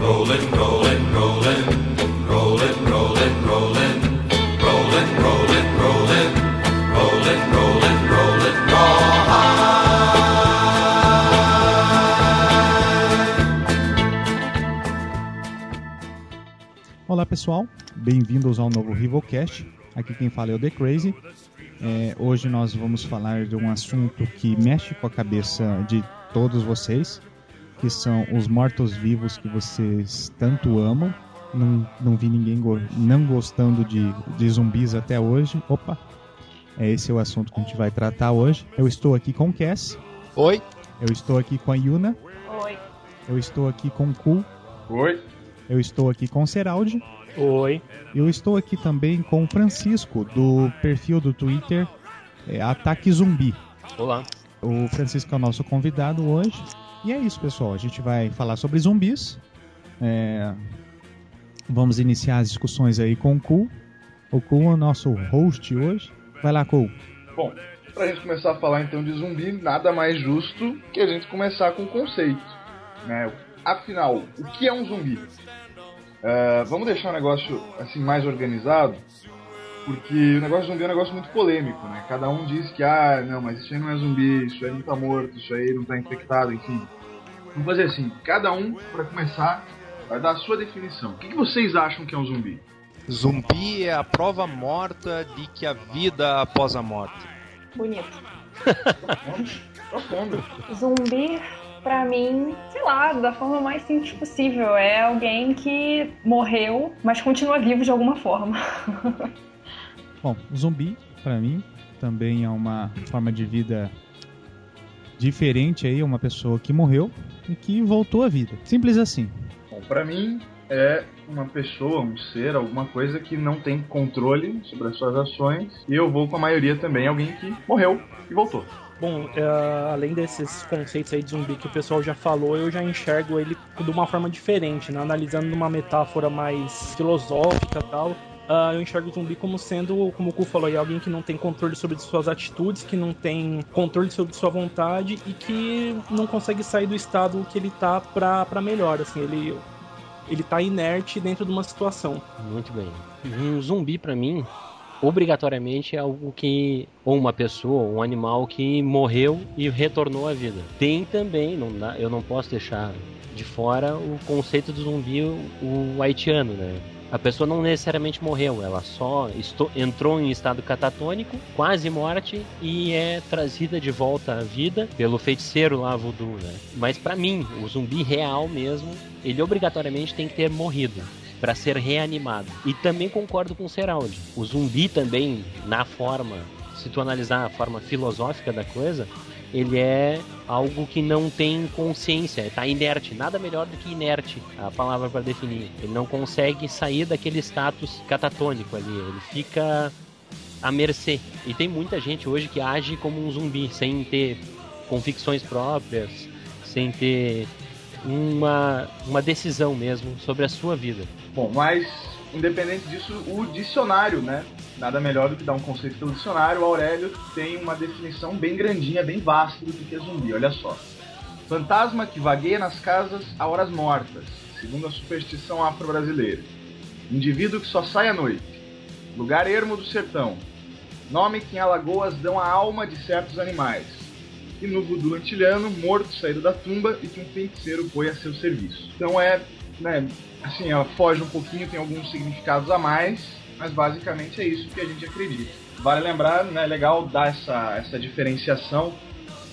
Rollin', rollin', rollin', rollin', rollin', rollin', rollin', rollin', rollin', rollin', rollin', rollin', Olá pessoal, bem-vindos ao novo Rivalcast. Aqui quem fala é o The Crazy. É, hoje nós vamos falar de um assunto que mexe com a cabeça de todos vocês, que são os mortos-vivos que vocês tanto amam. Não, não vi ninguém go não gostando de, de zumbis até hoje. Opa! É esse é o assunto que a gente vai tratar hoje. Eu estou aqui com o Cass. Oi. Eu estou aqui com a Yuna. Oi. Eu estou aqui com o Ku. Oi. Eu estou aqui com o Seraldi. Oi. Eu estou aqui também com o Francisco, do perfil do Twitter é, Ataque Zumbi. Olá. O Francisco é o nosso convidado hoje. E é isso, pessoal. A gente vai falar sobre zumbis. É, Vamos iniciar as discussões aí com o Ku. O Ku é o nosso host hoje. Vai lá, Ku. Bom, pra gente começar a falar então de zumbi, nada mais justo que a gente começar com o conceito. Né? Afinal, o que é um zumbi? Uh, vamos deixar o negócio assim mais organizado, porque o negócio de zumbi é um negócio muito polêmico, né? Cada um diz que, ah, não, mas isso aí não é zumbi, isso aí não tá morto, isso aí não tá infectado, enfim. Vamos fazer assim, cada um, para começar, vai dar a sua definição. O que, que vocês acham que é um zumbi? Zumbi é a prova morta de que a vida após a morte. Bonito. Profundo. Zumbi, pra mim, sei lá, da forma mais simples possível. É alguém que morreu, mas continua vivo de alguma forma. Bom, zumbi, pra mim, também é uma forma de vida diferente aí, uma pessoa que morreu e que voltou à vida. Simples assim. Bom, pra mim é uma pessoa, um ser, alguma coisa que não tem controle sobre as suas ações. E eu vou com a maioria também, alguém que morreu e voltou. Bom, é, além desses conceitos aí de zumbi que o pessoal já falou, eu já enxergo ele de uma forma diferente, né? Analisando numa metáfora mais filosófica e tal. Uh, eu enxergo o zumbi como sendo, como o Ku falou, alguém que não tem controle sobre suas atitudes, que não tem controle sobre sua vontade e que não consegue sair do estado que ele tá pra, pra melhor. Assim, ele, ele tá inerte dentro de uma situação. Muito bem. Um zumbi, para mim, obrigatoriamente é algo que. Ou uma pessoa, um animal que morreu e retornou à vida. Tem também, não dá, eu não posso deixar de fora o conceito do zumbi, o, o haitiano, né? A pessoa não necessariamente morreu, ela só entrou em estado catatônico, quase morte, e é trazida de volta à vida pelo feiticeiro lá voodoo, né? Mas para mim, o zumbi real mesmo, ele obrigatoriamente tem que ter morrido para ser reanimado. E também concordo com o Seraldi. O zumbi também, na forma, se tu analisar a forma filosófica da coisa, ele é algo que não tem consciência, está inerte, nada melhor do que inerte, a palavra para definir. Ele não consegue sair daquele status catatônico ali, ele fica à mercê. E tem muita gente hoje que age como um zumbi, sem ter convicções próprias, sem ter uma, uma decisão mesmo sobre a sua vida. Bom, mas independente disso, o dicionário, né? Nada melhor do que dar um conceito pelo dicionário. O Aurélio tem uma definição bem grandinha, bem vasta do que é zumbi. Olha só. Fantasma que vagueia nas casas a horas mortas, segundo a superstição afro-brasileira. Indivíduo que só sai à noite. Lugar ermo do sertão. Nome que em Alagoas dão a alma de certos animais. E no voodoo antilhano, morto saído da tumba e que um feiticeiro põe a seu serviço. Então é, né, assim, ela foge um pouquinho, tem alguns significados a mais, mas basicamente é isso que a gente acredita. Vale lembrar, né, é legal dar essa, essa diferenciação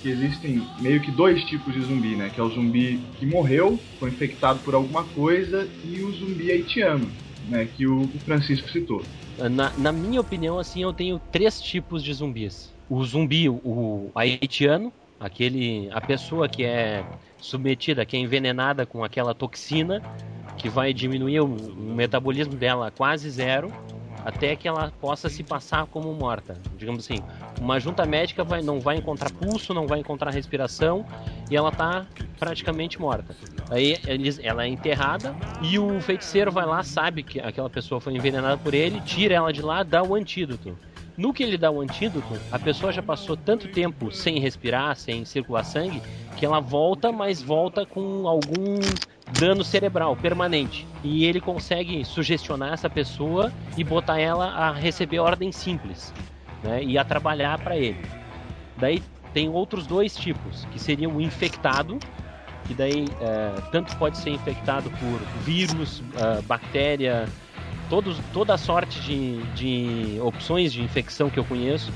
que existem meio que dois tipos de zumbi, né, que é o zumbi que morreu, foi infectado por alguma coisa, e o zumbi haitiano, né, que o Francisco citou. Na, na minha opinião, assim, eu tenho três tipos de zumbis. O zumbi, o haitiano, aquele, a pessoa que é submetida, que é envenenada com aquela toxina que vai diminuir o, o metabolismo dela quase zero até que ela possa se passar como morta. Digamos assim, uma junta médica vai, não vai encontrar pulso, não vai encontrar respiração e ela está praticamente morta. Aí eles, ela é enterrada e o feiticeiro vai lá, sabe que aquela pessoa foi envenenada por ele, tira ela de lá, dá o antídoto. No que ele dá o antídoto, a pessoa já passou tanto tempo sem respirar, sem circular sangue, que ela volta, mas volta com algum dano cerebral permanente. E ele consegue sugestionar essa pessoa e botar ela a receber ordens simples, né? E a trabalhar para ele. Daí tem outros dois tipos, que seriam o infectado, que daí é, tanto pode ser infectado por vírus, uh, bactéria, todos, toda a sorte de, de opções de infecção que eu conheço,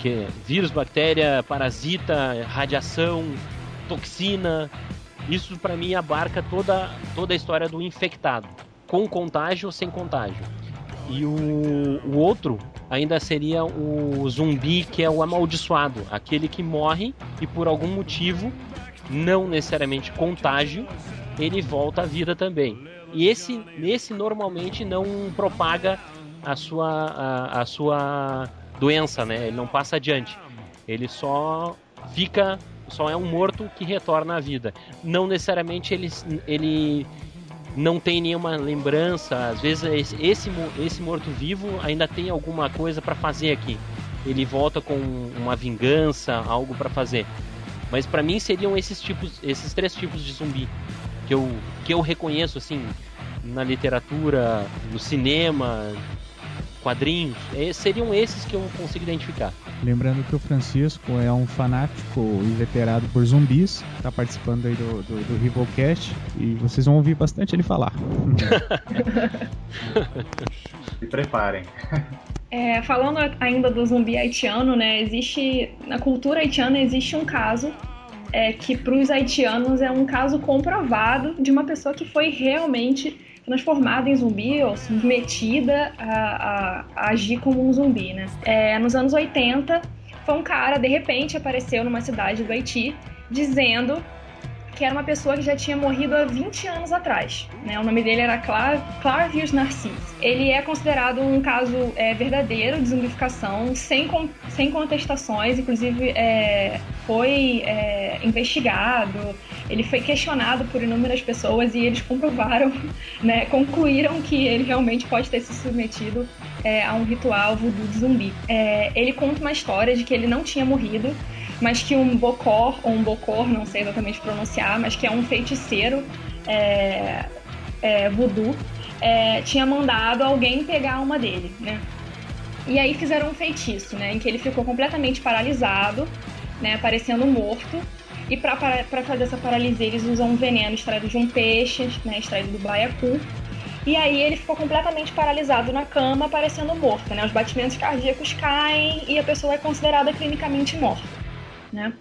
que é vírus, bactéria, parasita, radiação, toxina, isso para mim abarca toda, toda a história do infectado, com contágio ou sem contágio. E o, o outro ainda seria o zumbi que é o amaldiçoado, aquele que morre e por algum motivo, não necessariamente contágio, ele volta à vida também. E esse, esse normalmente não propaga a sua, a, a sua doença, né? Ele não passa adiante. Ele só fica, só é um morto que retorna à vida. Não necessariamente ele, ele não tem nenhuma lembrança. Às vezes esse, esse, esse morto-vivo ainda tem alguma coisa para fazer aqui. Ele volta com uma vingança, algo para fazer. Mas para mim seriam esses tipos, esses três tipos de zumbi que eu, que eu reconheço assim na literatura, no cinema, quadrinhos, é, seriam esses que eu consigo identificar. Lembrando que o Francisco é um fanático inveterado por zumbis, está participando aí do, do, do Rivalcast e vocês vão ouvir bastante ele falar. Se preparem. É, falando ainda do zumbi haitiano, né? Existe. Na cultura haitiana existe um caso é, que para os haitianos é um caso comprovado de uma pessoa que foi realmente transformada em zumbi ou submetida a, a, a agir como um zumbi, né? É, nos anos 80, foi um cara, de repente, apareceu numa cidade do Haiti dizendo que era uma pessoa que já tinha morrido há 20 anos atrás. Né? O nome dele era Clar, Clarvius Narcisse. Ele é considerado um caso é, verdadeiro de zumbificação, sem, sem contestações, inclusive é, foi é, investigado, ele foi questionado por inúmeras pessoas e eles comprovaram, né, concluíram que ele realmente pode ter se submetido é, a um ritual voodoo de zumbi. É, ele conta uma história de que ele não tinha morrido, mas que um Bocor, ou um Bocor, não sei exatamente pronunciar, mas que é um feiticeiro é, é, voodoo, é, tinha mandado alguém pegar a alma dele, né? E aí fizeram um feitiço, né? Em que ele ficou completamente paralisado, né? Parecendo morto. E para fazer essa paralisia, eles usam um veneno extraído de um peixe, né? Extraído do baiacu. E aí ele ficou completamente paralisado na cama, parecendo morto, né? Os batimentos cardíacos caem e a pessoa é considerada clinicamente morta né?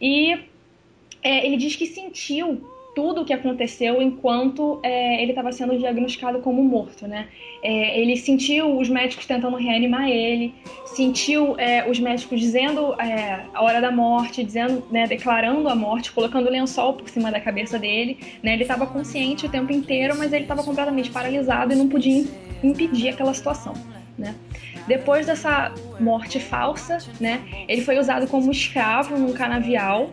E é, ele diz que sentiu tudo o que aconteceu enquanto é, ele estava sendo diagnosticado como morto, né? É, ele sentiu os médicos tentando reanimar ele, sentiu é, os médicos dizendo é, a hora da morte, dizendo, né, declarando a morte, colocando lençol por cima da cabeça dele, né? Ele estava consciente o tempo inteiro, mas ele estava completamente paralisado e não podia impedir aquela situação, né? Depois dessa morte falsa, né, ele foi usado como escravo num canavial,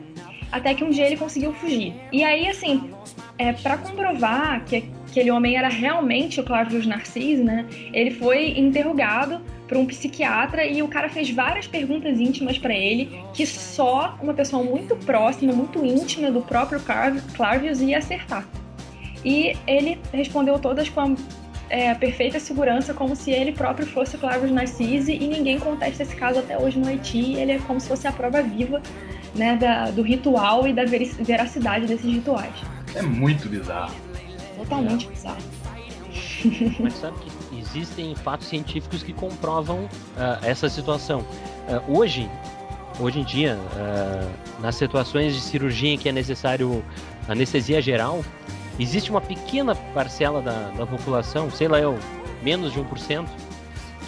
até que um dia ele conseguiu fugir. E aí, assim, é, para comprovar que aquele homem era realmente o Cláudio Narcisse, né, ele foi interrogado por um psiquiatra e o cara fez várias perguntas íntimas para ele que só uma pessoa muito próxima, muito íntima do próprio Clavius ia acertar. E ele respondeu todas com a é, perfeita segurança, como se ele próprio fosse Clavos Narcisse, e ninguém contesta esse caso até hoje no Haiti. Ele é como se fosse a prova viva né, da, do ritual e da veracidade desses rituais. É muito bizarro. Totalmente é. bizarro. Mas sabe que existem fatos científicos que comprovam uh, essa situação. Uh, hoje, hoje em dia, uh, nas situações de cirurgia em que é necessário anestesia geral, existe uma pequena parcela da, da população, sei lá eu, menos de 1%,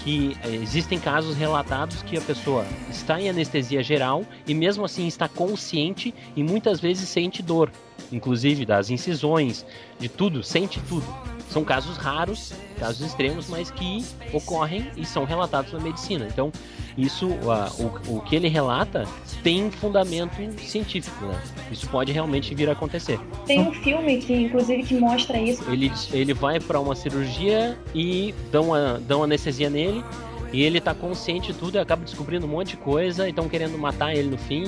que eh, existem casos relatados que a pessoa está em anestesia geral e mesmo assim está consciente e muitas vezes sente dor, inclusive das incisões, de tudo, sente tudo. São casos raros, casos extremos, mas que ocorrem e são relatados na medicina. Então, isso, o, o que ele relata tem fundamento científico, né? Isso pode realmente vir a acontecer. Tem um filme que, inclusive, que mostra isso. Ele, ele vai para uma cirurgia e dão, a, dão anestesia nele e ele tá consciente de tudo e acaba descobrindo um monte de coisa e estão querendo matar ele no fim.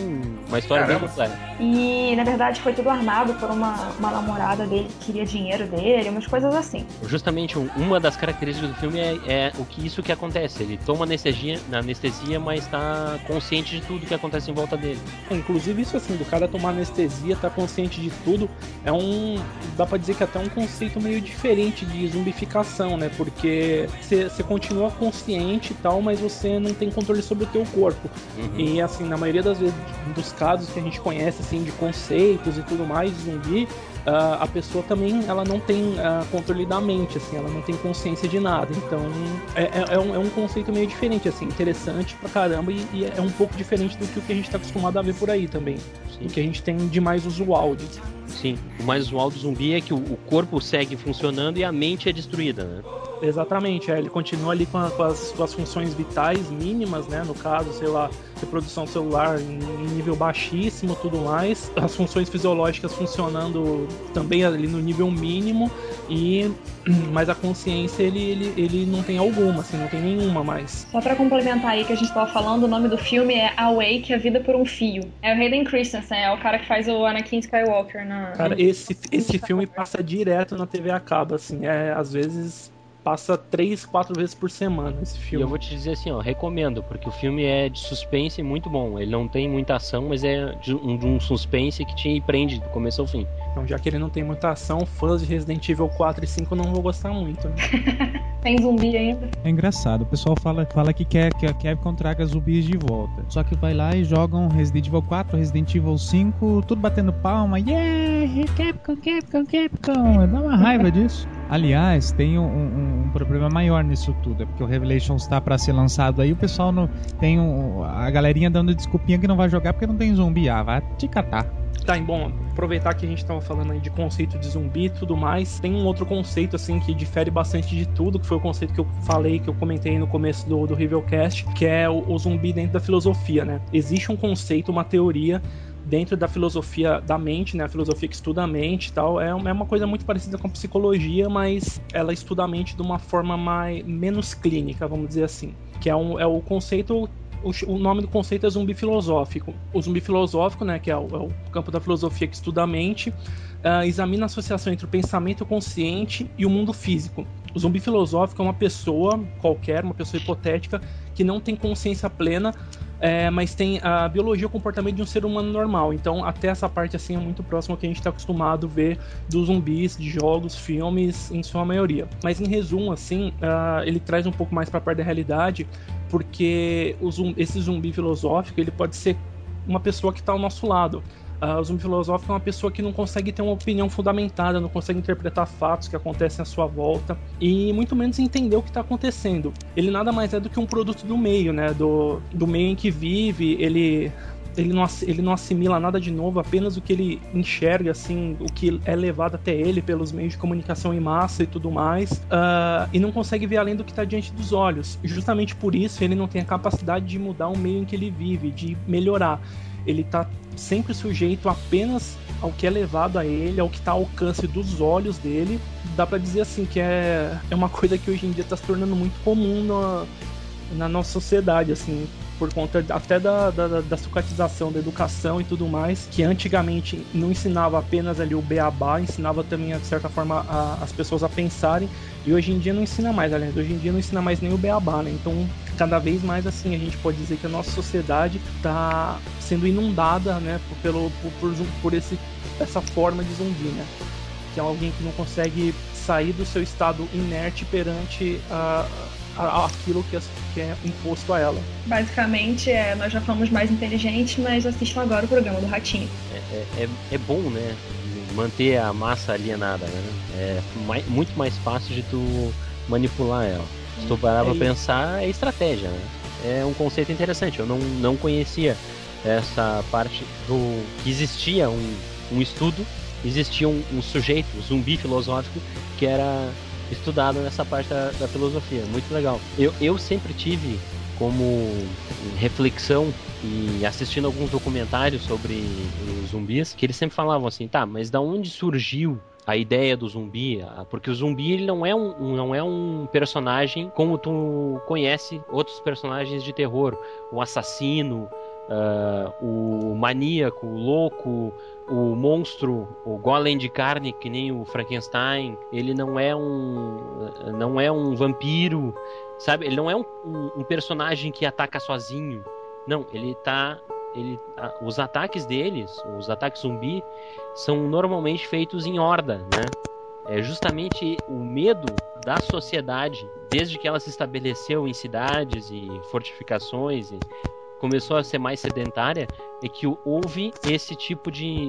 Uma história Caramba. bem completa. E na verdade foi tudo armado por uma, uma namorada dele que queria dinheiro dele, umas coisas assim. Justamente um- uma das características do filme é, é o que isso que acontece. Ele toma anestesia, na anestesia, mas tá consciente de tudo que acontece em volta dele. É, inclusive isso assim, do cara tomar anestesia, tá consciente de tudo, é um. dá pra dizer que até é um conceito meio diferente de zumbificação, né? Porque você continua consciente e tal, mas você não tem controle sobre o teu corpo. Uhum. E assim, na maioria das vezes dos casos que a gente conhece assim de conceitos e tudo mais, zumbi, ah, a pessoa também ela não tem ah, controle da mente, assim, ela não tem consciência de nada. Então é, é- é um, é um conceito meio diferente, assim, interessante pra caramba e, e é um pouco diferente do que o que a gente tá acostumado a ver por aí também. Sim. O que a gente tem de mais usual. de- Sim. O mais usual do zumbi é que o, corpo segue funcionando e a mente é destruída, né? Exatamente, é, ele continua ali com, a- com as, com as funções vitais mínimas, né? No caso, sei lá, reprodução celular em, em nível baixíssimo, tudo mais. As funções fisiológicas funcionando também ali no nível mínimo e mas a consciência ele, ele, ele não tem alguma, assim, não tem nenhuma mais. Só pra complementar aí que a gente tava falando, o nome do filme é Awake, A Vida por um Fio. É o Hayden Christensen, é o cara que faz o Anakin Skywalker Cara, esse, esse filme passa direto na TV a cabo, assim, é às vezes passa três, quatro vezes por semana esse E filme. eu vou te dizer assim, ó, recomendo, porque o filme é de suspense muito bom. Ele não tem muita ação, mas é de um, de um suspense que te prende do começo ao fim. Então, já que ele não tem muita ação, fãs de Resident Evil 4 e 5 não vão gostar muito. Né? Tem zumbi ainda. É engraçado, o pessoal fala, fala que quer que a Capcom traga zumbis de volta. Só que vai lá e jogam Resident Evil 4, Resident Evil 5, tudo batendo palma. Yeah, Capcom, Capcom, Capcom. Dá uma raiva disso. Aliás, tem um, um- um problema maior nisso tudo, é porque o Revelations está para ser lançado aí, o pessoal não tem um, a galerinha dando desculpinha que não vai jogar porque não tem zumbi. Ah, vai te catar. Tá, bom, aproveitar que a gente tava falando aí de conceito de zumbi e tudo mais, tem um outro conceito, assim, que difere bastante de tudo, que foi o conceito que eu falei, que eu comentei no começo do, do Reviewcast, que é o, o zumbi dentro da filosofia, né? Existe um conceito, uma teoria dentro da filosofia da mente, né? A filosofia que estuda a mente e tal, é, é uma coisa muito parecida com a psicologia, mas ela estuda a mente de uma forma mais, menos clínica, vamos dizer assim. Que é, um, é o conceito o, nome do conceito é zumbi filosófico. O zumbi filosófico, né, que é o, é o campo da filosofia que estuda a mente, ah, examina a associação entre o pensamento consciente e o mundo físico. O zumbi filosófico é uma pessoa qualquer, uma pessoa hipotética, que não tem consciência plena, é, mas tem a biologia e o comportamento de um ser humano normal. Então, até essa parte assim é muito próximo ao que a gente está acostumado a ver dos zumbis, de jogos, filmes, em sua maioria. Mas em resumo, assim, ah, ele traz um pouco mais para a parte da realidade, porque o zum- esse zumbi filosófico ele pode ser uma pessoa que está ao nosso lado. Ah, o zumbi filosófico é uma pessoa que não consegue ter uma opinião fundamentada, não consegue interpretar fatos que acontecem à sua volta e muito menos entender o que está acontecendo. Ele nada mais é do que um produto do meio, né? Do, do meio em que vive. Ele ele não, ele não assimila nada de novo, apenas o que ele enxerga, assim, o que é levado até ele pelos meios de comunicação em massa e tudo mais, ah, e não consegue ver além do que está diante dos olhos. Justamente por isso ele não tem a capacidade de mudar o meio em que ele vive, de melhorar. Ele está sempre sujeito apenas ao que é levado a ele, ao que está ao alcance dos olhos dele. Dá para dizer assim que é, é uma coisa que hoje em dia está se tornando muito comum na, na nossa sociedade, assim, por conta até da, da, da sucatização da educação e tudo mais, que antigamente não ensinava apenas ali o beabá, ensinava também, de certa forma, a- as pessoas a pensarem, e hoje em dia não ensina mais, aliás, hoje em dia não ensina mais nem o beabá, né? Então, cada vez mais, assim, a gente pode dizer que a nossa sociedade está sendo inundada, né, por, pelo, por, por, por esse, essa forma de zumbi, né? Que é alguém que não consegue sair do seu estado inerte perante a- aquilo que é, que é imposto a ela. Basicamente, é, nós já fomos mais inteligentes, mas assistam agora o programa do Ratinho. É, é, é bom, né? Manter a massa alienada, né? É mai- muito mais fácil de tu manipular ela. Se tu parar pra É, e- pensar, é estratégia, né? É um conceito interessante. Eu não, não conhecia essa parte do que existia um, um estudo, existia um, um sujeito, um zumbi filosófico, que era estudado nessa parte da, da filosofia. Muito legal. Eu, eu sempre tive como reflexão e assistindo alguns documentários sobre os zumbis, que eles sempre falavam assim, tá, mas da onde surgiu a ideia do zumbi, porque o zumbi ele não é um, não é um personagem como tu conhece outros personagens de terror, o assassino, uh, o maníaco, o louco, o monstro, o golem de carne que nem o Frankenstein, ele não é um não é um vampiro, sabe? Ele não é um, um, personagem que ataca sozinho. Não, ele tá ele, os ataques deles, os ataques zumbi, são normalmente feitos em horda, né? É justamente o medo da sociedade, desde que ela se estabeleceu em cidades e fortificações e começou a ser mais sedentária, é que houve esse tipo de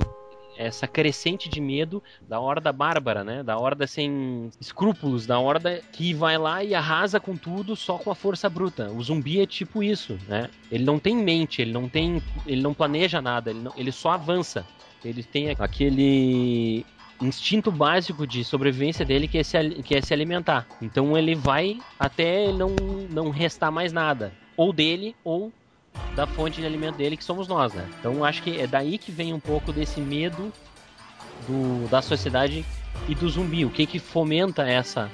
essa crescente de medo da horda bárbara, né? Da horda sem escrúpulos, da horda que vai lá e arrasa com tudo só com a força bruta. O zumbi é tipo isso, né? Ele não tem mente, ele não tem, ele não planeja nada, ele, não, ele só avança. Ele tem aquele instinto básico de sobrevivência dele que é se, que é se alimentar. Então ele vai até não, não restar mais nada. Ou dele, ou da fonte de alimento dele, que somos nós, né? Então acho que é daí que vem um pouco desse medo do, da sociedade e do zumbi. O que que fomenta essa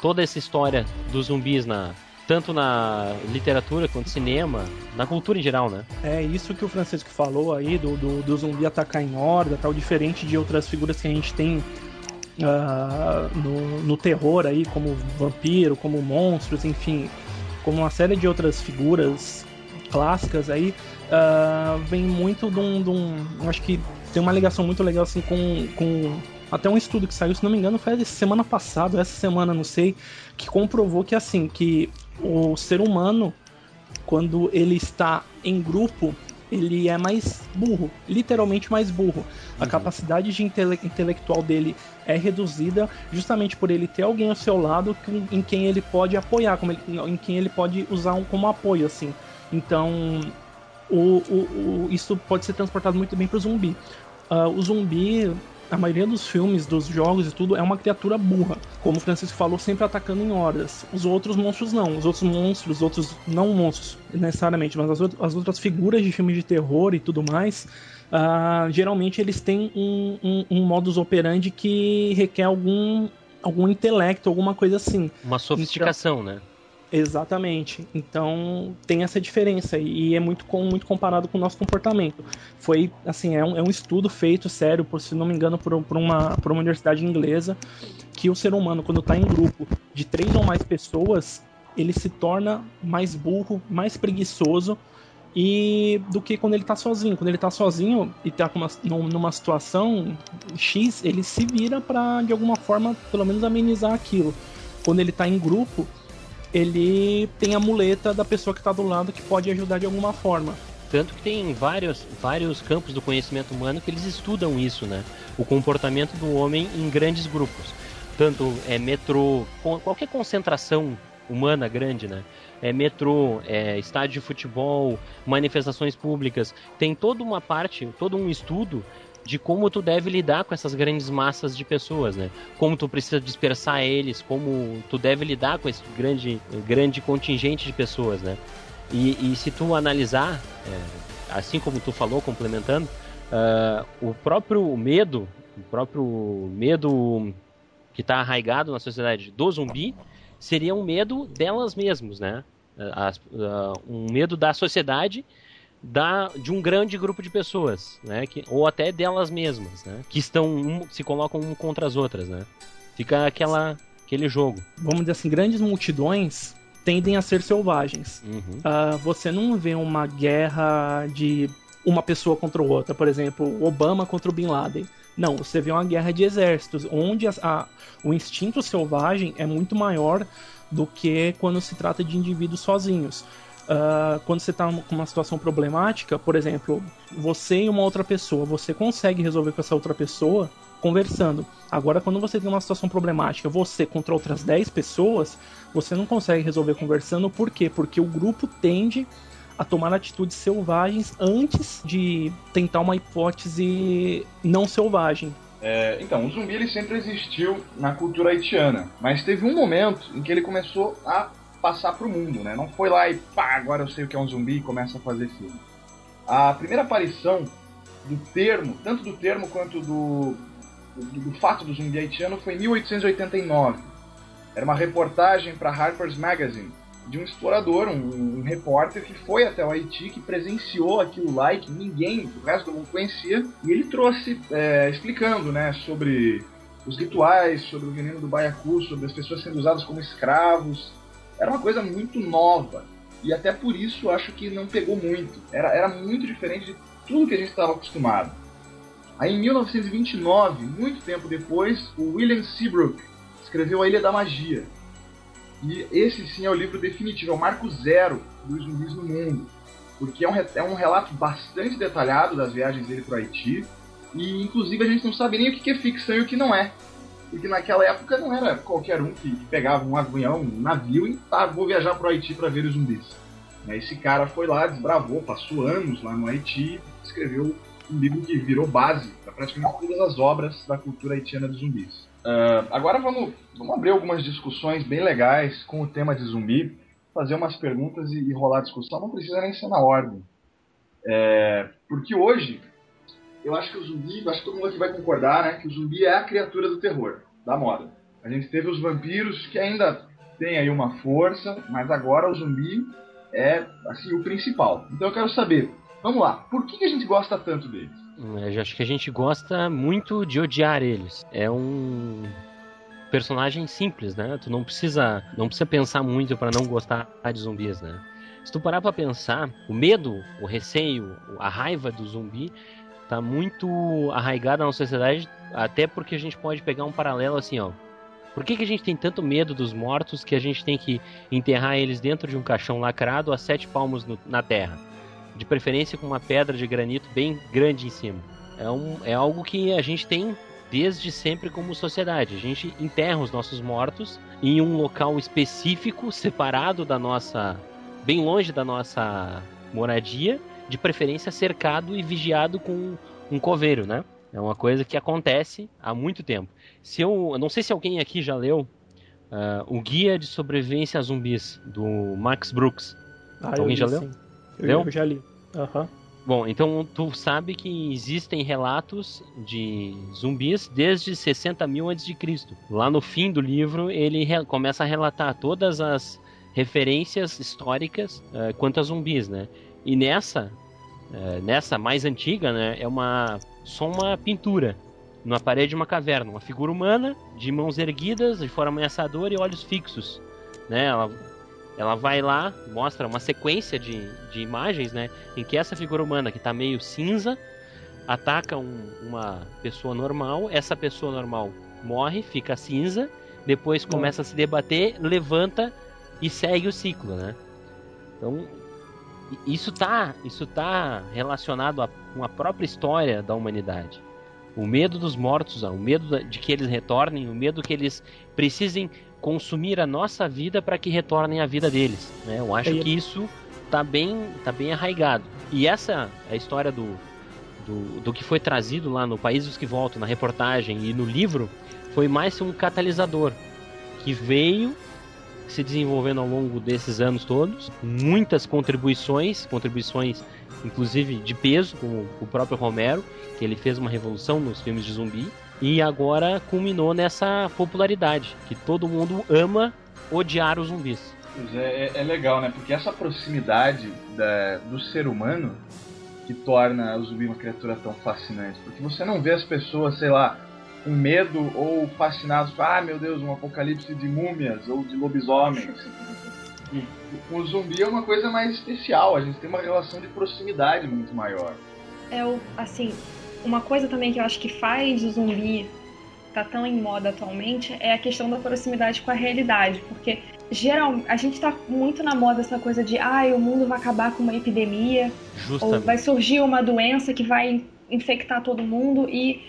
toda essa história dos zumbis na tanto na literatura quanto cinema, na cultura em geral, né? É isso que o Francisco falou aí do, do, do zumbi atacar em horda, tal, diferente de outras figuras que a gente tem Uh, no, no, terror aí, como vampiro, como monstros, enfim, como uma série de outras figuras clássicas aí, uh, vem muito de um, de um, Acho que tem uma ligação muito legal assim com, com até um estudo que saiu, se não me engano, foi semana passada, essa semana, não sei, que comprovou que assim, que o ser humano, quando ele está em grupo, ele é mais burro, literalmente mais burro. A uhum. capacidade de intele intelectual dele é reduzida justamente por ele ter alguém ao seu lado em quem ele pode apoiar, como ele, em quem ele pode usar um, como apoio, assim. Então, o, o, o, isso pode ser transportado muito bem para o zumbi. Uh, o zumbi, a maioria dos filmes, dos jogos e tudo, é uma criatura burra. Como o Francisco falou, sempre atacando em hordas. Os outros monstros não. Os outros monstros, os outros não monstros necessariamente, mas as, as outras figuras de filmes de terror e tudo mais, uh, geralmente eles têm um, um, um modus operandi que requer algum, algum intelecto, alguma coisa assim. Uma sofisticação, então, né? Exatamente. Então tem essa diferença e é muito, com, muito comparado com o nosso comportamento. Foi assim, é um, é um estudo feito sério, por, se não me engano, por, por, uma, por uma universidade inglesa, que o ser humano, quando está em grupo de três ou mais pessoas, ele se torna mais burro, mais preguiçoso e do que quando ele está sozinho. Quando ele está sozinho e está numa situação X, ele se vira para de alguma forma, pelo menos amenizar aquilo. Quando ele está em grupo, ele tem a muleta da pessoa que está do lado que pode ajudar de alguma forma. Tanto que tem vários, vários campos do conhecimento humano que eles estudam isso, né? O comportamento do homem em grandes grupos. Tanto é metrô, qualquer concentração humana grande, né? É metrô, é estádio de futebol, manifestações públicas. Tem toda uma parte, todo um estudo de como tu deve lidar com essas grandes massas de pessoas, né? Como tu precisa dispersar eles, como tu deve lidar com esse grande, grande contingente de pessoas, né? E, e se tu analisar, é, assim como tu falou, complementando, uh, o próprio medo, o próprio medo que está arraigado na sociedade do zumbi, seria um medo delas mesmas, né? Uh, um medo da sociedade da, de um grande grupo de pessoas, né? Que, ou até delas mesmas, né? Que estão um, se colocam um contra as outras, né? Fica aquela aquele jogo. Vamos dizer assim, grandes multidões tendem a ser selvagens. Uhum. Uh, você não vê uma guerra de uma pessoa contra outra, por exemplo, Obama contra o Bin Laden. Não, você vê uma guerra de exércitos, onde a, a, o instinto selvagem é muito maior do que quando se trata de indivíduos sozinhos. Uh, quando você está com uma situação problemática, por exemplo, você e uma outra pessoa, você consegue resolver com essa outra pessoa conversando. Agora, quando você tem uma situação problemática, você contra outras 10 pessoas, você não consegue resolver conversando. Por quê? Porque o grupo tende a tomar atitudes selvagens antes de tentar uma hipótese não selvagem. É, então, o zumbi ele sempre existiu na cultura haitiana, mas teve um momento em que ele começou a passar pro mundo, né? Não foi lá e pá, agora eu sei o que é um zumbi e começa a fazer filme. A primeira aparição do termo, tanto do termo quanto do, do, do fato do zumbi haitiano foi em 1889. Era uma reportagem para Harper's Magazine de um explorador, um, um, repórter que foi até o Haiti, que presenciou aquilo lá e que ninguém, o resto do mundo conhecia, e ele trouxe é, explicando, né, sobre os rituais, sobre o veneno do baiacu, sobre as pessoas sendo usadas como escravos. Era uma coisa muito nova. E até por isso acho que não pegou muito. Era, era muito diferente de tudo que a gente estava acostumado. Aí em 1929, muito tempo depois, o William Seabrook escreveu A Ilha da Magia. E esse sim é o livro definitivo, é o marco zero dos zumbis no mundo. Porque é um, é um relato bastante detalhado das viagens dele para o Haiti. E inclusive a gente não sabe nem o que é ficção e o que não é. Porque naquela época não era qualquer um que, pegava um avião, um navio e tá, vou viajar para o Haiti para ver os zumbis. Esse cara foi lá, desbravou, passou anos lá no Haiti, escreveu um livro que virou base para praticamente todas as obras da cultura haitiana dos zumbis. Uh, agora vamos, vamos abrir algumas discussões bem legais com o tema de zumbi, fazer umas perguntas e, e rolar a discussão. Não precisa nem ser na ordem. É, porque hoje eu acho que o zumbi, acho que todo mundo aqui vai concordar, né? Que o zumbi é a criatura do terror, da moda. A gente teve os vampiros que ainda tem aí uma força, mas agora o zumbi é assim o principal. Então eu quero saber, vamos lá, por que, a gente gosta tanto deles? Eu acho que a gente gosta muito de odiar eles. É um personagem simples, né? Tu não precisa, não precisa pensar muito para não gostar de zumbis, né? Se tu parar para pensar, o medo, o receio, a raiva do zumbi tá muito arraigada na sociedade, até porque a gente pode pegar um paralelo assim, ó. Por que, que a gente tem tanto medo dos mortos que a gente tem que enterrar eles dentro de um caixão lacrado a sete palmos no, na terra? De preferência com uma pedra de granito bem grande em cima. É, um, é algo que a gente tem desde sempre como sociedade. A gente enterra os nossos mortos em um local específico, separado da nossa. bem longe da nossa moradia, de preferência cercado e vigiado com um coveiro, né? É uma coisa que acontece há muito tempo. Se eu, não sei se alguém aqui já leu uh, o Guia de Sobrevivência a Zumbis do Max Brooks. Ah, alguém já leu? Sim. Eu, leu? Eu já li. Uhum. Bom, então tu sabe que existem relatos de zumbis desde 60 mil antes de Cristo. Lá no fim do livro ele começa a relatar todas as referências históricas uh, quanto a zumbis, né? E nessa, é, nessa mais antiga, né, é uma só uma pintura na parede de uma caverna, uma figura humana de mãos erguidas, de forma ameaçadora e olhos fixos, né? Ela, ela vai lá, mostra uma sequência de, de imagens, né, em que essa figura humana que está meio cinza ataca um, uma pessoa normal, essa pessoa normal morre, fica cinza, depois começa a se debater, levanta e segue o ciclo, né? Então isso tá, isso tá relacionado a, com a própria história da humanidade. O medo dos mortos, o medo de que eles retornem, o medo que eles precisem consumir a nossa vida para que retornem a vida deles. Né? Eu acho que isso tá bem, tá bem arraigado. E essa é a história do, do, do que foi trazido lá no País dos que Voltam, na reportagem e no livro, foi mais um catalisador que veio se desenvolvendo ao longo desses anos todos, muitas contribuições, contribuições inclusive de peso, como o próprio Romero, que ele fez uma revolução nos filmes de zumbi, e agora culminou nessa popularidade, que todo mundo ama odiar os zumbis. É, é, é legal, né? Porque essa proximidade da, do ser humano que torna o zumbi uma criatura tão fascinante. Porque você não vê as pessoas, sei lá, com medo ou fascinados com, ah, meu Deus, um apocalipse de múmias ou de lobisomens. o zumbi é uma coisa mais especial, a gente tem uma relação de proximidade muito maior. É o, assim, uma coisa também que eu acho que faz o zumbi tá tão em moda atualmente é a questão da proximidade com a realidade, porque geral, a gente tá muito na moda essa coisa de, ah, o mundo vai acabar com uma epidemia, Justamente. ou vai surgir uma doença que vai infectar todo mundo e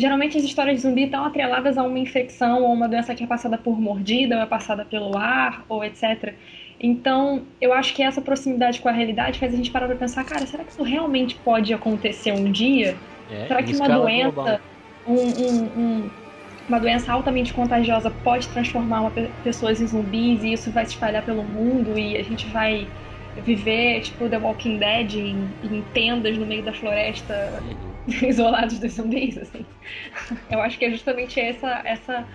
Geralmente as histórias de zumbi estão atreladas a uma infecção ou uma doença que é passada por mordida, ou é passada pelo ar, ou etc. Então, eu acho que essa proximidade com a realidade faz a gente parar pra pensar, cara, será que isso realmente pode acontecer um dia? É, será que uma doença, um, um, um, uma doença altamente contagiosa pode transformar uma, pessoas em zumbis e isso vai se espalhar pelo mundo e a gente vai viver, tipo, The Walking Dead em, em tendas no meio da floresta isolados dos zumbis, assim. Eu acho que é justamente essa, essa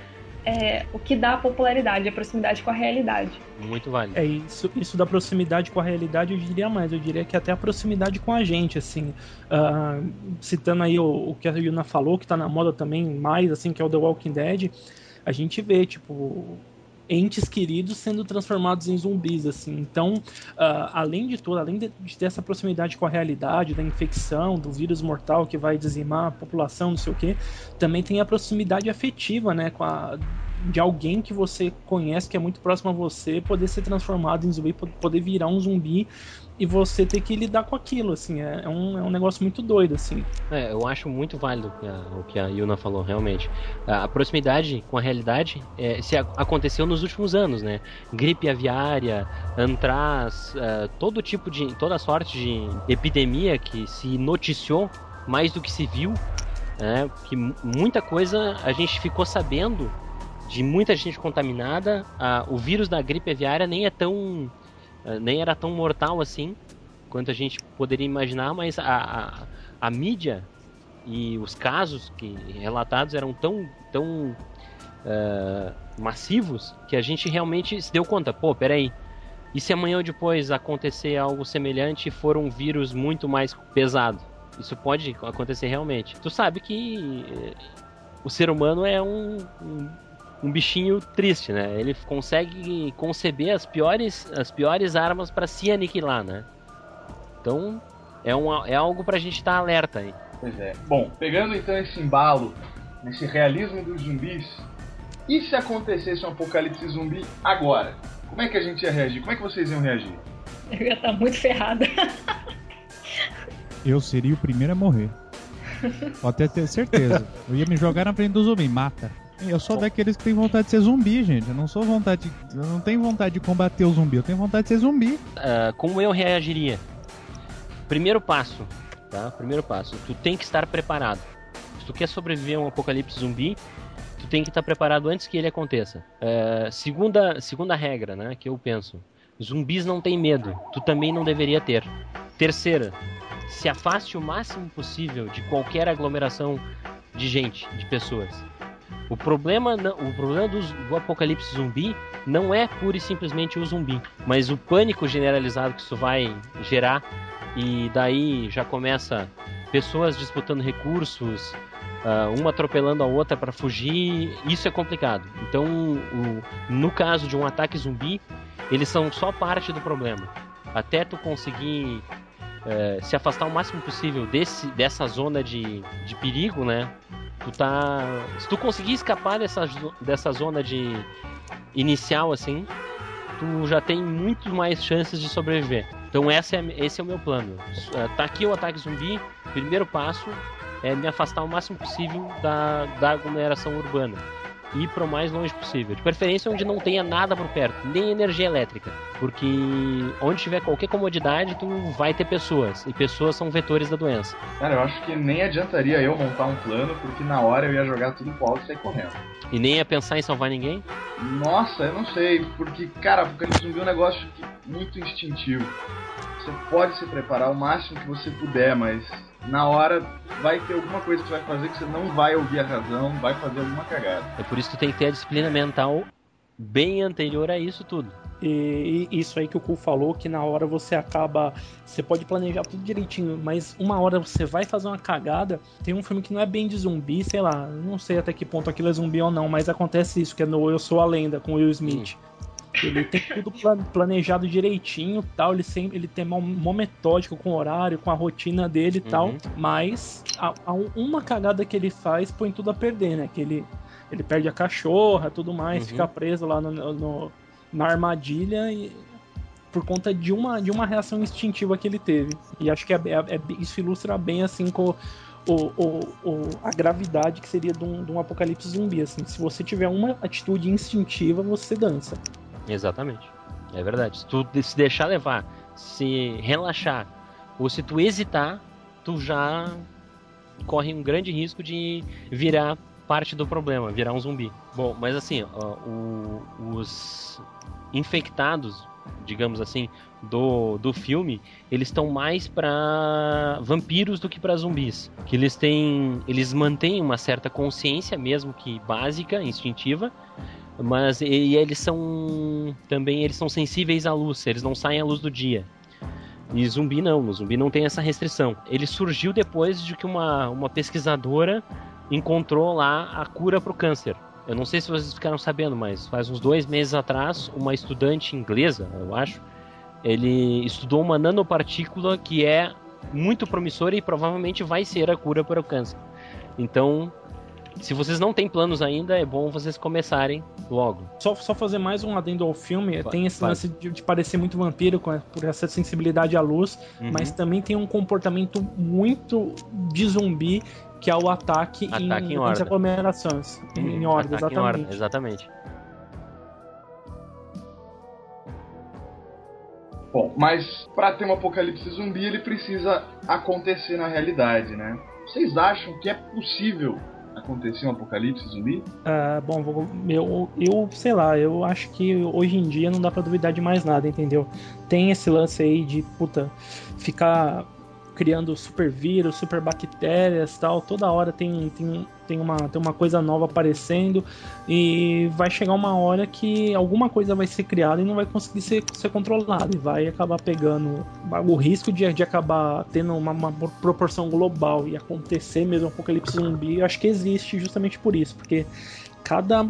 é, o que dá a popularidade, a proximidade com a realidade. Muito válido. É isso, isso da proximidade com a realidade, eu diria mais. Eu diria que até a proximidade com a gente, assim. Uh, citando aí o, o, que a Yuna falou, que tá na moda também mais, assim, que é o The Walking Dead, a gente vê, tipo, entes queridos sendo transformados em zumbis, assim. Então, uh, além de tudo, além de, ter essa proximidade com a realidade, da infecção, do vírus mortal que vai dizimar a população, não sei o quê, também tem a proximidade afetiva, né, com a de alguém que você conhece, que é muito próximo a você, poder ser transformado em zumbi, poder virar um zumbi e você ter que lidar com aquilo, assim, é, é, um, é um negócio muito doido, assim. É, eu acho muito válido o que a Yuna falou, realmente. A proximidade com a realidade é, se aconteceu nos últimos anos, né? Gripe aviária, antraz, é, todo tipo de, toda sorte de epidemia que se noticiou mais do que se viu, né? Que muita coisa a gente ficou sabendo de muita gente contaminada. o vírus da gripe aviária nem é tão nem era tão mortal assim quanto a gente poderia imaginar, mas a, a, a mídia e os casos que relatados eram tão, tão uh, massivos que a gente realmente se deu conta, pô, peraí, e se amanhã ou depois acontecer algo semelhante e for um vírus muito mais pesado? Isso pode acontecer realmente. Tu sabe que eh, o ser humano é um, um um bichinho triste, né? Ele consegue conceber as piores, as piores armas para se aniquilar, né? Então é, um, é algo pra gente estar tá alerta aí. Pois é. Bom, pegando então esse embalo, nesse realismo dos zumbis, e se acontecesse um apocalipse zumbi agora? Como é que a gente ia reagir? Como é que vocês iam reagir? Eu ia estar muito ferrada. Eu seria o primeiro a morrer. Pode ter certeza. Eu ia me jogar na frente do zumbi, mata. Eu sou daqueles que tem vontade de ser zumbi, gente. Eu não sou vontade. De... Eu não tenho vontade de combater o zumbi, eu tenho vontade de ser zumbi. Uh, como eu reagiria? Primeiro passo, tá? Primeiro passo. Tu tem que estar preparado. Se tu quer sobreviver a um apocalipse zumbi, tu tem que estar preparado antes que ele aconteça. Uh, segunda, segunda regra, né? Que eu penso. Zumbis não têm medo. Tu também não deveria ter. Terceira, se afaste o máximo possível de qualquer aglomeração de gente, de pessoas. O problema, o problema do, do, apocalipse zumbi não é pura e simplesmente o zumbi, mas o pânico generalizado que isso vai gerar e daí já começa pessoas disputando recursos, uh, uma atropelando a outra para fugir. Isso é complicado. Então, o, no caso de um ataque zumbi, eles são só parte do problema. Até tu conseguir uh, se afastar o máximo possível desse, dessa zona de, de perigo, né? Tu tá. Se tu conseguir escapar dessa, dessa zona de inicial assim, tu já tem muito mais chances de sobreviver. Então esse é, esse é o meu plano. É, tá aqui o ataque zumbi, primeiro passo é me afastar o máximo possível da, da aglomeração urbana ir para o mais longe possível. De preferência onde não tenha nada por perto, nem energia elétrica. Porque onde tiver qualquer comodidade, tu vai ter pessoas. E pessoas são vetores da doença. Cara, eu acho que nem adiantaria eu montar um plano, porque na hora eu ia jogar tudo pro alto e sair correndo. E nem ia pensar em salvar ninguém? Nossa, eu não sei. Porque, cara, Apocalipse Zumbi é um negócio muito instintivo. Você pode se preparar o máximo que você puder, mas na hora vai ter alguma coisa que você vai fazer que você não vai ouvir a razão, vai fazer alguma cagada. É por isso que tu tem que ter a disciplina mental bem anterior a isso tudo. E isso aí que o Ku falou, que na hora você acaba. Você pode planejar tudo direitinho, mas uma hora você vai fazer uma cagada. Tem um filme que não é bem de zumbi, sei lá, não sei até que ponto aquilo é zumbi ou não, mas acontece isso, que é no Eu Sou a Lenda, com Will Smith. Hum. Ele tem tudo planejado direitinho, tal. Ele sempre ele tem uma metódica com o horário, com a rotina dele e uhum. tal. Mas a, a, uma cagada que ele faz põe tudo a perder, né? Que ele, ele perde a cachorra, tudo mais, uhum. fica preso lá no, no, na armadilha e por conta de uma, de uma reação instintiva que ele teve. E acho que é, é, é isso ilustra bem assim com o, o, o, a gravidade que seria de um, de um apocalipse zumbi. Assim. Se você tiver uma atitude instintiva, você dança. Exatamente. É verdade. Se tu se deixar levar, se relaxar, ou se tu hesitar, tu já corre um grande risco de virar parte do problema, virar um zumbi. Bom, mas assim, ó, o, os infectados digamos assim, do, do filme, eles estão mais para vampiros do que para zumbis. Que eles têm, eles mantêm uma certa consciência mesmo que básica, instintiva, mas e, e eles são também eles são sensíveis à luz, eles não saem à luz do dia. E zumbi não, o zumbi não tem essa restrição. Ele surgiu depois de que uma, uma pesquisadora encontrou lá a cura para o câncer. Eu não sei se vocês ficaram sabendo, mas faz uns dois meses atrás, uma estudante inglesa, eu acho, ele estudou uma nanopartícula que é muito promissora e provavelmente vai ser a cura para o câncer. Então, se vocês não têm planos ainda, é bom vocês começarem logo. Só, só fazer mais um adendo ao filme, Vai, tem esse vai. lance de, de parecer muito vampiro com a- por essa sensibilidade à luz, Uhum. mas também tem um comportamento muito de zumbi, que é o ataque, Ataque em em, horda. aglomerações. Em horda, Ataque em exatamente. exatamente. Bom, mas para ter um apocalipse zumbi, ele precisa acontecer na realidade, né? Vocês acham que é possível acontecer um apocalipse zumbi? Ah, bom, eu, eu sei lá, eu acho que hoje em dia não dá pra duvidar de mais nada, entendeu? Tem esse lance aí de, puta, ficar criando super vírus, super bactérias tal, toda hora tem, tem, tem, uma, tem uma coisa nova aparecendo e vai chegar uma hora que alguma coisa vai ser criada e não vai conseguir ser, ser controlada e vai acabar pegando o risco de, de acabar tendo uma, uma proporção global e acontecer mesmo um apocalipse zumbi, eu acho que existe justamente por isso, porque cada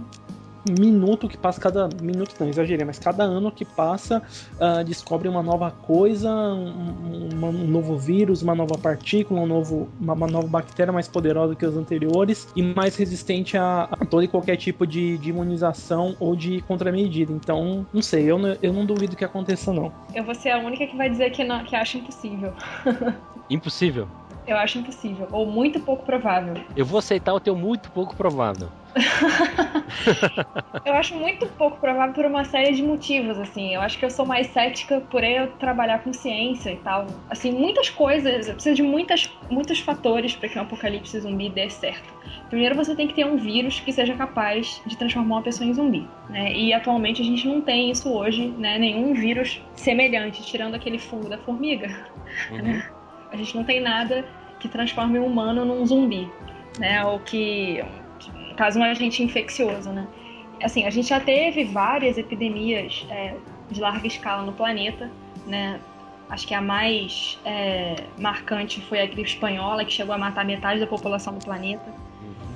minuto que passa, cada minuto não exagerei, mas cada ano que passa ah, descobre uma nova coisa, um, um- um novo vírus, uma nova partícula, um novo, uma, uma nova bactéria mais poderosa que as anteriores e mais resistente a, a todo e qualquer tipo de, de imunização ou de contramedida. Então, não sei, eu, não- eu não duvido que aconteça não. Eu vou ser a única que vai dizer que, não, que acha impossível. Impossível. Eu acho impossível, ou muito pouco provável. Eu vou aceitar o teu muito pouco provável. Eu acho muito pouco provável por uma série de motivos, assim. Eu acho que eu sou mais cética por eu trabalhar com ciência e tal. Assim, muitas coisas, precisa de muitas, muitos fatores para que um apocalipse zumbi dê certo. Primeiro, você tem que ter um vírus que seja capaz de transformar uma pessoa em zumbi, né? E atualmente a gente não tem isso hoje, né? Nenhum vírus semelhante, tirando aquele fungo da formiga. Uhum. A gente não tem nada que transforme um humano num zumbi, né? Ou que, no caso, um agente infeccioso, né? Assim, a gente já teve várias epidemias é, de larga escala no planeta, né? Acho que a mais é, marcante foi a gripe espanhola, que chegou a matar metade da população do planeta.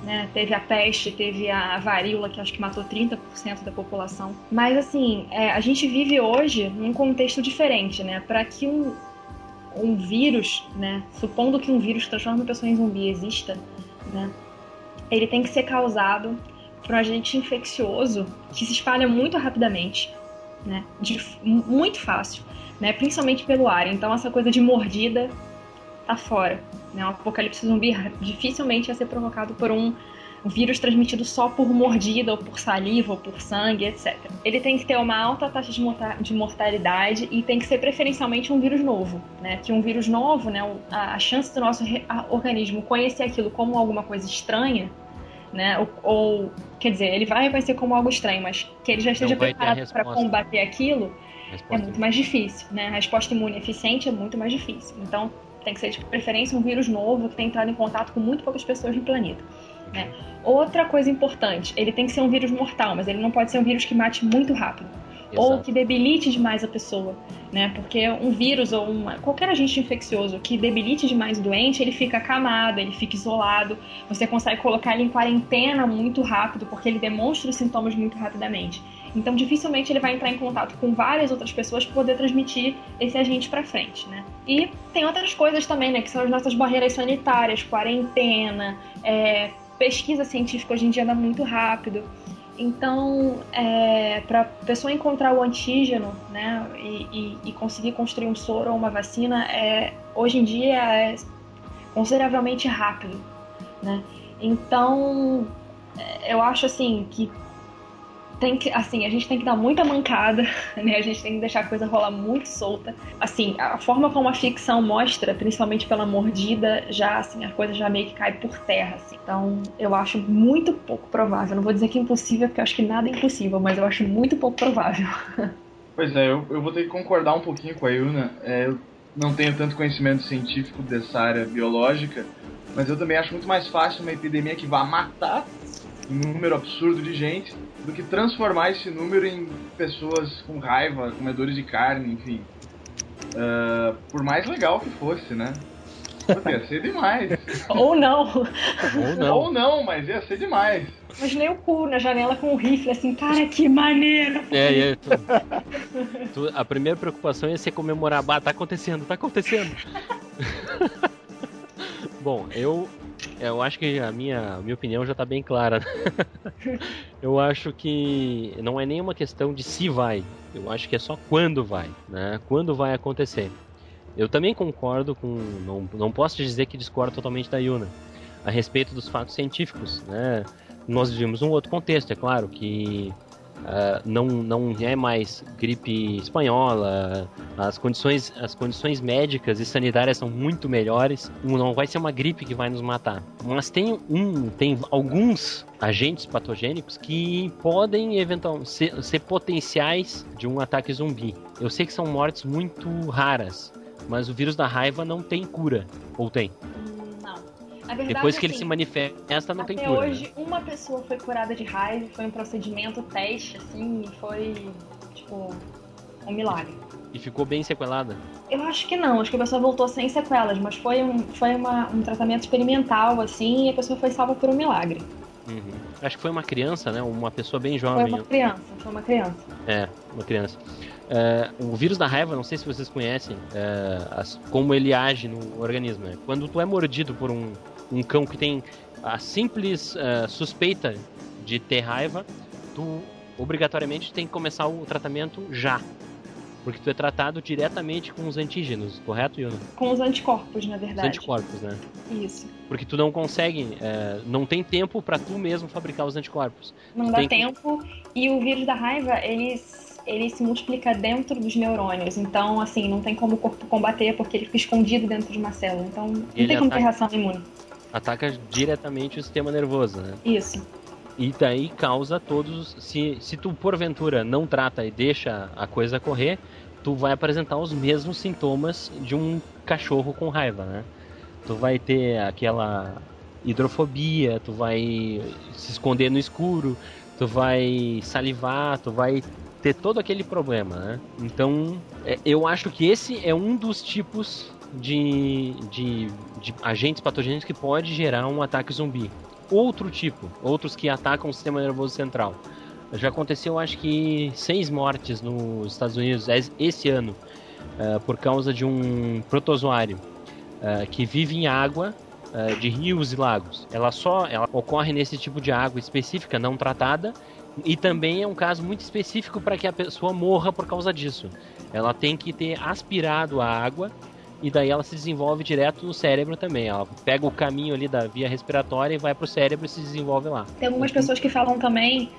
Né? Teve a peste, teve a varíola, que acho que matou 30% da população. Mas, assim, é, a gente vive hoje num contexto diferente, né? Para que um, um vírus, né? Supondo que um vírus transforme uma pessoa em zumbi exista, né? Ele tem que ser causado por um agente infeccioso que se espalha muito rapidamente, né? De, muito fácil, né? Principalmente pelo ar. Então essa coisa de mordida tá fora. Né? Um apocalipse zumbi dificilmente vai ser provocado por um vírus transmitido só por mordida, ou por saliva, ou por sangue, etc. Ele tem que ter uma alta taxa de, morta de mortalidade e tem que ser preferencialmente um vírus novo, né? Que um vírus novo, né? A, chance do nosso organismo conhecer aquilo como alguma coisa estranha, né? Ou, ou, quer dizer, ele vai reconhecer como algo estranho, mas que ele já esteja preparado para combater aquilo é muito mais difícil, né? A resposta imune eficiente é muito mais difícil. Então tem que ser de preferência um vírus novo que tenha entrado em contato com muito poucas pessoas no planeta. Né? Outra coisa importante, ele tem que ser um vírus mortal, mas ele não pode ser um vírus que mate muito rápido. Exato. Ou que debilite demais a pessoa, né? Porque um vírus ou uma, qualquer agente infeccioso que debilite demais o doente, ele fica acamado, ele fica isolado. Você consegue colocar ele em quarentena muito rápido, porque ele demonstra os sintomas muito rapidamente. Então, dificilmente ele vai entrar em contato com várias outras pessoas para poder transmitir esse agente para frente, né? E tem outras coisas também, né? Que são as nossas barreiras sanitárias, quarentena, é, pesquisa científica hoje em dia anda muito rápido. Então, é, para a pessoa encontrar o antígeno, né, e, e, e, conseguir construir um soro ou uma vacina, é, hoje em dia é consideravelmente rápido, né? Então, eu acho assim que tem que, assim, a gente tem que dar muita mancada, né? A gente tem que deixar a coisa rolar muito solta. Assim, a forma como a ficção mostra, principalmente pela mordida, já assim, a coisa já meio que cai por terra, assim. Então, eu acho muito pouco provável. Não vou dizer que é impossível, porque eu acho que nada é impossível, mas eu acho muito pouco provável. Pois é, eu, eu vou ter que concordar um pouquinho com a Yuna. É, eu não tenho tanto conhecimento científico dessa área biológica, mas eu também acho muito mais fácil uma epidemia que vá matar um número absurdo de gente do que transformar esse número em pessoas com raiva, comedores de carne, enfim. Uh, por mais legal que fosse, né? Puta, ia ser demais. Ou não. Ou não. Ou não, mas ia ser demais. Imaginei o cu na janela com um rifle, assim, cara, que maneiro. É, é, tu- tu- a primeira preocupação ia ser comemorar. Bah, tá acontecendo, tá acontecendo. Bom, eu, eu acho que a minha, a minha opinião já tá bem clara. né? eu acho que não é nenhuma questão de se vai. Eu acho que é só quando vai, né? Quando vai acontecer. Eu também concordo com. Não, não posso dizer que discordo totalmente da Yuna a respeito dos fatos científicos, né? Nós vivemos um outro contexto, é claro, que ah, não, não é mais gripe espanhola, as condições, as condições médicas e sanitárias são muito melhores, não vai ser uma gripe que vai nos matar. Mas tem um, tem alguns agentes patogênicos que podem eventualmente ser, ser potenciais de um ataque zumbi. Eu sei que são mortes muito raras, mas o vírus da raiva não tem cura, ou tem? Verdade, Depois que ele assim, se manifesta, não Até tem cura. né? hoje, uma pessoa foi curada de raiva, foi um procedimento teste, assim, e foi, tipo, um milagre. E ficou bem sequelada. Eu acho que não, acho que a pessoa voltou sem sequelas, mas foi um, foi uma- um tratamento experimental, assim, e a pessoa foi salva por um milagre. Uhum. Acho que foi uma criança, né? Uma pessoa bem Foi jovem. uma criança, foi uma criança. É, uma criança. É, o vírus da raiva, não sei se vocês conhecem, é, as- como ele age no organismo. Né? Quando tu é mordido por um, um cão que tem a simples é, suspeita de ter raiva, tu obrigatoriamente tem que começar o tratamento já. Porque tu é tratado diretamente com os antígenos, correto, Yuna? Com os anticorpos, na Os verdade. anticorpos, né? Isso. Porque tu não consegue, é, não tem tempo pra tu mesmo fabricar os anticorpos. Não Tu dá tem que- tempo. E o vírus da raiva, ele, ele se multiplica dentro dos neurônios. Então, assim, não tem como o corpo combater porque ele fica escondido dentro de uma célula. Então, não Ele tem como ter ataca- reação imune. Ataca diretamente o sistema nervoso, né? Isso. E daí causa todos. Se, se tu porventura não trata e deixa a coisa correr, tu vai apresentar os mesmos sintomas de um cachorro com raiva, né? Tu vai ter aquela hidrofobia, tu vai se esconder no escuro, tu vai salivar, tu vai ter todo aquele problema, né? Então, é, eu acho que esse é um dos tipos de, de, de agentes patogênicos que pode gerar um ataque zumbi outro tipo, outros que atacam o sistema nervoso central. Já aconteceu, acho que, seis mortes nos Estados Unidos es- esse ano eh, por causa de um protozoário eh, que vive em água eh, de rios e lagos. Ela só ela ocorre nesse tipo de água específica, não tratada, e também é um caso muito específico para que a pessoa morra por causa disso. Ela tem que ter aspirado a água e daí ela se desenvolve direto no cérebro também. Ela pega o caminho ali da via respiratória e vai pro cérebro e se desenvolve lá. Tem algumas pessoas que falam também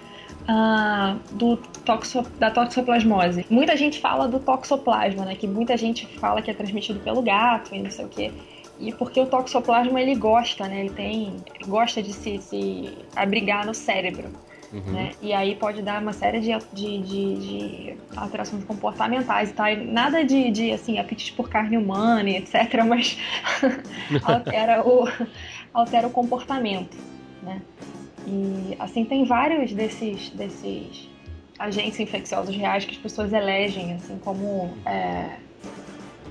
ah, do toxo, da toxoplasmose. Muita gente fala do toxoplasma, né? Que muita gente fala que é transmitido pelo gato e não sei o quê. E porque o toxoplasma ele gosta, né? Ele tem, ele gosta de se, se abrigar no cérebro. Uhum. né? E aí pode dar uma série de, de, de, de alterações comportamentais e tal. E nada de, de assim, apetite por carne humana e etc. Mas altera, o, altera o comportamento, né? E assim tem vários desses, desses agentes infecciosos reais que as pessoas elegem assim como é,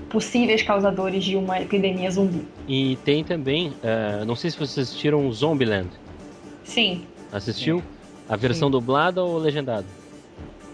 possíveis causadores de uma epidemia zumbi. E tem também, eh, não sei se vocês assistiram Zombieland. Sim, Assistiu? A versão dublada ou legendada?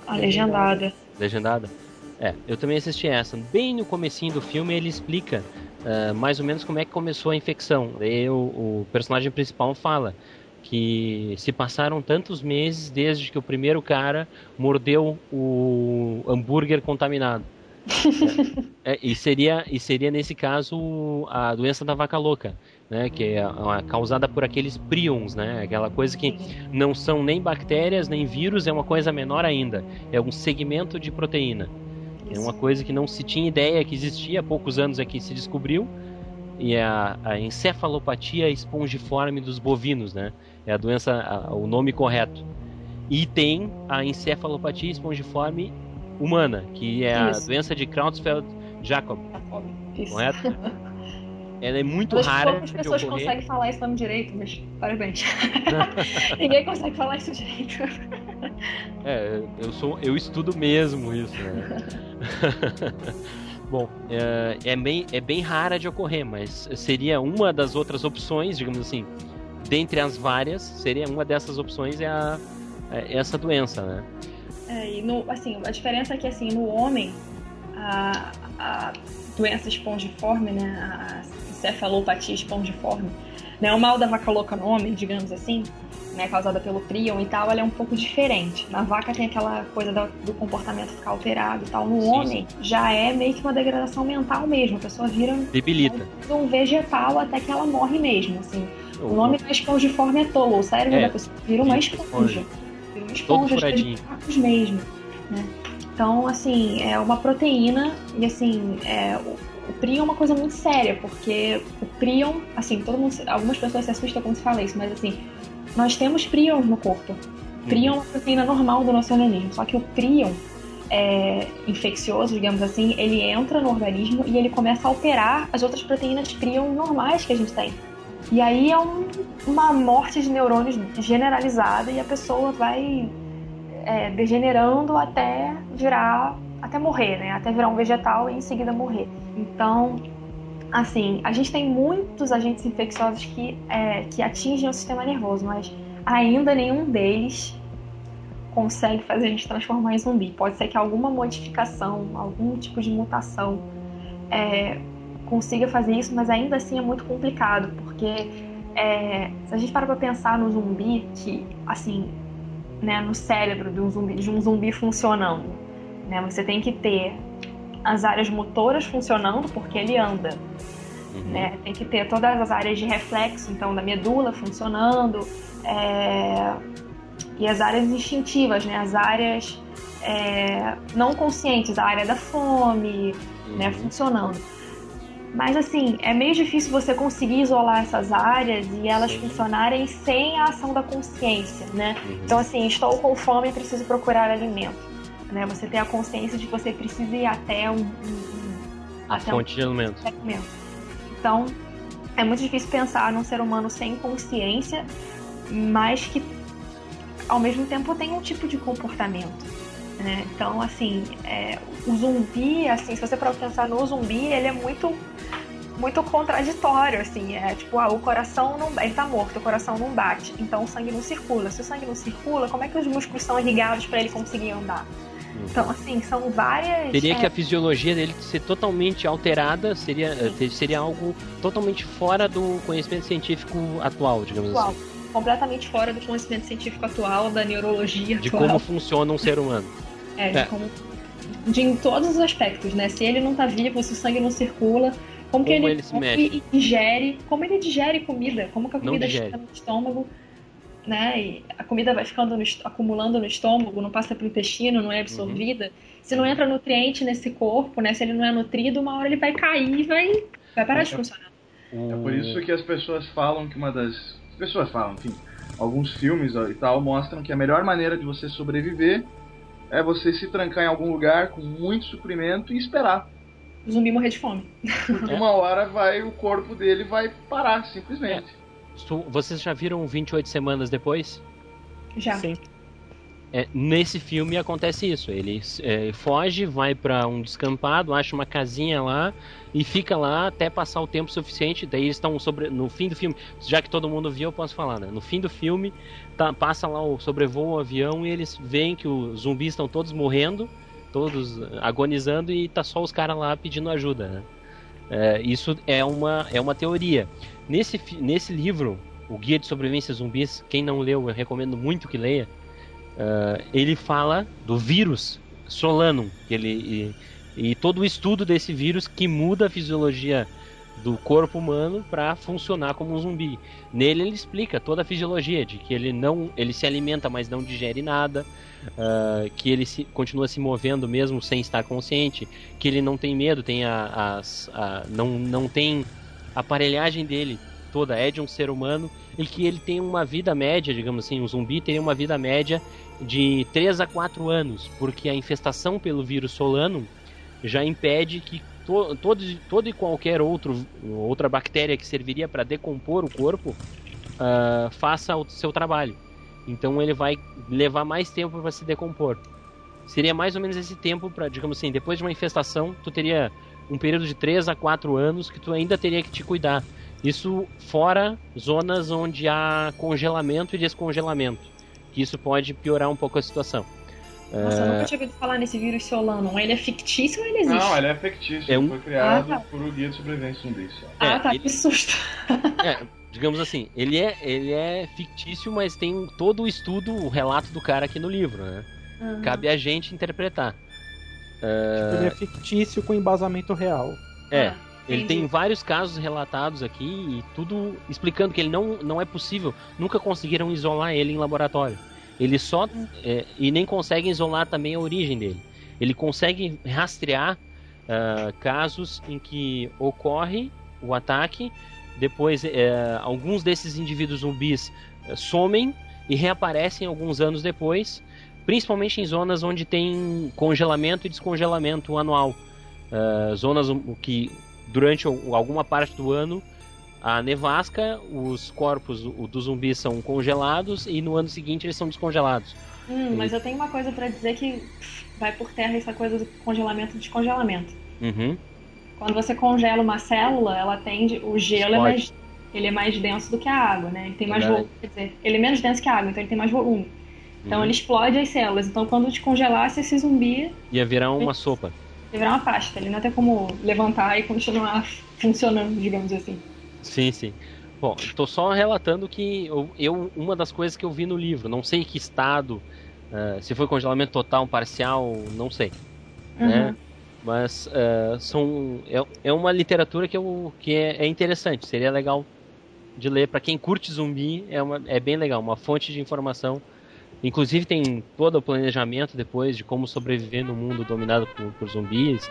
a legendada. Legendada? É, eu também assisti essa. Bem no comecinho do filme ele explica eh, mais ou menos como é que começou a infecção. Daí o, o personagem principal fala que se passaram tantos meses desde que o primeiro cara mordeu o hambúrguer contaminado. É, é, e, seria, e seria nesse caso a doença da vaca louca, né? Que é causada por aqueles prions, né? Aquela coisa que não são nem bactérias nem vírus, é uma coisa menor ainda. É um segmento de proteína. É uma coisa que não se tinha ideia que existia, há poucos anos é que se descobriu. E é a, a encefalopatia espongiforme dos bovinos, né? É a doença, a- o nome correto. E tem a encefalopatia espongiforme humana, que é a Isso. doença de Creutzfeldt-Jakob, correto? Ela é muito Uma das rara poucas pessoas conseguem falar esse nome direito, mas parabéns. Ninguém consegue falar isso direito. É, eu sou, eu estudo mesmo isso. Né? Bom, é, é bem, é bem rara de ocorrer, mas seria uma das outras opções, digamos assim, dentre as várias, seria uma dessas opções é, a, é essa doença, né? É, e no, assim, a diferença é que assim, no homem, a, a doença espongiforme, né, a cefalopatia espongiforme, né, o mal da vaca louca no homem, digamos assim, né, causada pelo prion e tal, ela é um pouco diferente. Na vaca tem aquela coisa da- do comportamento ficar alterado e tal. No Sim, homem já é meio que uma degradação mental mesmo. A pessoa vira Debilita. um vegetal até que ela morre mesmo, assim. O nome da espongiforme é tolo, o cérebro É, da pessoa vira uma esponja. Vira uma Todo esponja, cheia furadinho. de mesmo. Né? Então, assim, é uma proteína e assim, é, o, prion é uma coisa muito séria, porque o prion, assim, todo mundo, algumas pessoas se assustam quando se fala isso, mas assim, nós temos prions no corpo. Prion é uma proteína normal do nosso organismo, só que o prion é, infeccioso, digamos assim, ele entra no organismo e ele começa a alterar as outras proteínas prion normais que a gente tem. E aí é um- uma morte de neurônios generalizada e a pessoa vai é, degenerando até virar, até morrer, né? Até virar um vegetal e em seguida morrer. Então, assim, a gente tem muitos agentes infecciosos que, é, que atingem o sistema nervoso, mas ainda nenhum deles consegue fazer a gente transformar em zumbi. Pode ser que alguma modificação, algum tipo de mutação é, consiga fazer isso, mas ainda assim é muito complicado, porque é, se a gente para pra pensar no zumbi, que, assim, né, no cérebro de um zumbi, de um zumbi funcionando, né, você tem que ter as áreas motoras funcionando, porque ele anda, Uhum. né? Tem que ter todas as áreas de reflexo, então, da medula funcionando, é, e as áreas instintivas, né? As áreas é, não conscientes, a área da fome, né? Uhum. Funcionando. Mas, assim, é meio difícil você conseguir isolar essas áreas e elas Sim. funcionarem sem a ação da consciência, né? Uhum. Então, assim, estou com fome e preciso procurar alimento. Né? Você tem a consciência de que você precisa ir até um, um- um- até um fonte de alimento. Então, é muito difícil pensar num ser humano sem consciência, mas que ao mesmo tempo tem um tipo de comportamento. né? Então, assim, é, o zumbi, assim, se você pensar no zumbi, ele é muito muito contraditório, assim, é tipo, ah, o coração não, ele tá morto, o coração não bate, então o sangue não circula. Se o sangue não circula, como é que os músculos são irrigados para ele conseguir andar? Então, assim, são várias Teria é, que a fisiologia dele ser totalmente alterada, seria, eh, seria algo totalmente fora do conhecimento científico atual, digamos atual, assim. completamente fora do conhecimento científico atual, da neurologia De atual. como funciona um ser humano. É, de É. como. De em todos os aspectos, né? Se ele não tá vivo, se o sangue não circula, como, que Como ele, ele se come mexe. e digere, como ele digere comida, como que a comida chega no estômago, né? E a comida vai ficando no est- acumulando no estômago, não passa pro intestino, não é absorvida. Se não entra nutriente nesse corpo, né? Se ele não é nutrido, uma hora ele vai cair e vai, vai parar de É. funcionar. É por isso que as pessoas falam que uma das. As pessoas falam, enfim, alguns filmes e tal mostram que a melhor maneira de você sobreviver é você se trancar em algum lugar com muito suprimento e esperar. O zumbi morrer de fome. Porque uma hora vai, o corpo dele vai parar, simplesmente. Vocês já viram 28 semanas depois? Já. Sim. É, nesse filme acontece isso. Ele é, foge, vai pra um descampado, acha uma casinha lá e fica lá até passar o tempo suficiente. Daí eles estão sobre no fim do filme, já que todo mundo viu, eu posso falar, né? No fim do filme, tá- passa lá o sobrevoa o avião e eles veem que os zumbis estão todos morrendo, todos agonizando e tá só os caras lá pedindo ajuda. Né? É, isso é uma é uma teoria. Nesse nesse livro, o Guia de Sobrevivência Zumbis, quem não leu, eu recomendo muito que leia. Uh, ele fala do vírus Solanum, ele, e, e todo o estudo desse vírus que muda a fisiologia do corpo humano para funcionar como um zumbi. Nele ele explica toda a fisiologia de que ele não, ele se alimenta, mas não digere nada, uh, que ele se, continua se movendo mesmo sem estar consciente, que ele não tem medo, tem a, a, não, não tem a aparelhagem dele toda é de um ser humano e que ele tem uma vida média, digamos assim, um zumbi teria uma vida média de 3 a 4 anos, porque a infestação pelo vírus solano já impede que to, todo, todo e qualquer outro, outra bactéria que serviria para decompor o corpo uh, faça o seu trabalho. Então ele vai levar mais tempo para se decompor. Seria mais ou menos esse tempo para, digamos assim, depois de uma infestação, tu teria um período de 3 a 4 anos que tu ainda teria que te cuidar. Isso fora zonas onde há congelamento e descongelamento. Que isso pode piorar um pouco a situação. Nossa, eu nunca tinha ouvido falar nesse vírus Solano. Ele é fictício ou ele existe? Não, ele é fictício. É um- Foi criado Ah, tá. por o Guia de Sobrevivência só. Ah, É, tá, ele- que susto. É, digamos assim, ele é, ele é fictício, mas tem todo o estudo, o relato do cara aqui no livro, né? Uhum. Cabe a gente interpretar. Ele é fictício com embasamento real. É, Ah, ele tem vários casos relatados aqui e tudo explicando que ele não, não é possível, nunca conseguiram isolar ele em laboratório. Ele só. é, e nem conseguem isolar também a origem dele. Ele consegue rastrear ah, casos em que ocorre o ataque, depois é, alguns desses indivíduos zumbis eh, somem e reaparecem alguns anos depois, principalmente em zonas onde tem congelamento e descongelamento anual. Ah, zonas que durante alguma parte do ano a nevasca, os corpos dos zumbis são congelados e no ano seguinte eles são descongelados. Hum, mas eu tenho uma coisa pra dizer que vai por terra essa coisa do congelamento e descongelamento. Uhum. Quando você congela uma célula, ela tende. O gelo é mais. Ele é mais denso do que a água, né? Ele tem mais Verdade. volume. Quer dizer, ele é menos denso que a água, então ele tem mais volume. Então Uhum. ele explode as células. Então quando descongelasse esse zumbi, Ia virar uma sopa. ele virar uma pasta. Ele não tem como levantar e continuar funcionando, digamos assim. Sim, sim. Bom, estou só relatando que eu, eu- uma das coisas que eu vi no livro, não sei que estado, ah, se foi congelamento total, parcial, não sei. Uhum. né? Mas ah, são é, é uma literatura que, eu, que é, é interessante, seria legal de ler para quem curte zumbi, é, uma, é bem legal, uma fonte de informação. Inclusive tem todo o planejamento depois de como sobreviver no mundo dominado por, por zumbis,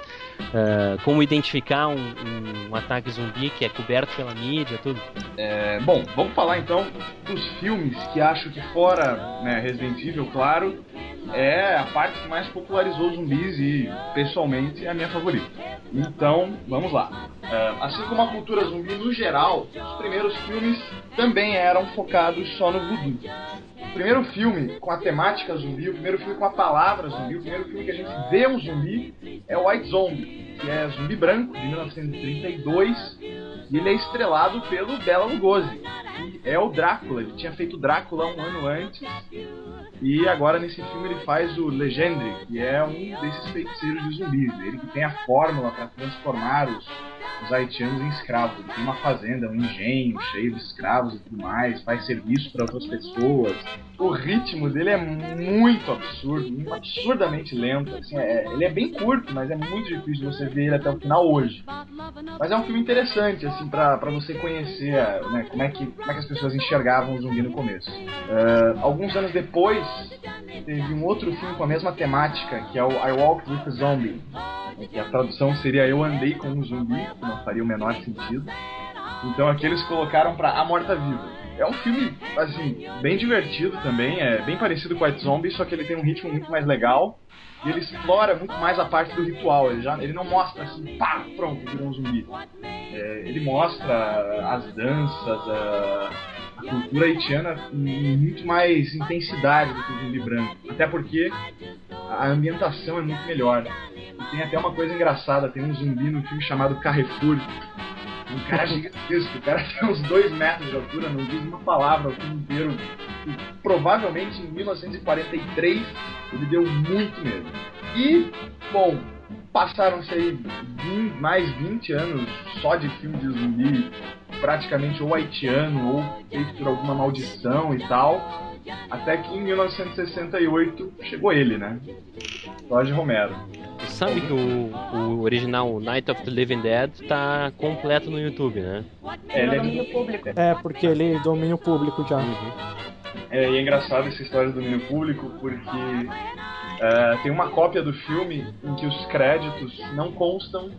ah, como identificar um, um ataque zumbi que é coberto pela mídia, tudo. É, bom, vamos falar então dos filmes que acho que fora né, Resident Evil, claro, é a parte que mais popularizou zumbis e pessoalmente é a minha favorita. Então, vamos lá. É, assim como a cultura zumbi no geral, os primeiros filmes também eram focados só no voodoo. O primeiro filme com a temática zumbi, o primeiro filme com a palavra zumbi, o primeiro filme que a gente vê um zumbi é White Zombie, que é Zumbi Branco, de 1932, e ele é estrelado pelo Bela Lugosi, que é o Drácula. Ele tinha feito Drácula um ano antes, e agora nesse filme ele faz o Legendre, que é um desses feiticeiros de zumbis. Ele que tem a fórmula para transformar os, os haitianos em escravos. Ele tem uma fazenda, um engenho cheio de escravos e tudo mais, faz serviço para outras pessoas. O ritmo dele é muito absurdo, absurdamente lento. Assim, é- ele é bem curto, mas é muito difícil você ver ele até o final hoje. Mas é um filme interessante, assim, pra você conhecer né, como, é que, como é que as pessoas enxergavam o zumbi no começo. Ah, alguns anos depois, teve um outro filme com a mesma temática, que é o I Walked with a Zombie. Que a tradução seria Eu Andei com um Zumbi, que não faria o menor sentido. Então aqui eles colocaram pra A Morta Viva. É um filme, assim, bem divertido também, é bem parecido com White Zombie, só que ele tem um ritmo muito mais legal. E ele explora muito mais a parte do ritual. Ele, já, ele não mostra assim, pá, pronto, virou um zumbi. É, ele mostra as danças, a cultura haitiana com muito mais intensidade do que o zumbi branco. Até porque a ambientação é muito melhor. E tem até uma coisa engraçada, tem um zumbi no filme chamado Carrefour. Um cara gigantesco, o cara tem uns dois metros de altura, não diz uma palavra o filme inteiro. E, provavelmente em 1943 ele deu muito medo. E, bom, passaram-se aí 20 mais 20 anos só de filme de zumbi, praticamente ou haitiano ou feito por alguma maldição e tal. Até que em 1968 chegou ele, né? Jorge Romero. Sabe que o, o original Night of the Living Dead tá completo no YouTube, né? É, ele é domínio público. É, porque ele é domínio público já. Uhum. É, e é engraçado essa história do domínio público porque é, tem uma cópia do filme em que os créditos não constam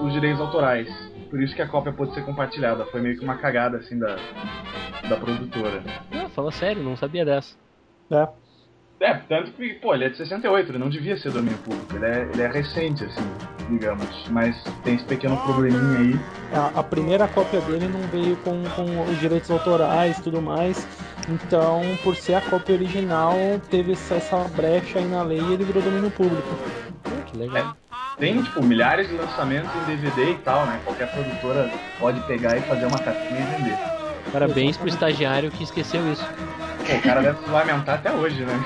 os direitos autorais. Por isso que a cópia pode ser compartilhada. Foi meio que uma cagada assim da, da produtora. Não, fala sério, não sabia dessa. É. É, tanto que, pô, ele é de 68, ele não devia ser domínio público. Ele é, ele é recente, assim, digamos. Mas tem esse pequeno probleminha aí. A, a primeira cópia dele não veio com, com os direitos autorais e tudo mais. Então, por ser a cópia original, teve essa, essa brecha aí na lei e ele virou domínio público. Que legal. Tem, tipo, milhares de lançamentos em DVD e tal, né? Qualquer produtora pode pegar e fazer uma capinha e vender. Parabéns pro estagiário que esqueceu isso. O cara deve se lamentar até hoje, né?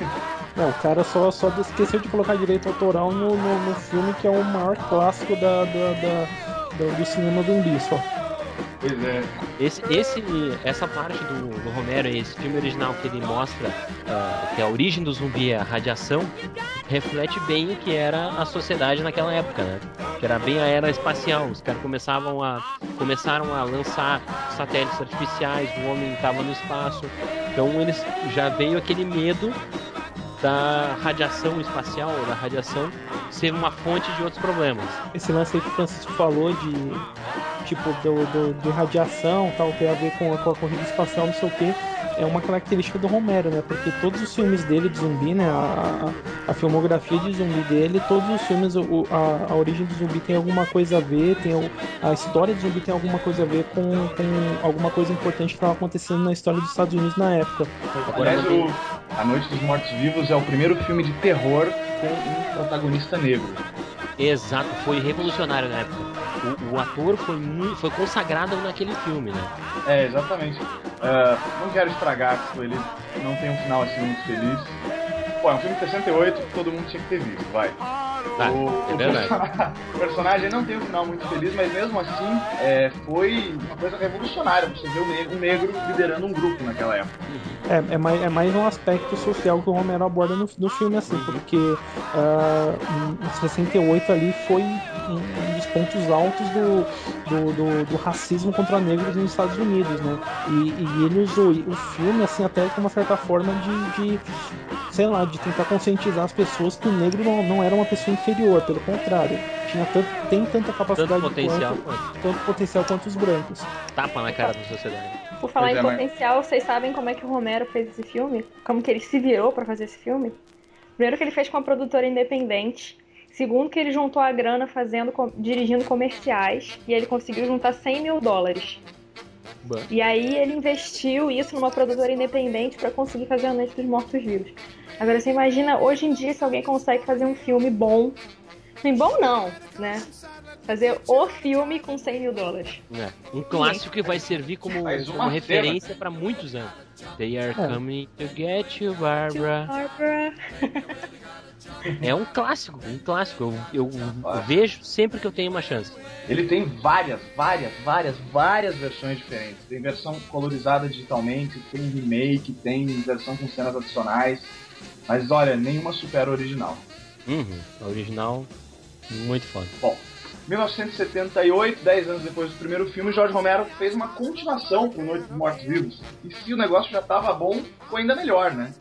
Não, o cara só, só esqueceu de colocar direito autoral no, no, no filme que é o maior clássico da, da, da- da- do cinema zumbi, só. Pois é. Esse, esse, essa parte do, do Romero, esse filme original que ele mostra ah, que a origem do zumbi é a radiação, reflete bem o que era a sociedade naquela época, né? Que era bem a era espacial. Os caras começavam a começaram a lançar satélites artificiais, o homem estava no espaço. Então eles já veio aquele medo da radiação espacial, ou da radiação ser uma fonte de outros problemas. Esse lance aí que o Francisco falou de tipo do, do- de radiação tal, tem a ver com a, com a corrida espacial, não sei o que, é uma característica do Romero, né? Porque todos os filmes dele de zumbi, né? A, a- a filmografia de zumbi dele, todos os filmes, o- a, a origem do zumbi tem alguma coisa a ver, tem o- a história do zumbi tem alguma coisa a ver com, com alguma coisa importante que estava acontecendo na história dos Estados Unidos na época. Agora Aliás, o A Noite dos Mortos Vivos é o primeiro filme de terror com um protagonista negro. Exato, foi revolucionário na época. O, o ator foi muito, foi consagrado naquele filme, né? É, exatamente. Ah, não quero estragar, ele não tem um final assim muito feliz. Pô, é um filme de 68 que todo mundo tinha que ter visto, vai. Tá, o, é verdade. o personagem não tem um final muito feliz, mas mesmo assim é, foi uma coisa revolucionária. Você vê um negro, um negro liderando um grupo naquela época. É, é, mais, é mais um aspecto social que o Romero aborda no, no filme, assim, porque ah, em 68 ali foi um, um dos pontos altos do, do, do- do racismo contra negros nos Estados Unidos, né? E, e ele usou o filme, assim, até com uma certa forma de, de, sei lá, de tentar conscientizar as pessoas que o negro não, não era uma pessoa inferior, pelo contrário. Tinha tanto, tem tanta capacidade Tanto potencial quanto, quanto tanto potencial quanto os brancos. tapa na cara da sociedade. Por falar Pois em é, mas- potencial, vocês sabem como é que o Romero fez esse filme? Como que ele se virou pra fazer esse filme? Primeiro que ele fez com uma produtora independente. Segundo que ele juntou a grana fazendo, dirigindo comerciais. E ele conseguiu juntar 100 mil dólares. Bah. E aí ele investiu isso numa produtora independente pra conseguir fazer A Noite dos Mortos Vivos. Agora você imagina hoje em dia se alguém consegue fazer um filme bom. Bem, bom não, né? Fazer o filme com 100 mil dólares. É, um clássico que vai servir como, como uma referência para muitos anos. They are É. coming to get you, Barbara. Barbara. É um clássico, um clássico. Eu, eu vejo sempre que eu tenho uma chance. Ele tem várias, várias, várias, várias versões diferentes. Tem versão colorizada digitalmente, tem remake, tem versão com cenas adicionais. Mas olha, nenhuma supera original. Uhum, a original, muito foda. Bom, 1978, 10 anos depois do primeiro filme, Jorge Romero fez uma continuação com Noite dos Mortos Vivos. E se o negócio já tava bom, foi ainda melhor, né?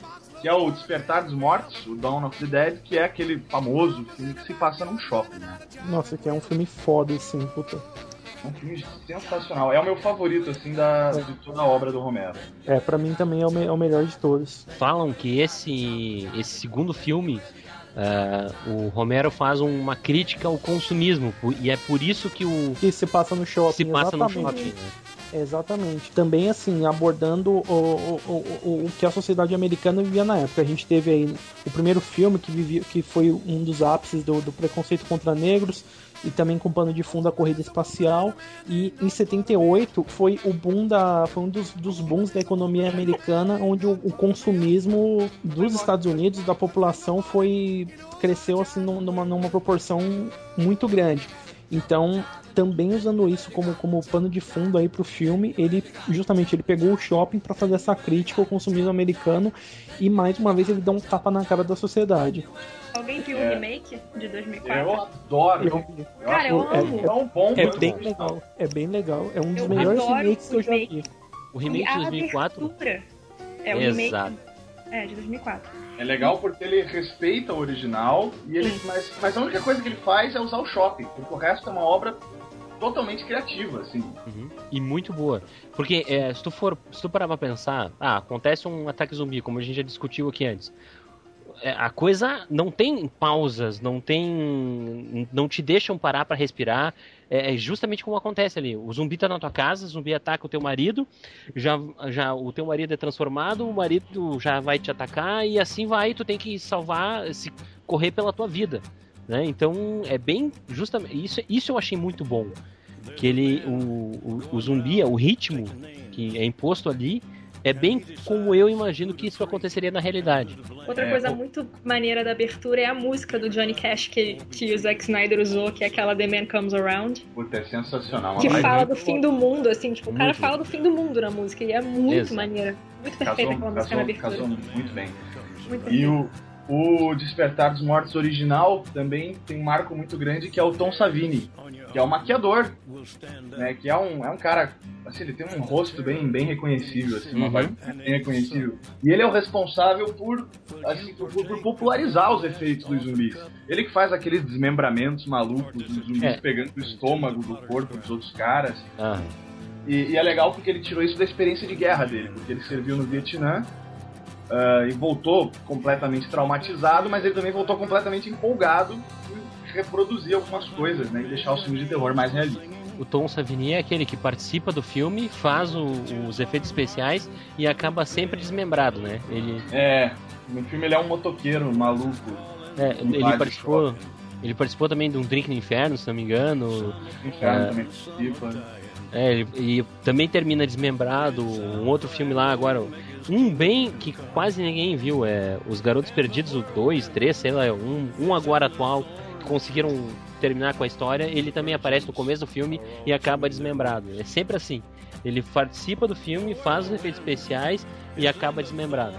Que é o Despertar dos Mortos, o Dawn of the Dead, que é aquele famoso filme que se passa num shopping, né? Nossa, que é um filme foda, assim, puta. É um filme sensacional. É o meu favorito, assim, da, de toda a obra do Romero. É, pra mim também é o, me- é o melhor de todos. Falam que esse, esse segundo filme, ah, o Romero faz uma crítica ao consumismo. E é por isso que o Que se passa no shopping. se passa no exatamente. shopping. Né? Exatamente. Também, assim, abordando o, o, o, o- que a sociedade americana vivia na época. A gente teve aí o primeiro filme que, vivia, que foi um dos ápices do, do preconceito contra negros e também com pano de fundo a corrida espacial. E em 78 foi o boom da. foi um dos, dos booms da economia americana, onde o, o consumismo dos Estados Unidos, da população, foi. cresceu assim num- numa, numa proporção muito grande. Então, também usando isso como, como pano de fundo aí pro filme, ele justamente ele pegou o shopping para fazer essa crítica ao consumismo americano e mais uma vez ele dá um tapa na cara da sociedade. Alguém viu o É. remake de 2004? Eu adoro. Eu- Eu Cara, eu amo. tão bom. É bem bom. legal, é bem legal. É um dos Eu melhores remakes que eu já vi. O remake de a 2004. abertura É o Exato. remake. É, de 2004. É legal porque ele respeita o original, e ele, mas, mas a única coisa que ele faz é usar o shopping, porque o resto é uma obra totalmente criativa, assim. Uhum. E muito boa. Porque é, se tu for, se tu parar pra pensar, ah, acontece um ataque zumbi, como a gente já discutiu aqui antes. É, a coisa não tem pausas, não tem. não te deixam parar para respirar. É, é justamente como acontece ali. O zumbi tá na tua casa, o zumbi ataca o teu marido, já, já o teu marido é transformado, o marido já vai te atacar e assim vai, tu tem que salvar, se correr pela tua vida. Né? Então é bem justamente isso, isso eu achei muito bom que ele o, o, o zumbi, o ritmo que é imposto ali é bem como eu imagino que isso aconteceria na realidade. Outra coisa é, muito maneira da abertura é a música do Johnny Cash que, que o Zack Snyder usou, que é aquela The Man Comes Around. Puta, é sensacional. Que fala do fim do mundo, assim, tipo, o cara fala do fim do mundo na música e é muito Exato. maneira. Muito perfeita aquela música na abertura. Casou muito bem. Muito e o, o Despertar dos Mortos original também tem um marco muito grande que é o Tom Savini, que é o maquiador, né? Que é um, é um cara, assim, ele tem um rosto bem, bem reconhecível, assim, uma uhum. bem reconhecível. E ele é o responsável por, assim, por, por, popularizar os efeitos dos zumbis. Ele que faz aqueles desmembramentos malucos dos zumbis é. pegando o estômago do corpo dos outros caras. Uhum. E, e, é legal porque ele tirou isso da experiência de guerra dele, porque ele serviu no Vietnã uh, e voltou completamente traumatizado, mas ele também voltou completamente empolgado em reproduzir algumas coisas, né, e deixar os filmes de terror mais realistas. O Tom Savini é aquele que participa do filme, faz o, os efeitos especiais e acaba sempre desmembrado, né? Ele... É, no filme ele é um motoqueiro maluco. É, ele participou, ele participou também de um Drink no Inferno, se não me engano. Inferno é, também participa. É, ele, e também termina desmembrado. Um outro filme lá agora, um bem que quase ninguém viu é Os Garotos Perdidos, o 2, 3, sei lá, um, um agora atual, conseguiram terminar com a história, ele também aparece no começo do filme e acaba desmembrado. É sempre assim. Ele participa do filme, faz os efeitos especiais e acaba desmembrado.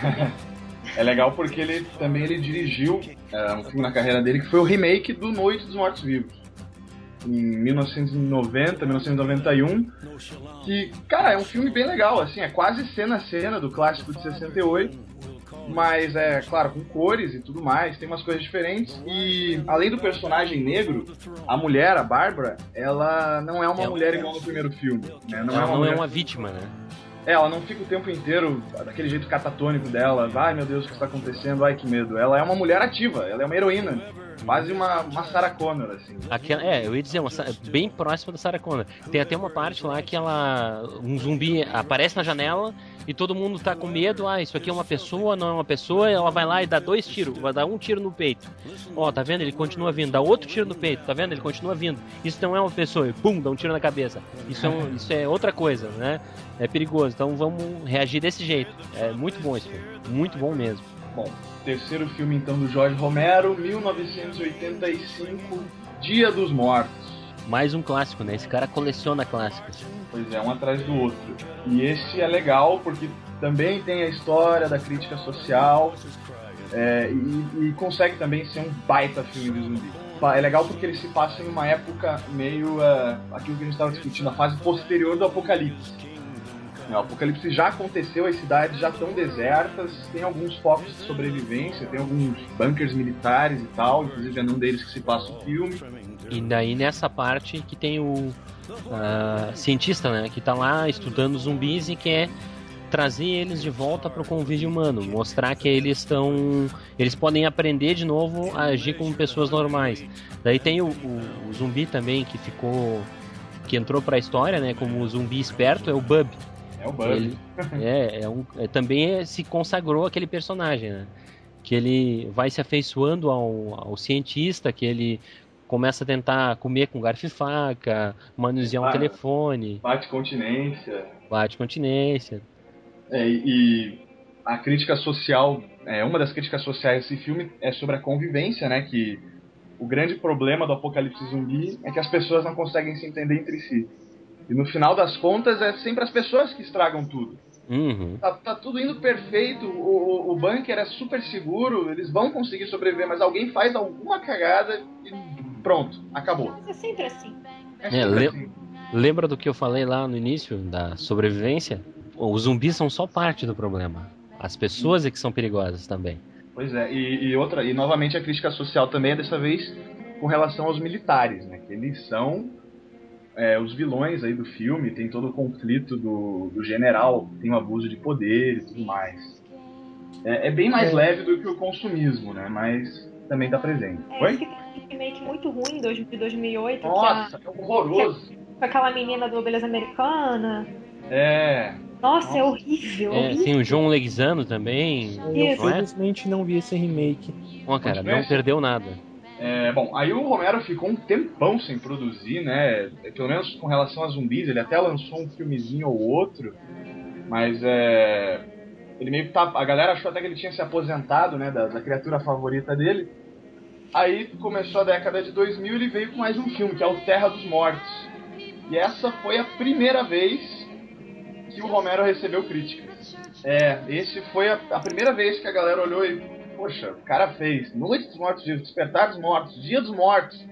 é legal porque ele também ele dirigiu é, um filme na carreira dele que foi o remake do Noite dos Mortos Vivos em 1990, 1991, que, cara, é um filme bem legal, assim, é quase cena a cena do clássico de 68, mas é, claro, com cores e tudo mais, tem umas coisas diferentes, e além do personagem negro, a mulher, a Bárbara, ela não é uma é mulher igual no primeiro filme, né? Não, ela é, uma, não mulher... é uma vítima, né? É, ela não fica o tempo inteiro daquele jeito catatônico dela, ai meu Deus, o que está acontecendo, ai que medo. Ela é uma mulher ativa, ela é uma heroína. Quase uma, uma Sarah Connor, assim. Aquela, é, eu ia dizer, uma, bem próxima da Sarah Connor. Tem até uma parte lá que ela. Um zumbi aparece na janela e todo mundo tá com medo. Ah, isso aqui é uma pessoa, não é uma pessoa. Ela vai lá e dá dois tiros, vai dar um tiro no peito. Ó, oh, tá vendo? Ele continua vindo. Dá outro tiro no peito, tá vendo? Ele continua vindo. Isso não é uma pessoa. E pum, dá um tiro na cabeça. Isso é, um, isso é outra coisa, né? É perigoso. Então vamos reagir desse jeito. É muito bom esse filme. Muito bom mesmo. Bom, terceiro filme então do Jorge Romero, 1985, Dia dos Mortos. Mais um clássico, né? Esse cara coleciona clássicos. Pois é, um atrás do outro. E esse é legal porque também tem a história da crítica social é, e, e, consegue também ser um baita filme de zumbi. É legal porque ele se passa em uma época meio uh, aquilo que a gente estava discutindo, a fase posterior do apocalipse. O apocalipse já aconteceu, as cidades já estão desertas, tem alguns focos de sobrevivência, tem alguns bunkers militares e tal, inclusive é num deles que se passa o filme. E daí nessa parte que tem o uh, cientista, né, que está lá estudando zumbis e quer trazer eles de volta para o convívio humano, mostrar que eles estão, eles podem aprender de novo a agir como pessoas normais. Daí tem o, o, o zumbi também que ficou, que entrou para a história, né, como o zumbi esperto é o Bub é o Buzz. Ele, é, é um, é, também se consagrou aquele personagem, né? Que ele vai se afeiçoando ao, ao cientista, que ele começa a tentar comer com garfo e faca, manusear um ah, telefone. Bate continência. Bate continência. É, e a crítica social, é, uma das críticas sociais desse filme é sobre a convivência, né? Que o grande problema do apocalipse zumbi é que as pessoas não conseguem se entender entre si. E no final das contas é sempre as pessoas que estragam tudo. Uhum. Tá, tá, tudo indo perfeito, o, o, o bunker é super seguro, eles vão conseguir sobreviver, mas alguém faz alguma cagada e pronto, acabou. Mas é sempre assim. É, é sempre é, assim. Lembra do que eu falei lá no início da sobrevivência? Os zumbis são só parte do problema. As pessoas é que são perigosas também. Pois é, e, e outra, e novamente a crítica social também é dessa vez com relação aos militares, né? Que eles são é, os vilões aí do filme, tem todo o conflito do, do general, tem o abuso de poder e tudo mais. É, é bem mais É. leve do que o consumismo, né? Mas também tá presente. É, Oi? que tem um remake muito ruim de 2008, que Nossa, é horroroso. a- com aquela menina do Beleza Americana. É. Nossa, é Nossa. horrível. É, horrível. tem o João Leguizano também. Eu Isso. Não é? infelizmente não vi esse remake. Ó, cara, não esse? perdeu nada. É, bom, aí o Romero ficou um tempão sem produzir, né? Pelo menos com relação a zumbis, ele até lançou um filmezinho ou outro, mas é. Ele meio que tá. A galera achou até que ele tinha se aposentado, né? Da, da criatura favorita dele. Aí começou a década de 2000 e ele veio com mais um filme, que é o Terra dos Mortos. E essa foi a primeira vez que o Romero recebeu críticas. É, esse foi a, a primeira vez que a galera olhou e poxa, o cara fez Noite dos Mortos, Despertar dos Mortos, Dia dos Mortos.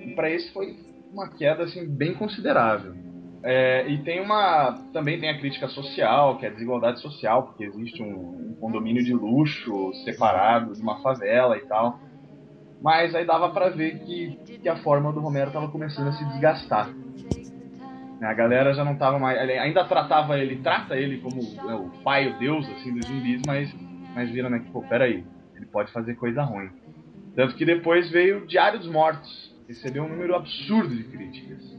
E pra esse foi uma queda assim bem considerável. É, e tem uma também tem a crítica social, que é a desigualdade social, porque existe um, um condomínio de luxo separado de uma favela e tal. Mas aí dava pra ver que, que a forma do Romero tava começando a se desgastar. A galera já não tava mais. Ainda tratava ele, trata ele como né, o pai, o deus assim dos zumbis, mas, mas viram, né, que, pô, peraí, ele pode fazer coisa ruim. Tanto que depois veio o Diário dos Mortos, recebeu um número absurdo de críticas.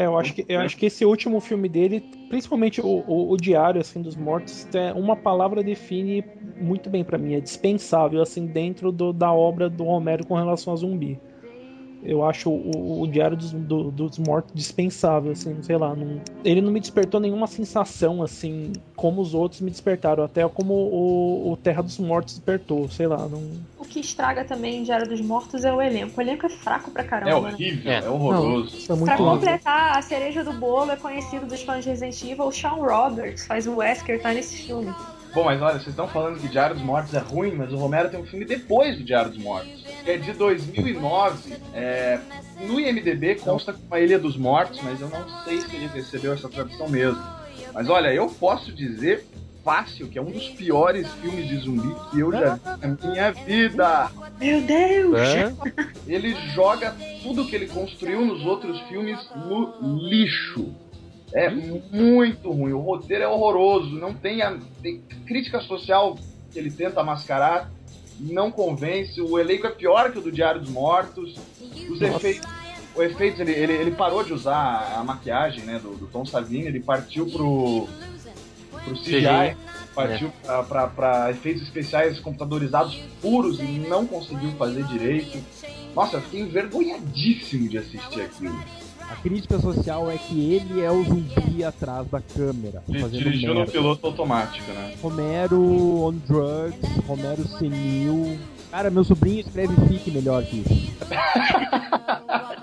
É, eu acho que, eu acho que esse último filme dele, principalmente o, o, o Diário assim dos Mortos, é uma palavra define muito bem pra mim, é dispensável assim dentro do- da obra do Romero com relação a zumbi. Eu acho o, o Diário dos, do- dos Mortos dispensável, assim, sei lá, não- ele não me despertou nenhuma sensação assim como os outros me despertaram, até como o, o Terra dos Mortos despertou, sei lá, não. O que estraga também Diário dos Mortos é o elenco. O elenco é fraco pra caramba. É né? horrível, É. é, horroroso. Isso é muito Pra completar, a cereja do bolo é conhecido dos fãs de Resident Evil, o Sean Roberts faz o Wesker, tá nesse filme. Bom, mas olha, vocês estão falando que Diário dos Mortos é ruim, mas o Romero tem um filme depois do Diário dos Mortos. Que é de 2009. É, no IMDB consta como a Ilha dos Mortos, mas eu não sei se ele recebeu essa tradução mesmo. Mas olha, eu posso dizer fácil que é um dos piores filmes de zumbi que eu já vi na minha vida. Meu Deus! Hã? Ele joga tudo que ele construiu nos outros filmes no lixo. É muito ruim. O roteiro é horroroso. Não tem a tem crítica social que ele tenta mascarar. Não convence. O elenco é pior que o do Diário dos Mortos. Os efeitos. O efeitos, ele, ele, ele parou de usar a maquiagem né, do, do Tom Savini, ele partiu pro, pro CGI, CGI. partiu pra, pra, pra efeitos especiais computadorizados puros e não conseguiu fazer direito. Nossa, eu fiquei envergonhadíssimo de assistir aquilo. A crítica social é que ele é o zumbi atrás da câmera, Ele dirigiu no piloto automático, né? Romero on drugs, Romero senil. Cara, meu sobrinho escreve fique melhor que isso.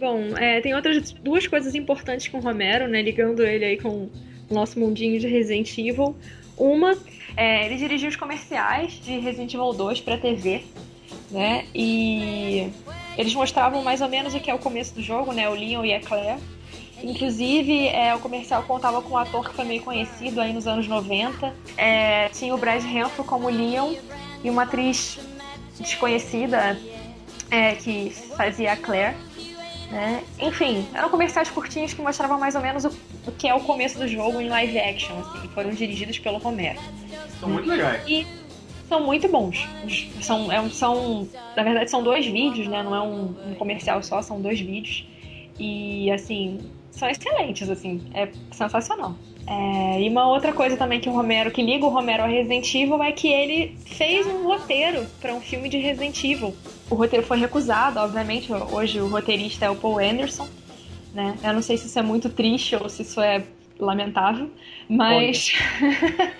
Bom, é, tem outras duas coisas importantes com o Romero, né? Ligando ele aí com o nosso mundinho de Resident Evil. Uma, é, ele dirigiu os comerciais de Resident Evil 2 pra TV, né? E eles mostravam mais ou menos o que é o começo do jogo, né? O Leon e a Claire. Inclusive, é, o comercial contava com um ator que foi meio conhecido aí nos anos 90. É, tinha o Brad Renfro como Leon e uma atriz desconhecida é, que fazia a Claire. Né? Enfim, eram comerciais curtinhos que mostravam mais ou menos o, o que é o começo do jogo em live action, assim, foram dirigidos pelo Romero. São muito legais. E são muito bons. São, é um- são, na verdade, são dois vídeos, né? Não é um, um comercial só, são dois vídeos. E, assim, são excelentes, assim, é sensacional. É, e uma outra coisa também que o Romero, que liga o Romero a Resident Evil, é que ele fez um roteiro para um filme de Resident Evil. O roteiro foi recusado, obviamente. Hoje o roteirista é o Paul Anderson, né? Eu não sei se isso é muito triste ou se isso é lamentável, mas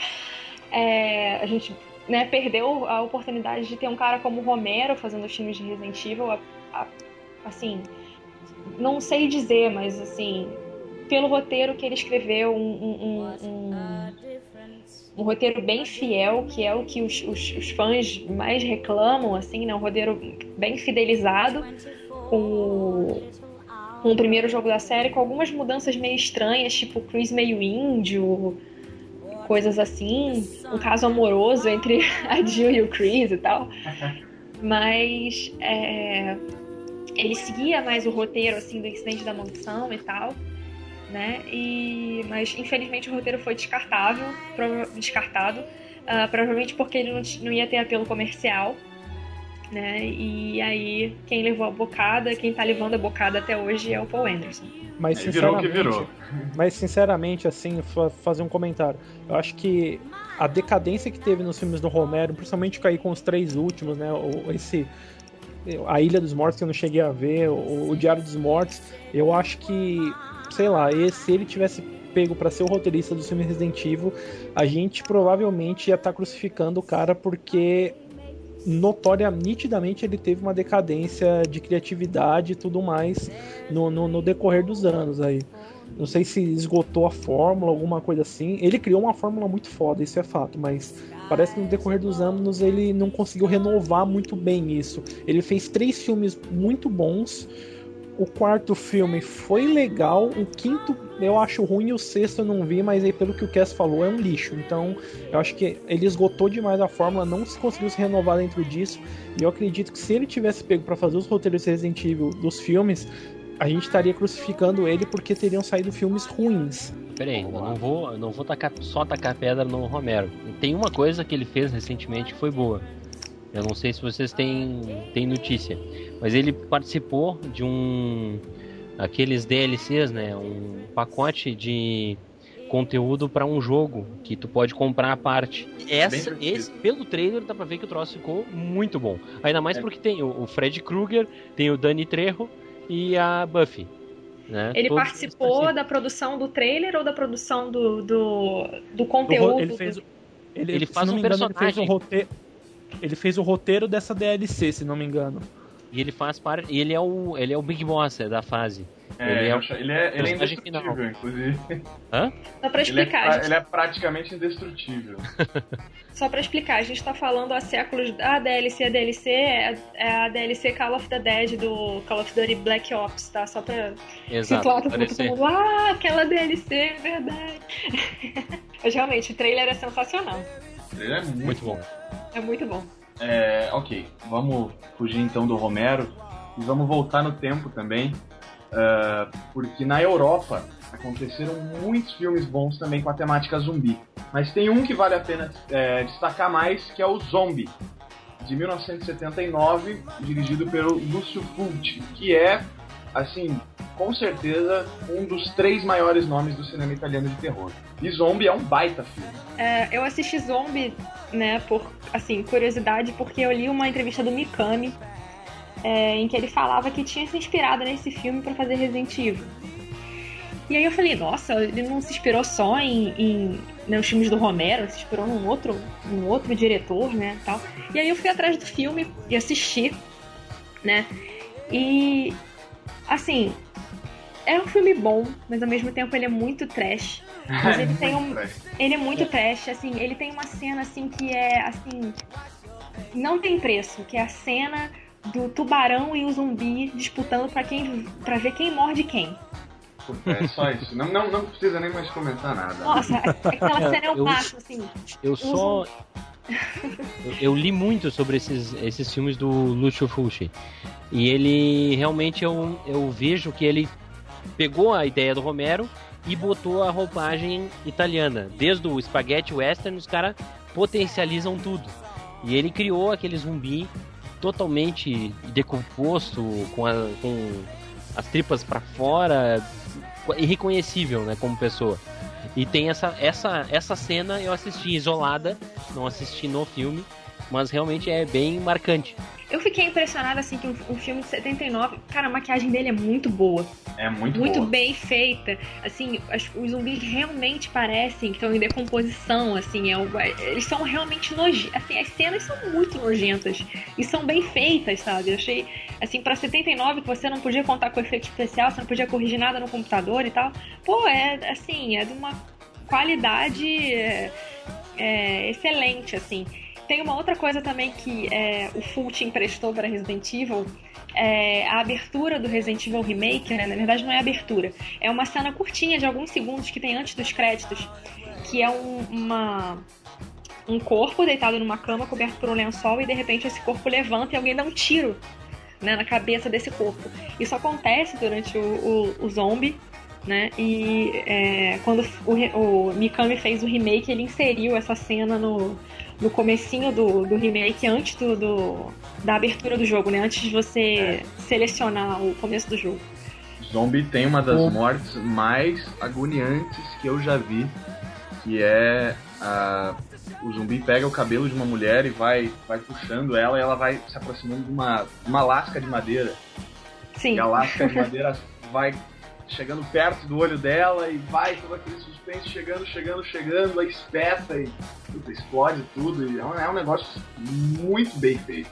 é, a gente né, perdeu a oportunidade de ter um cara como Romero fazendo os filmes de Resident Evil. a- a- assim, não sei dizer, mas assim, pelo roteiro que ele escreveu, um, um- um- um- roteiro bem fiel, que é o que os, os- os fãs mais reclamam, assim, né? Um roteiro bem fidelizado com o, com o primeiro jogo da série, com algumas mudanças meio estranhas, tipo o Chris meio índio, coisas assim, um caso amoroso entre a Jill e o Chris e tal. Mas é, ele seguia mais o roteiro assim do incidente da mansão e tal, né? E mas infelizmente o roteiro foi descartável, descartado, ah, provavelmente porque ele não, não ia ter apelo comercial, né? E aí quem levou a bocada, quem tá levando a bocada até hoje é o Paul Anderson. Mas virou que sinceramente, virou. mas sinceramente, assim, fa- fazer um comentário. Eu acho que a decadência que teve nos filmes do Romero, principalmente aí com os três últimos, né? Esse a Ilha dos Mortos que eu não cheguei a ver, o, o Diário dos Mortos, eu acho que, sei lá, esse, se ele tivesse pego pra ser o roteirista do filme Resident Evil, a gente provavelmente ia estar crucificando o cara porque notória, nitidamente ele teve uma decadência de criatividade e tudo mais no, no, no decorrer dos anos aí. Não sei se esgotou a fórmula, alguma coisa assim. Ele criou uma fórmula muito foda, isso é fato, mas parece que no decorrer dos anos ele não conseguiu renovar muito bem isso. Ele fez três filmes muito bons. O quarto filme foi legal, o quinto eu acho ruim e o sexto eu não vi, mas aí pelo que o Cass falou é um lixo. Então eu acho que ele esgotou demais a fórmula, não se conseguiu se renovar dentro disso. E eu acredito que se ele tivesse pego pra fazer os roteiros Resident Evil dos filmes, a gente estaria crucificando ele porque teriam saído filmes ruins. Pera aí, eu não vou, eu não vou tacar, só tacar pedra no Romero. Tem uma coisa que ele fez recentemente que foi boa. Eu não sei se vocês têm, têm notícia, mas ele participou de um aqueles DLCs, né, um pacote de conteúdo para um jogo que tu pode comprar à parte. Essa, Bem esse, pelo trailer dá pra ver que o troço ficou muito bom. Ainda mais É. porque tem o, o Fred Krueger, tem o Danny Trejo e a Buffy. Né? Ele Todos participou participam. da produção do trailer ou da produção do, do, do conteúdo? Ele fez, do- ele, Ele faz um engano, Ele fez, personagem. o roteiro, ele fez o roteiro dessa DLC, se não me engano. E ele faz parte. E ele é o. Ele é o Big Boss é, da fase. É, Ele é o ele é, ele é indestrutível, final. inclusive. Só pra Ele é, explicar, gente, ele é praticamente indestrutível. só pra explicar, a gente tá falando há séculos. A DLC, a DLC é é a DLC Call of the Dead do Call of Duty Black Ops, tá? Só pra Exato. situar todo mundo. Ah, aquela DLC, é verdade. Mas realmente, o trailer é sensacional. Ele é muito, Muito bom. É muito bom. É, ok, vamos fugir então do Romero e vamos voltar no tempo também, ah, porque na Europa aconteceram muitos filmes bons também com a temática zumbi. Mas tem um que vale a pena é, destacar mais, que é o Zombie, de 1979, dirigido pelo Lúcio Fulci, que é, assim, com certeza um dos três maiores nomes do cinema italiano de terror. E Zombie é um baita filme. É, eu assisti Zombie, né, por, assim, curiosidade, porque eu li uma entrevista do Mikami, é, em que ele falava que tinha se inspirado nesse filme pra fazer Resident Evil. E aí eu falei, nossa, ele não se inspirou só em, em nos filmes do Romero, se inspirou num outro, num outro diretor, né, tal. E aí eu fui atrás do filme e assisti, né, e, assim, é um filme bom, mas ao mesmo tempo ele é muito trash. Mas ele tem um, ele é muito trash, assim, ele tem uma cena assim que é assim. Não tem preço, que é a cena do tubarão e o zumbi disputando pra quem para ver quem morde quem. É só isso. Não, não, não precisa nem mais comentar nada. Nossa, aquela cena é o Eu- máximo, assim. Eu só. eu, eu li muito sobre esses, esses filmes do Lucio Fulci. E ele realmente eu, eu vejo que ele pegou a ideia do Romero e botou a roupagem italiana. Desde o spaghetti western, os caras potencializam tudo. E ele criou aquele zumbi totalmente decomposto, com, a- com as tripas para fora, irreconhecível, né, como pessoa. E tem essa, essa, essa cena eu assisti isolada, não assisti no filme, mas realmente é bem marcante. Eu fiquei impressionada, assim, que um, um filme de 79, cara, a maquiagem dele é muito boa. É muito, muito boa. bem feita. Assim, as- os zumbis realmente parecem que estão em decomposição, assim, é o- eles são realmente nojentos. Assim, as cenas são muito nojentas e são bem feitas, sabe? Eu achei, assim, pra 79 que você não podia contar com efeito especial, você não podia corrigir nada no computador e tal. Pô, é assim, é de uma qualidade é, é, excelente, assim. Tem uma outra coisa também que é, o Fulci emprestou para Resident Evil, é, a abertura do Resident Evil Remake, né? Na verdade não é abertura, é uma cena curtinha de alguns segundos que tem antes dos créditos, que é um, uma um corpo deitado numa cama coberto por um lençol e de repente esse corpo levanta e alguém dá um tiro né, na cabeça desse corpo. Isso acontece durante o, o, o zombie, né? E é, quando o, o, Mikami fez o remake, ele inseriu essa cena no, no comecinho do, do remake, antes do, do, da abertura do jogo, né? Antes de você é. selecionar o começo do jogo. Zombie tem uma das mortes mais agoniantes que eu já vi, que é a, o zumbi pega o cabelo de uma mulher e vai, vai puxando ela e ela vai se aproximando de uma, uma lasca de madeira. Sim. E a lasca de madeira vai chegando perto do olho dela e vai todo aquele suspense chegando, chegando, chegando, aí espeta e puta, explode tudo. E é um, é um negócio muito bem feito.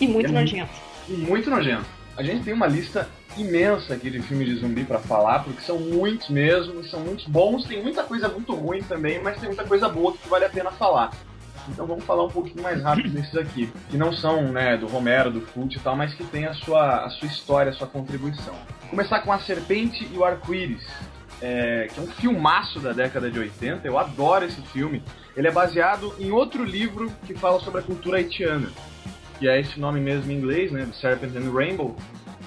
E muito é nojento. E muito nojento. A gente tem uma lista imensa aqui de filmes de zumbi para falar, porque são muitos mesmo, são muitos bons, tem muita coisa muito ruim também, mas tem muita coisa boa que vale a pena falar. Então vamos falar um pouquinho mais rápido desses aqui, que não são né, do Romero, do Fult e tal, mas que tem a sua, a sua história, a sua contribuição. Vou começar com A Serpente e o Arco-Íris, é, que é um filmaço da década de 80, eu adoro esse filme. Ele é baseado em outro livro que fala sobre a cultura haitiana, que é esse nome mesmo em inglês, né, Serpent and Rainbow,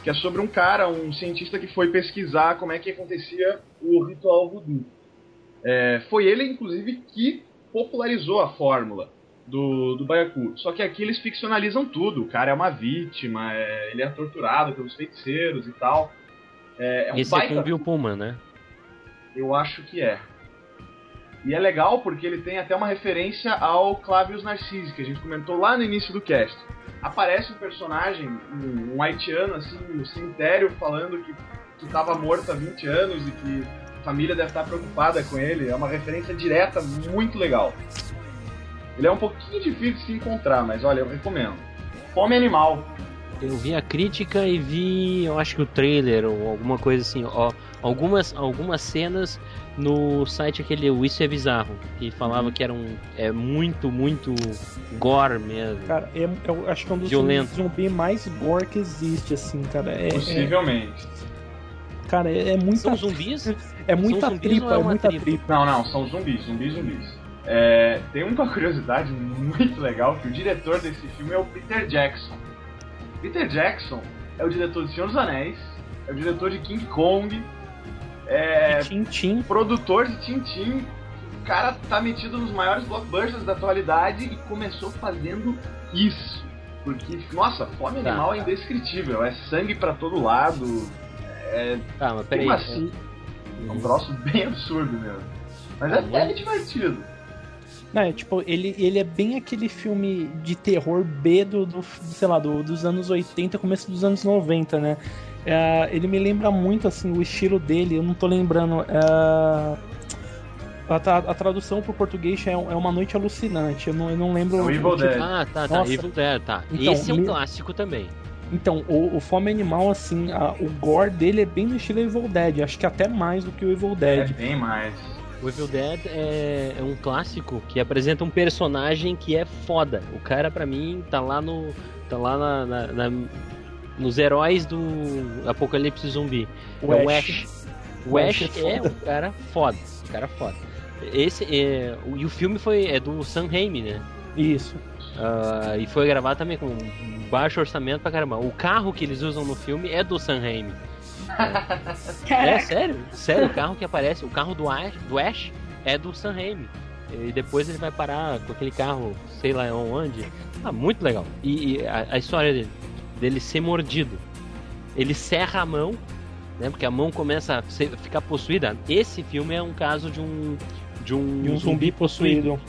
que é sobre um cara, um cientista que foi pesquisar como é que acontecia o ritual voodoo. É, foi ele, inclusive, que popularizou a fórmula do, do Baiacu. Só que aqui eles ficcionalizam tudo. O cara é uma vítima, é, ele é torturado pelos feiticeiros e tal. É, é um Esse baita... é com o Bill Pullman, né? Eu acho que é. E é legal porque ele tem até uma referência ao Clavius Narcisse, que a gente comentou lá no início do cast. Aparece um personagem, um, um haitiano, assim, no cemitério, falando que, que tava morto há 20 anos e que família deve estar preocupada com ele. É uma referência direta muito legal. Ele é um pouquinho difícil de se encontrar, mas olha, eu recomendo. Fome Animal. Eu vi a crítica e vi, eu acho que o trailer ou alguma coisa assim, ó, algumas, algumas cenas no site aquele O Isso é Bizarro, que falava Uhum. que era um é muito, muito gore mesmo. Cara, é- eu acho que é um dos Violento. zumbi mais gore que existe, assim, cara. É, é- Possivelmente. Cara, é, é muita, São zumbis? é muita zumbis tripa, é é muita tripa? tripa. Não, não, são zumbis, zumbis, zumbis. É, tem uma curiosidade muito legal que o diretor desse filme é o Peter Jackson. Peter Jackson é o diretor de Senhor dos Anéis, é o diretor de King Kong, é Tintim. produtor de Tintin. O cara tá metido nos maiores blockbusters da atualidade e começou fazendo isso. Porque, nossa, fome Tá. animal é indescritível. É sangue pra todo lado. É, Tá, mas peraí. Como assim? é um troço bem absurdo mesmo. Mas é, é divertido. Não, é, tipo, ele, ele é bem aquele filme de terror B do, do sei lá, do- dos anos 80, começo dos anos 90, né? É, ele me lembra muito, assim, o estilo dele, eu não tô lembrando. é, a, tra- a tradução pro português é, é Uma Noite Alucinante, eu não, eu não lembro. É o o Evil. Dead. Ah, tá, tá. Nossa. Evil Dead, tá. Então, Esse é um me- clássico também. Então, o, o Fome Animal, assim, a- o gore dele é bem no estilo Evil Dead, acho que até mais do que o Evil É Dead. bem mais. O Evil Dead é, é um clássico que apresenta um personagem que é foda. O cara, pra mim, tá lá no. tá lá na, na- na- nos heróis do Apocalipse Zumbi. O é o Ash. Ash. O O Ash Ash é é um cara foda. Um cara foda. Esse é, o- e o filme foi é do Sam Raimi, né? Isso. Ah, e foi gravado também com um baixo orçamento pra caramba. O carro que eles usam no filme é do Sam Raimi. É, sério? Sério, o carro que aparece, o carro do Ash, do Ash é do Sam Raimi. E depois ele vai parar com aquele carro, sei lá onde. Ah, muito legal. E, e a, a história dele, dele ser mordido. Ele serra a mão, né? Porque a mão começa a ser- ficar possuída. Esse filme é um caso de um de um, E um zumbi possuído.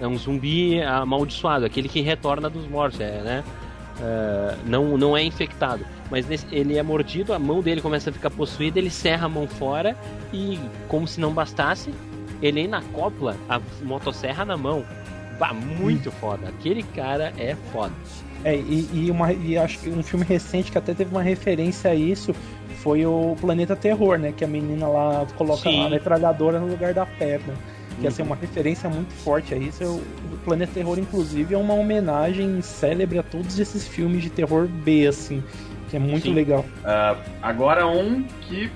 É um zumbi amaldiçoado, aquele que retorna dos mortos, é, né? É, não, não é infectado. Mas nesse- ele é mordido, a mão dele começa a ficar possuída, ele serra a mão fora e, como se não bastasse, ele ainda acopla a motosserra na mão. Bah, muito foda. Aquele cara é foda. É, e, e, uma, e acho que um filme recente que até teve uma referência a isso foi o Planeta Terror, né? Que a menina lá coloca Sim. a metralhadora no lugar da pedra. Que assim, é uma referência muito forte a isso. O o Planeta Terror, inclusive, é uma homenagem célebre a todos esses filmes de terror B, assim. Que é muito Sim. legal. Ah, agora um que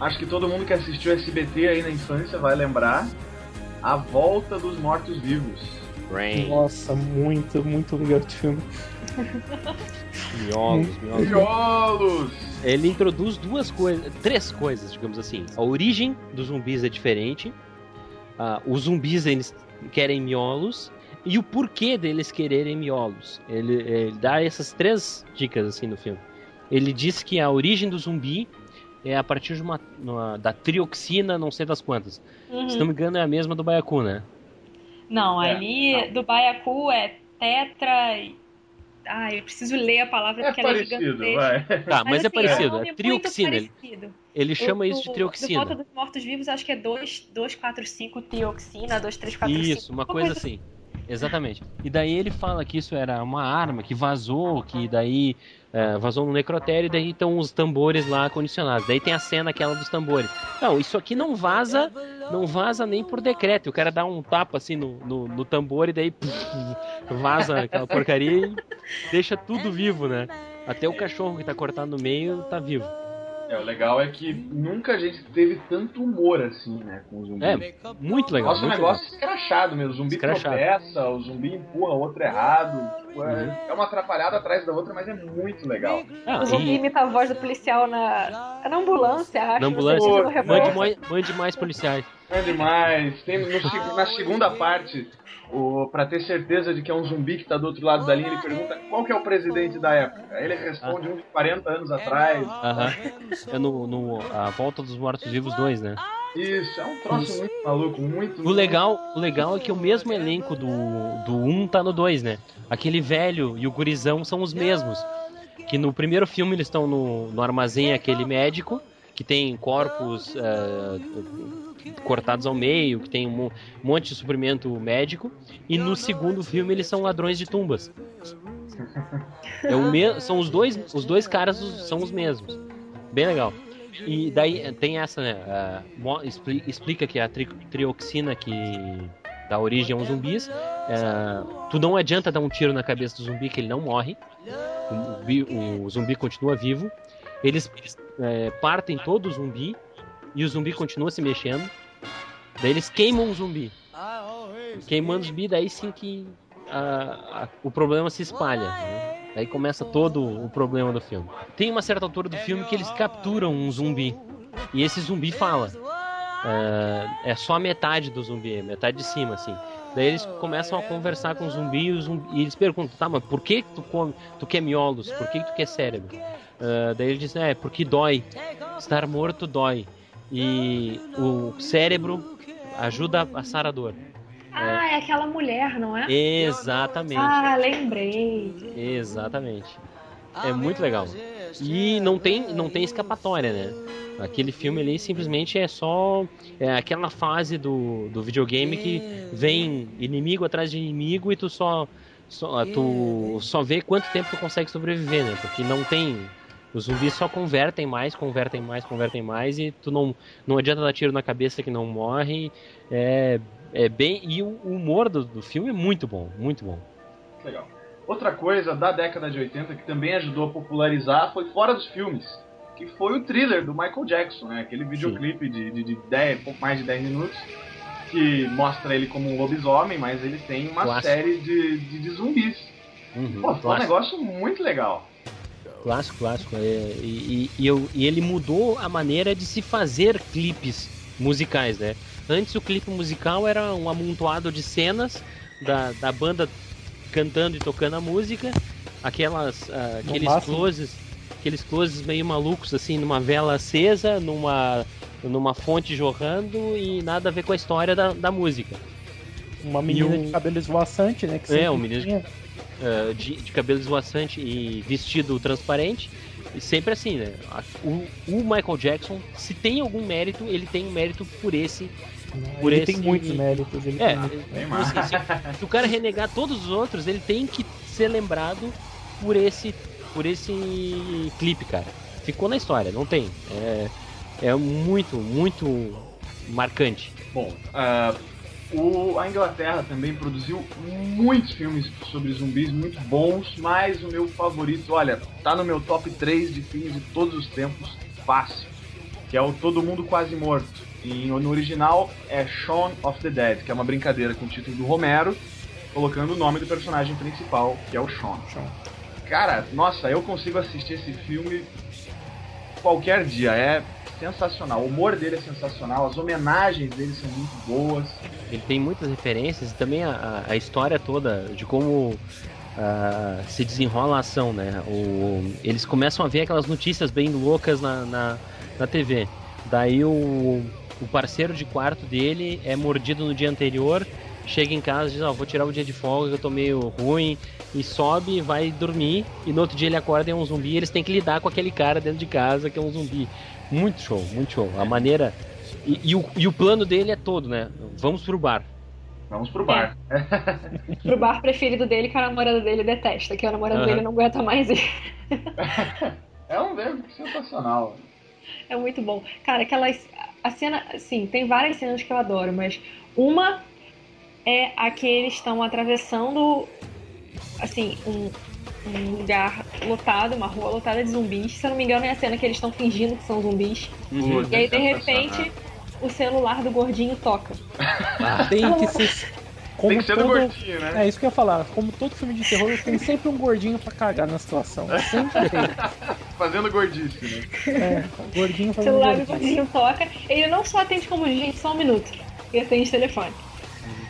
acho que todo mundo que assistiu SBT aí na infância vai lembrar. A Volta dos Mortos-Vivos. Rain. Nossa, muito, muito legal esse filme. Miolos, miolos. Miolos! Ele introduz duas coisas, três coisas, digamos assim. A origem dos zumbis é diferente. Ah, os zumbis eles querem miolos e o porquê deles quererem miolos. Ele, ele dá essas três dicas assim no filme. Ele diz que a origem do zumbi é a partir de uma, uma- da trioxina, não sei das quantas. Uhum. Se não me engano é a mesma do Baiacu, né? Não, É, ali do Baiacu é tetra. Ah, eu preciso ler a palavra É porque ela é parecido, gigantesca. vai. Tá, mas, é assim, parecido, um é muito trioxina. Ele, parecido. ele chama O- isso de o- Do trioxina. Volta dos Mortos Vivos, acho que é 2, 245 trioxina, 2345. Isso, uma coisa assim. Exatamente. E daí ele fala que isso era uma arma que vazou, que daí é, vazou no necrotério, e daí estão os tambores lá condicionados. Daí tem a cena aquela dos tambores. Não, isso aqui não vaza, não vaza nem por decreto. O cara dá um tapa assim no, no, no tambor e daí puf, vaza aquela porcaria e deixa tudo vivo, né? Até o cachorro que tá cortado no meio tá vivo. É, o legal é que nunca a gente teve tanto humor assim, né, com o zumbi. É, muito legal. Nossa, um muito negócio escrachado mesmo. O zumbi Escrachado. tropeça, o zumbi empurra o outro errado. Tipo, é, Uhum. é uma atrapalhada atrás da outra, mas é muito legal. legal. Ah, O zumbi e imita a voz do policial na, na ambulância, acho. na ambulância, mande mais, mande mais policiais. É demais. Tem no na segunda parte, o, pra ter certeza de que é um zumbi que tá do outro lado da linha, ele pergunta qual que é o presidente da época. Aí ele responde um de 40 anos atrás. Aham. É no, no A Volta dos Mortos Vivos 2, né? Isso, é um troço muito maluco, muito. O legal, o legal é que o mesmo elenco do, do 1 tá no 2, né? Aquele velho e o gurizão são os mesmos. Que no primeiro filme eles estão no, no armazém aquele médico, que tem corpos eh, cortados ao meio, que tem um mo- monte de suprimento médico. E no segundo filme eles são ladrões de tumbas. É o são os dois, os dois caras são os mesmos. Bem legal. E daí eh, tem essa, né? expli- explica que a tri- trioxina que dá origem aos zumbis. eh, tu não adianta dar um tiro na cabeça do zumbi que ele não morre. O, o o zumbi continua vivo. Eles eh, partem todo o zumbi e o zumbi continua se mexendo. Daí eles queimam o zumbi. Queimando o zumbi, daí sim que a- a- o problema se espalha. né? Daí começa todo o problema do filme. Tem uma certa altura do filme que eles capturam um zumbi. E esse zumbi fala. É, é só a metade do zumbi, é metade de cima, assim. Daí eles começam a conversar com o zumbi e, o zumbi- e eles perguntam, tá, mas por que, que tu, come, tu quer miolos? Por que, que tu quer cérebro? É, daí ele diz, é, porque dói. Estar morto dói. E o cérebro ajuda a passar a dor. Ah, é aquela mulher, não é? Exatamente. Ah, lembrei. Exatamente. É muito legal. E não tem, não tem escapatória, né? Aquele filme ali simplesmente é só é aquela fase do, do videogame que vem inimigo atrás de inimigo e tu só, só tu só vê quanto tempo tu consegue sobreviver, né? Porque não tem os zumbis só convertem mais, convertem mais, convertem mais e tu não não adianta dar tiro na cabeça que não morre. É é bem e o humor do, do filme é muito bom, muito bom. Legal. Outra coisa da década de 80 que também ajudou a popularizar foi fora dos filmes, que foi o thriller do Michael Jackson, né? Aquele videoclipe de, de, de 10, pouco mais de 10 minutos, que mostra ele como um lobisomem, mas ele tem uma Clássico. série de, de, de zumbis. Uhum, Pô, foi um negócio muito legal. Clássico, clássico. É, e, e- eu- e ele mudou a maneira de se fazer clipes musicais, né? Antes o clipe musical era um amontoado de cenas da, da banda cantando e tocando a música, aquelas, No aqueles máximo. closes, aqueles closes meio malucos assim, numa vela acesa, numa numa fonte jorrando e nada a ver com a história da, da música. Uma menina o- de cabelo esvoaçante, né? Que É, um menino de- ah, de, de cabelo esvoaçante e vestido transparente. E sempre assim, né? O, o Michael Jackson, se tem algum mérito, ele tem um mérito por esse. Por ele esse- tem muitos méritos. Ele É, tem muito- tipo assim, se, se o cara renegar todos os outros, ele tem que ser lembrado por esse, por esse clipe, cara. Ficou na história, não tem. É, é muito, muito marcante. Bom, ah, o- a Inglaterra também produziu muitos filmes sobre zumbis muito bons, mas o meu favorito, olha, tá no meu top 3 de filmes de todos os tempos, fácil, que é o Todo Mundo Quase Morto. E no original é Shaun of the Dead, que é uma brincadeira com o título do Romero, colocando o nome do personagem principal, que é o Shaun. Cara, nossa, eu consigo assistir esse filme qualquer dia. É sensacional. O humor dele é sensacional, as homenagens dele são muito boas. Ele tem muitas referências e também a, a- história toda de como ah, se desenrola a ação, né? O, eles começam a ver aquelas notícias bem loucas na, na, na TV. Daí o, o parceiro de quarto dele é mordido no dia anterior, chega em casa e diz, ó, vou tirar o dia de folga que eu tô meio ruim, e sobe, vai dormir, e no outro dia ele acorda e é um zumbi, e eles têm que lidar com aquele cara dentro de casa que é um zumbi. Muito show, muito show. A maneira. E, e o, e o plano dele é todo, né? Vamos pro bar. Vamos pro bar. Pro bar preferido dele, que a namorada dele detesta, que a namorada Aham. dele não aguenta mais ir. É um verbo sensacional. É muito bom. Cara, aquelas. A cena. Assim, tem várias cenas que eu adoro, mas uma é a que eles estão atravessando. Assim, um, um lugar lotado, uma rua lotada de zumbis. Se eu não me engano, é a cena que eles estão fingindo que são zumbis. Putz, E aí, de sensacional. repente, o celular do gordinho toca. Tem que ser. Como Tem que ser do todo- gordinho, né? É isso que eu ia falar. Como todo filme de terror, tem sempre um gordinho pra cagar na situação. Sempre tem. Fazendo gordice, né? É, gordinho O fazendo celular do gordinho. gordinho toca. Ele não só atende como gente, só um minuto. E atende telefone.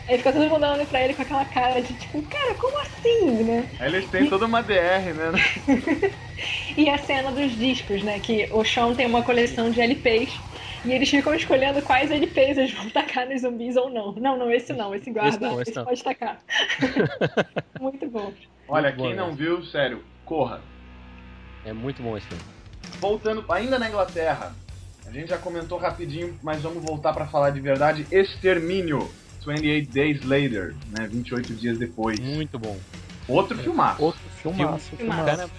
Aí fica todo mundo olhando pra ele com aquela cara de tipo, cara, como assim, né? Eles têm toda uma DR, né? E a cena dos discos, né? Que o Sean tem uma coleção de LPs e eles ficam escolhendo quais LPs eles vão tacar nos zumbis ou não. Não, não, esse não, esse guarda, Esse não, esse, esse não. pode tacar. Muito bom. Olha, Muito bom, quem né? não viu, sério, corra. É muito bom esse filme. Voltando ainda na Inglaterra, a gente já comentou rapidinho, mas vamos voltar pra falar de verdade. Extermínio, 28 Days Later, né? 28 dias depois. Muito bom. Outro filmaço. Outro filmaço, Filmaço. filmaço. Cara,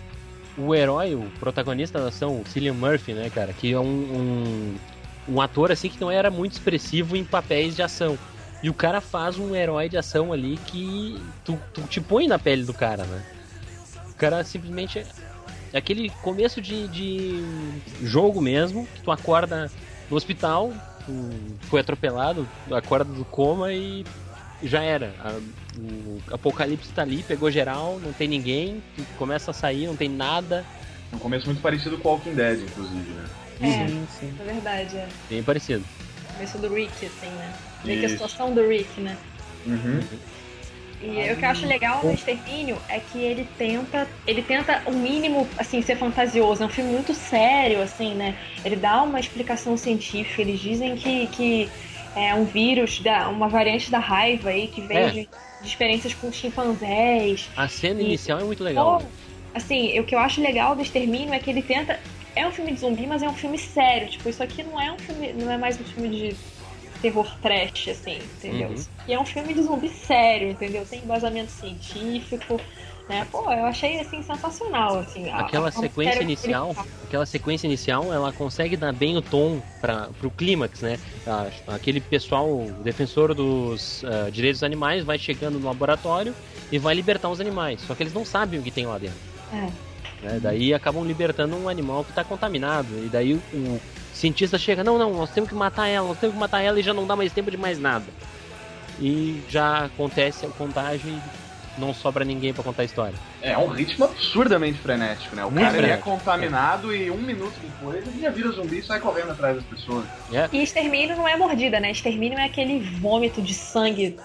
o herói, o protagonista da ação, o Cillian Murphy, né, cara, que é um, um, um ator assim que não era muito expressivo em papéis de ação. E o cara faz um herói de ação ali que tu, tu te põe na pele do cara, né? O cara simplesmente é é aquele começo de, de jogo mesmo, que tu acorda no hospital, foi atropelado, acorda do coma e já era. A- o apocalipse tá ali, pegou geral, não tem ninguém, começa a sair, não tem nada. Um começo muito parecido com Walking Dead, inclusive, né? É, Sim, sim. é verdade, é. Bem parecido. Começo do Rick, assim, né? Meio que a situação do Rick, né? Uhum. E o que eu acho legal no Extermínio é que ele tenta, ele tenta o mínimo, assim, ser fantasioso. É um filme muito sério, assim, né? Ele dá uma explicação científica. Eles dizem que, que é um vírus, da, uma variante da raiva aí, que veio É. de, de experiências com chimpanzés. A cena E- inicial é muito legal. Então, assim, o que eu acho legal do Extermínio é que ele tenta. É um filme de zumbi, mas é um filme sério. Tipo, isso aqui não é um filme. Não é mais um filme de terror trash, assim, entendeu? Uhum. E é um filme de zumbi sério, entendeu? Tem embasamento científico, né? Pô, eu achei assim sensacional, assim. a- Aquela a- o sequência inicial, aquela sequência inicial, ela consegue dar bem o tom para pro clímax, né? A- Aquele pessoal, o defensor dos ah, direitos dos animais, vai chegando no laboratório e vai libertar os animais. Só que eles não sabem o que tem lá dentro. É. né? Daí acabam libertando um animal que está contaminado. E daí o, o cientista chega, não, não, nós temos que matar ela, nós temos que matar ela e já não dá mais tempo de mais nada. E já acontece o contágio e não sobra ninguém para contar a história. É um ritmo absurdamente frenético, né? O Muito cara é frenético. contaminado e um minuto depois ele já vira zumbi e sai correndo atrás das pessoas. E extermínio não é mordida, né? Extermínio é aquele vômito de sangue.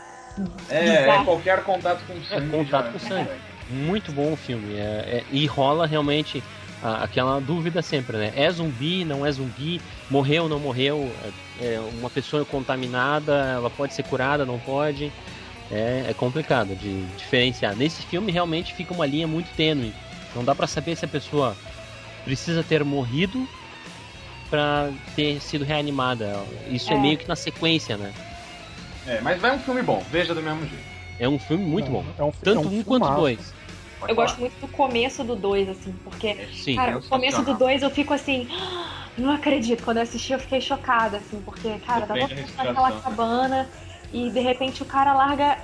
É, é qualquer contato com sangue. contato já- com sangue. Muito bom o filme. É, é- e rola realmente a- aquela dúvida sempre, né? É zumbi, não é zumbi? Morreu, não morreu? É, é uma pessoa contaminada, ela pode ser curada, não pode? É, é complicado de diferenciar. Nesse filme realmente fica uma linha muito tênue. Não dá pra saber se a pessoa precisa ter morrido pra ter sido reanimada. Isso é, É. meio que na sequência, né? É, mas vai um filme bom, veja do mesmo jeito. É um filme muito bom. É um, Tanto é um um quanto dois. Pode Eu falar. gosto muito do começo do 2, assim, porque, Sim. cara, o começo do sensacional. 2 eu fico assim, "Ah, não acredito. Quando eu assisti eu fiquei chocada, assim, porque, cara, tava Depende da tudo naquela respiração. cabana e de repente o cara larga,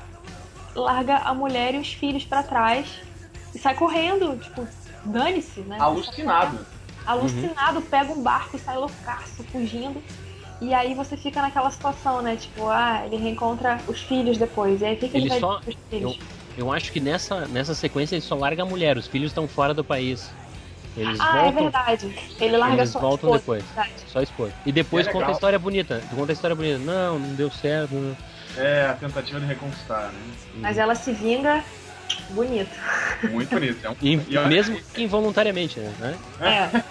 larga a mulher e os filhos pra trás e sai correndo, tipo, dane-se, né? Alucinado. alucinado, pega um barco e sai loucaço, fugindo. E aí você fica naquela situação, né? Tipo, ah, ele reencontra os filhos depois. E aí o que, que ele, Ele vai só- dizer pros filhos? Eu acho que nessa, nessa sequência ele só larga a mulher, os filhos estão fora do país. Eles ah, é voltam. verdade. Ele larga Eles só voltam esposa, depois. verdade. Só expor. E depois É conta a história bonita. Conta a história bonita. Não, não deu certo. não- É a tentativa de reconquistar, né? Mas ela se vinga bonito. Muito bonito. É um... E, e olha- mesmo que involuntariamente, né? É.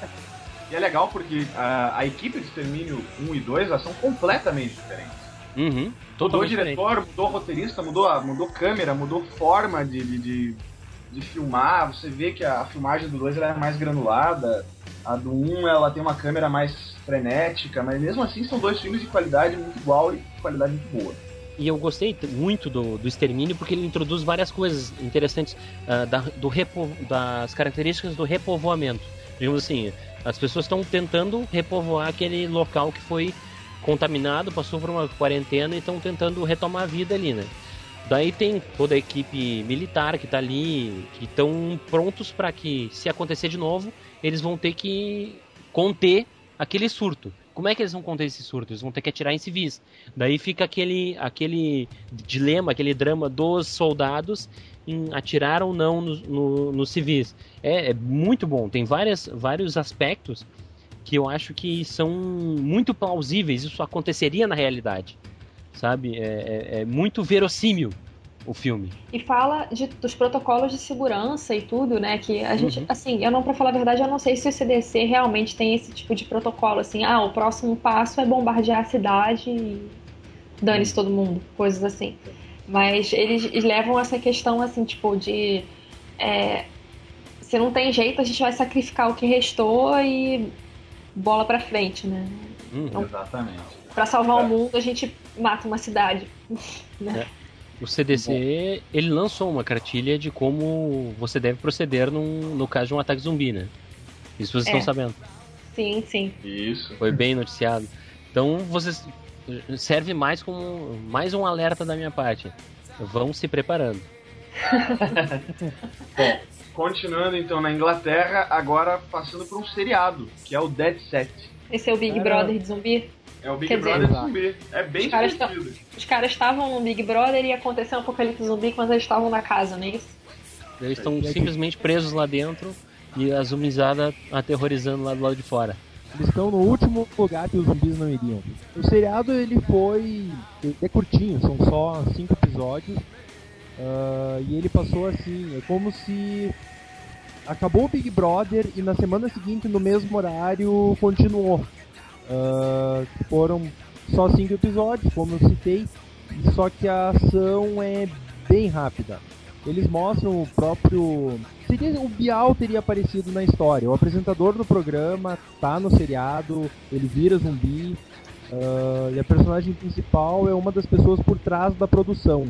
E é legal porque a, a equipe de Extermínio 1 e 2 elas são completamente diferentes. Uhum. Mudou o Totalmente diferente. diretor, mudou o roteirista, mudou, a, mudou câmera, mudou forma de, de, de, de filmar. Você vê que a, filmagem do 2 ela é mais granulada, a do 1 ela tem uma câmera mais frenética, mas mesmo assim são dois filmes de qualidade muito igual e qualidade muito boa. E eu gostei muito do, do Extermínio porque ele introduz várias coisas interessantes ah, da- do repo- das características do repovoamento. Digamos assim, as pessoas estão tentando repovoar aquele local que foi contaminado, passou por uma quarentena e estão tentando retomar a vida ali, né? Daí tem toda a equipe militar que tá ali, que estão prontos para que, se acontecer de novo, eles vão ter que conter aquele surto. Como é que eles vão conter esse surto? Eles vão ter que atirar em civis. Daí fica aquele, aquele dilema, aquele drama dos soldados em atirar ou não nos no, nos civis. É, é muito bom, tem várias, vários aspectos que eu acho que são muito plausíveis, isso aconteceria na realidade. Sabe? É, é- é muito verossímil o filme. E fala de- dos protocolos de segurança e tudo, né? Que a gente, Uhum. assim, eu não, pra falar a verdade, eu não sei se o CDC realmente tem esse tipo de protocolo, assim, ah, o próximo passo é bombardear a cidade e dane-se todo mundo, coisas assim. Mas eles, eles levam essa questão, assim, tipo, de. é, se não tem jeito, a gente vai sacrificar o que restou e bola pra frente, né? Uhum. Não. Exatamente. Pra salvar É. o mundo, a gente mata uma cidade. né? O CDC ele lançou uma cartilha de como você deve proceder num, no caso de um ataque zumbi, né? Isso vocês É. estão sabendo. Sim, sim. Isso. Foi bem noticiado. Então vocês serve mais como mais um alerta da minha parte. Vão se preparando. Continuando então na Inglaterra, agora passando por um seriado, que é o Dead Set. Esse é o Big. Brother de zumbi. É o Big Quer dizer, Brother exato. zumbi. É bem Os caras divertido. Os caras estavam no Big Brother e aconteceu um apocalipse zumbi quando eles estavam na casa, não é isso? Eles estão simplesmente presos lá dentro e a zumbizada aterrorizando lá do lado de fora. Eles estão no último lugar que os zumbis não iriam. O seriado ele foi. É curtinho, são só cinco episódios. Ah, e ele passou assim, é como se acabou o Big Brother e na semana seguinte, no mesmo horário, continuou. Ah, foram só cinco episódios, como eu citei, só que a ação é bem rápida. Eles mostram o próprio. Seria, o Bial teria aparecido na história. O apresentador do programa tá no seriado, ele vira zumbi. ah, e a personagem principal é uma das pessoas por trás da produção.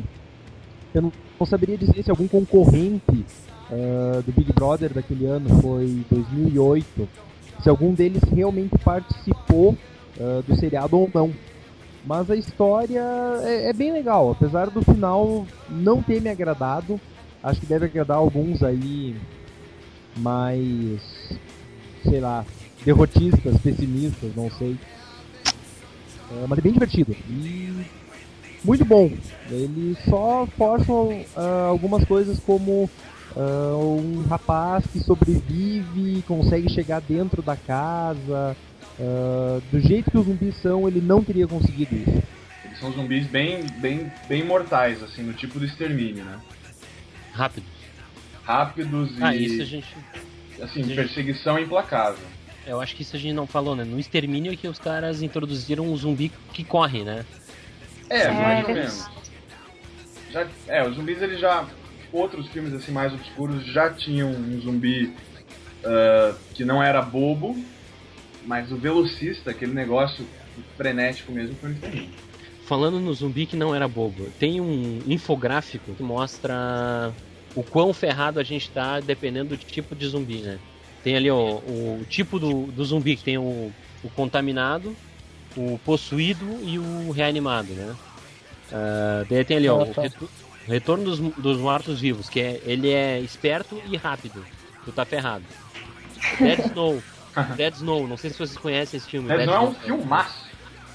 Eu não, não saberia dizer se algum concorrente ah, do Big Brother daquele ano foi 2008, se algum deles realmente participou ah, do seriado ou não. Mas a história é, é bem legal, apesar do final não ter me agradado. Acho que deve agradar alguns aí mais, sei lá, derrotistas, pessimistas, não sei. É, mas é bem divertido e muito bom. Eles só forçam ah, algumas coisas como ah, um rapaz que sobrevive, consegue chegar dentro da casa. ah, do jeito que os zumbis são, ele não teria conseguido isso. Eles são zumbis bem, bem, bem mortais, assim, no tipo do extermínio, né? Rápido. Rápidos e Ah, isso a gente. assim, gente- perseguição implacável. Eu acho que isso a gente não falou, né? No extermínio é que os caras introduziram um zumbi que corre, né? É, É, mais ou menos. Já, é, os zumbis eles já. Outros filmes assim mais obscuros já tinham um zumbi ah, que não era bobo, mas o velocista, aquele negócio frenético mesmo, foi extermínio. Falando no zumbi que não era bobo, tem um infográfico que mostra o quão ferrado a gente tá dependendo do tipo de zumbi, né? Tem ali ó, o tipo do, do zumbi, que tem o, o contaminado, o possuído e o reanimado, né? Ah, daí tem ali ó, o, o retorno dos, dos mortos-vivos, que é, ele é esperto e rápido. Tu tá ferrado. Dead Snow. Dead Snow, não sei se vocês conhecem esse filme. Mas Dead não é um Snow. filmaço.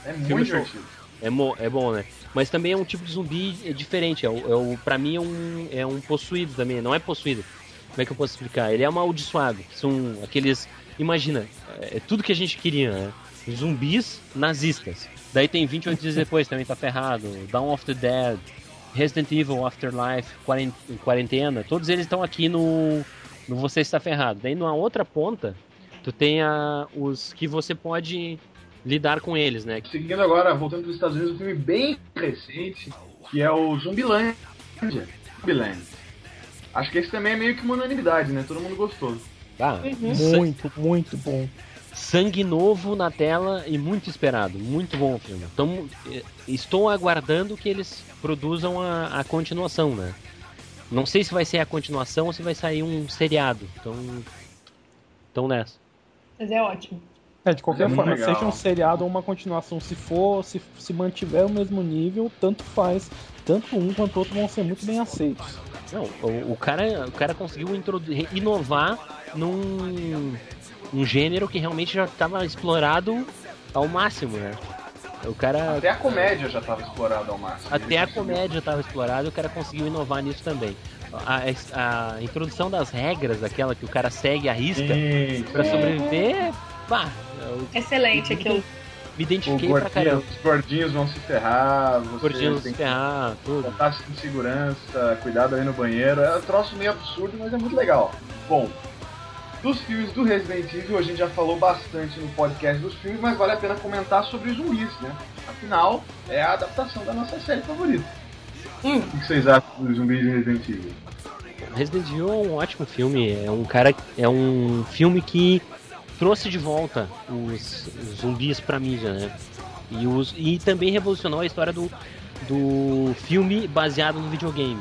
É Filme muito show. divertido. É, mo- é bom, né? Mas também é um tipo de zumbi diferente. É, o, é o, pra mim é um, é um possuído também. Não é possuído. Como é que eu posso explicar? Ele é amaldiçoado. São aqueles. Imagina, é tudo que a gente queria, né? Zumbis nazistas. Daí tem 28 dias depois, também tá ferrado. Dawn of the Dead, Resident Evil Afterlife, Quarentena. Todos eles estão aqui no, no Você Está Ferrado. Daí numa outra ponta, tu tem a, os que você pode lidar com eles, né? Seguindo agora, voltando para os Estados Unidos, um filme bem recente, que é o Zumbiland. Zumbiland. Acho que esse também é meio que uma unanimidade, né? Todo mundo gostou. Ah, Muito, muito bom. Sangue novo na tela e muito esperado. Muito bom o filme. Então, estou aguardando que eles produzam a, a continuação, né? Não sei se vai ser a continuação ou se vai sair um seriado. Então, então nessa. Mas é ótimo. É, de qualquer É forma, legal. seja um seriado ou uma continuação, se for, se, se mantiver o mesmo nível, tanto faz. Tanto um quanto o outro vão ser muito bem aceitos. Não, o, o cara, o cara conseguiu inovar num um gênero que realmente já estava explorado ao máximo, né? O cara Até a comédia já estava explorada ao máximo. Até a conseguiu. comédia estava explorada, o cara conseguiu inovar nisso também. A, a- a introdução das regras, aquela que o cara segue a risca pra sim. sobreviver, pá, eu Excelente aquilo. me O identifiquei pra gordinho, caramba. os gordinhos vão se ferrar, você Gordinhos tem que ferrar, tudo. contar com segurança, cuidado aí no banheiro. É um troço meio absurdo, mas é muito legal. Bom, dos filmes do Resident Evil, a gente já falou bastante no podcast dos filmes, mas vale a pena comentar sobre os zumbis, né? Afinal, é a adaptação da nossa série favorita. Hum. O que vocês acham dos zumbis de Resident Evil? Resident Evil é um ótimo filme, é um cara, é um filme que trouxe de volta os, os zumbis pra mídia, né? E, os, e também revolucionou a história do, do filme baseado no videogame.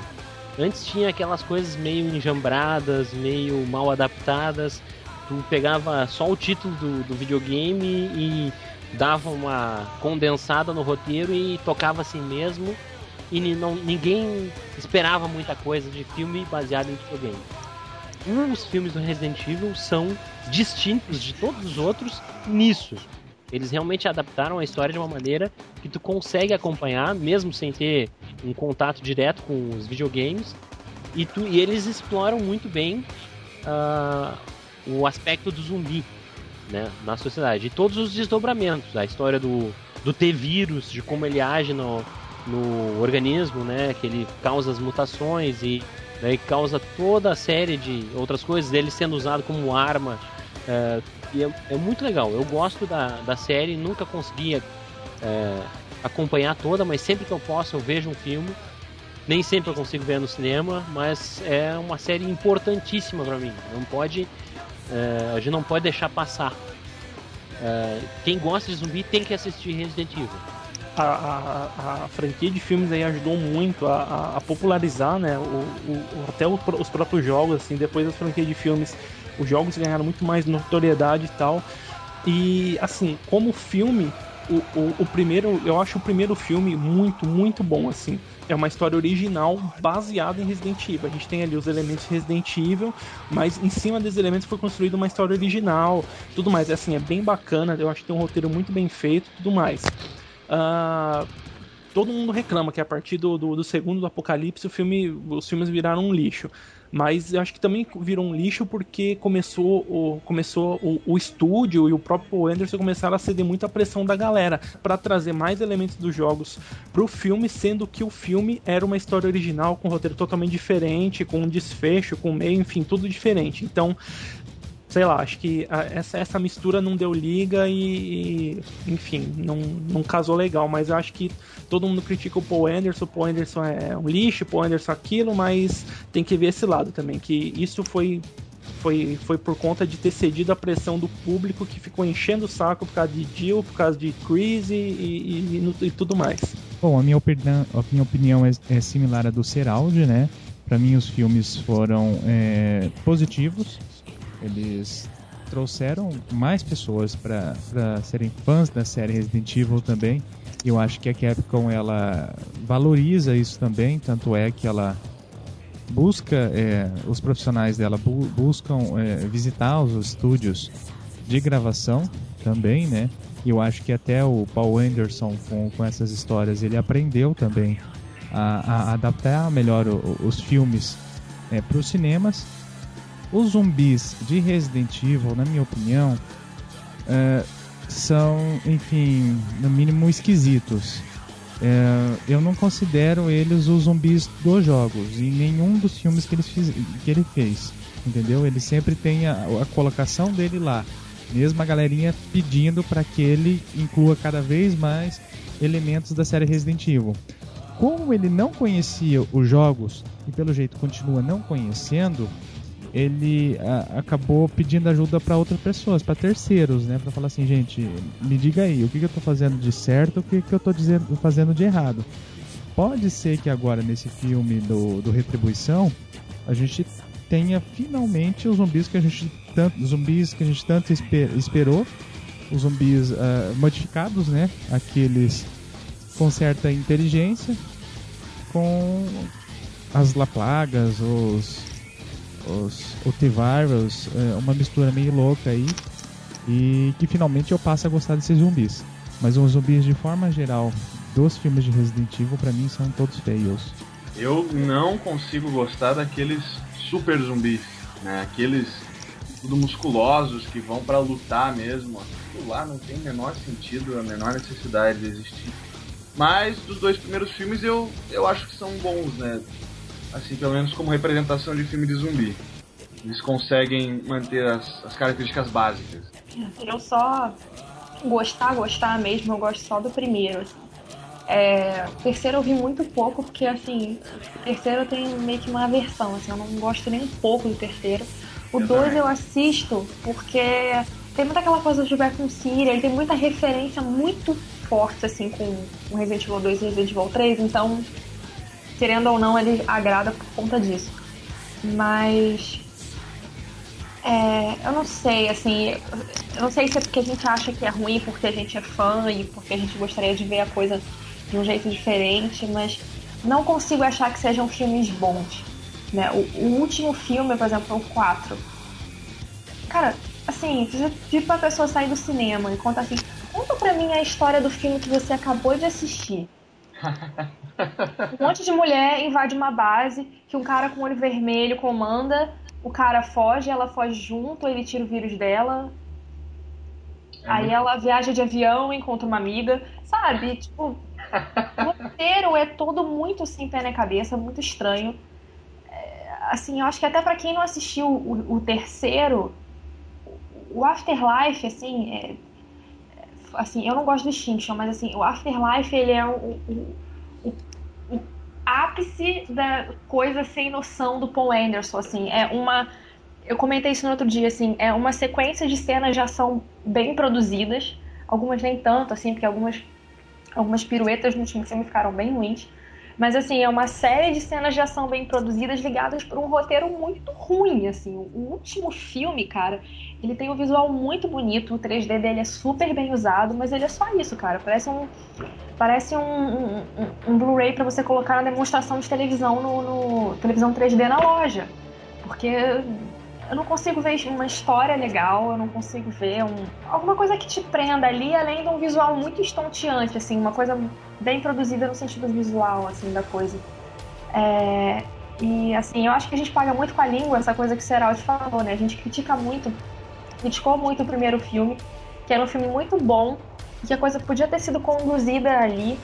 Antes tinha aquelas coisas meio enjambradas, meio mal adaptadas. Tu pegava só o título do, do videogame e dava uma condensada no roteiro e tocava assim mesmo. E não, ninguém esperava muita coisa de filme baseado em videogame. Os filmes do Resident Evil são distintos de todos os outros nisso. Eles realmente adaptaram a história de uma maneira que tu consegue acompanhar, mesmo sem ter um contato direto com os videogames. E, tu, e eles exploram muito bem ah, o aspecto do zumbi né, na sociedade. E todos os desdobramentos, a história do, do T-vírus, de como ele age no, no organismo, né, que ele causa as mutações e né, causa toda a série de outras coisas, dele sendo usado como arma. é, e é, é muito legal. Eu gosto da, da série, nunca conseguia é, acompanhar toda, mas sempre que eu posso eu vejo um filme. Nem sempre eu consigo ver no cinema, mas é uma série importantíssima pra mim. Não pode, é, a gente não pode deixar passar. É, quem gosta de zumbi tem que assistir Resident Evil. A, a, a franquia de filmes aí ajudou muito a, a- a popularizar, né? O, o- até o pró- os próprios jogos, assim, depois das franquias de filmes, os jogos ganharam muito mais notoriedade e tal. E assim, como filme, o, o, o primeiro, eu acho o primeiro filme muito, muito bom, assim. É uma história original baseada em Resident Evil. A gente tem ali os elementos de Resident Evil, mas em cima desses elementos foi construída uma história original, tudo mais. Assim, é bem bacana, eu acho que tem um roteiro muito bem feito tudo mais. Ah, todo mundo reclama que a partir do, do, do segundo do Apocalipse o filme, os filmes viraram um lixo. Mas eu acho que também virou um lixo porque começou o, começou o, o estúdio e o próprio Anderson começaram a ceder muito à pressão da galera para trazer mais elementos dos jogos pro filme, sendo que o filme era uma história original com um roteiro totalmente diferente, com um desfecho, com um meio, enfim, tudo diferente. Então, sei lá, acho que a- essa, essa mistura não deu liga e, e, enfim, não, não casou legal, mas eu acho que todo mundo critica o Paul Anderson, o Paul Anderson é um lixo, o Paul Anderson aquilo, mas tem que ver esse lado também, que isso foi foi, foi por conta de ter cedido a pressão do público que ficou enchendo o saco por causa de Jill, por causa de Chris e, e, e e tudo mais. Bom, a minha, opinião, a minha opinião é, é similar à do Seraldi, né? Para mim, os filmes foram é, positivos. Eles trouxeram mais pessoas para serem fãs da série Resident Evil também. Eu acho que a Capcom ela valoriza isso também, tanto é que ela busca, é, os profissionais dela bu- buscam é, visitar os estúdios de gravação também, né? E eu acho que até o Paul Anderson, com, com essas histórias, ele aprendeu também a, a adaptar melhor o, os filmes é, para os cinemas. Os zumbis de Resident Evil, na minha opinião, é, são, enfim, no mínimo esquisitos. É, eu não considero eles os zumbis dos jogos, em nenhum dos filmes que ele, fiz, que ele fez. Entendeu? Ele sempre tem a, a colocação dele lá. Mesmo a galerinha pedindo para que ele inclua cada vez mais elementos da série Resident Evil. Como ele não conhecia os jogos e pelo jeito continua não conhecendo, ele a, acabou pedindo ajuda para outras pessoas, para terceiros, né, para falar assim, gente, me diga aí, o que, que eu tô fazendo de certo, o que, que eu tô dizendo, fazendo de errado. Pode ser que agora nesse filme do, do Retribuição a gente tenha finalmente os zumbis que a gente tanto, zumbis que a gente tanto esper, esperou, os zumbis uh, modificados, né, aqueles com certa inteligência, com as laplagas, os os Ultivirus, é uma mistura meio louca aí. E que finalmente eu passo a gostar desses zumbis. Mas os zumbis de forma geral dos filmes de Resident Evil para mim são todos feios. Eu não consigo gostar daqueles super zumbis, né? Aqueles tudo musculosos que vão para lutar mesmo. Aquilo lá não tem o menor sentido, a menor necessidade de existir. Mas dos dois primeiros filmes eu, eu acho que são bons, né? Assim, pelo menos como representação de filme de zumbi. Eles conseguem manter as, as características básicas. Eu só gostar, gostar mesmo, eu gosto só do primeiro. É, terceiro eu vi muito pouco, porque assim, terceiro eu tenho meio que uma aversão, assim, eu não gosto nem um pouco do terceiro. O dois eu assisto porque tem muita aquela coisa do Raccoon City, ele tem muita referência muito forte, assim, com o Resident Evil 2 e Resident Evil 3, então querendo ou não, ele agrada por conta disso. Mas. É, eu não sei, assim. Eu não sei se é porque a gente acha que é ruim, porque a gente é fã e porque a gente gostaria de ver a coisa de um jeito diferente, mas não consigo achar que sejam filmes bons. Né? O, o último filme, por exemplo, o 4. Cara, assim, pedir pra pessoa sair do cinema e contar assim, conta pra mim a história do filme que você acabou de assistir. Um monte de mulher invade uma base que um cara com olho vermelho comanda. O cara foge, ela foge junto, ele tira o vírus dela. É aí muito... ela viaja de avião, encontra uma amiga. Sabe? Tipo, o roteiro é todo muito sem pé na cabeça, muito estranho. É, assim, eu acho que até para quem não assistiu o, o, terceiro, o Afterlife, assim, é, assim, eu não gosto do Extinction, mas assim, o Afterlife, ele é o, o, o, o ápice da coisa sem noção do Paul Anderson, assim, é uma... Eu comentei isso no outro dia, assim, é uma sequência de cenas já são bem produzidas, algumas nem tanto, assim, porque algumas, algumas piruetas no último filme ficaram bem ruins, mas assim, é uma série de cenas de ação bem produzidas ligadas por um roteiro muito ruim, assim. O último filme, cara, ele tem um visual muito bonito, o 3D dele é super bem usado, mas ele é só isso, cara. Parece um parece um, um, um, Blu-ray para você colocar na demonstração de televisão no, no televisão 3D na loja. Porque eu não consigo ver uma história legal, eu não consigo ver um, alguma coisa que te prenda ali, além de um visual muito estonteante, assim, uma coisa bem produzida no sentido visual, assim, da coisa. É, e, assim, eu acho que a gente paga muito com a língua essa coisa que o Seraldi falou, né? A gente critica muito, criticou muito o primeiro filme, que era um filme muito bom, que a coisa podia ter sido conduzida ali,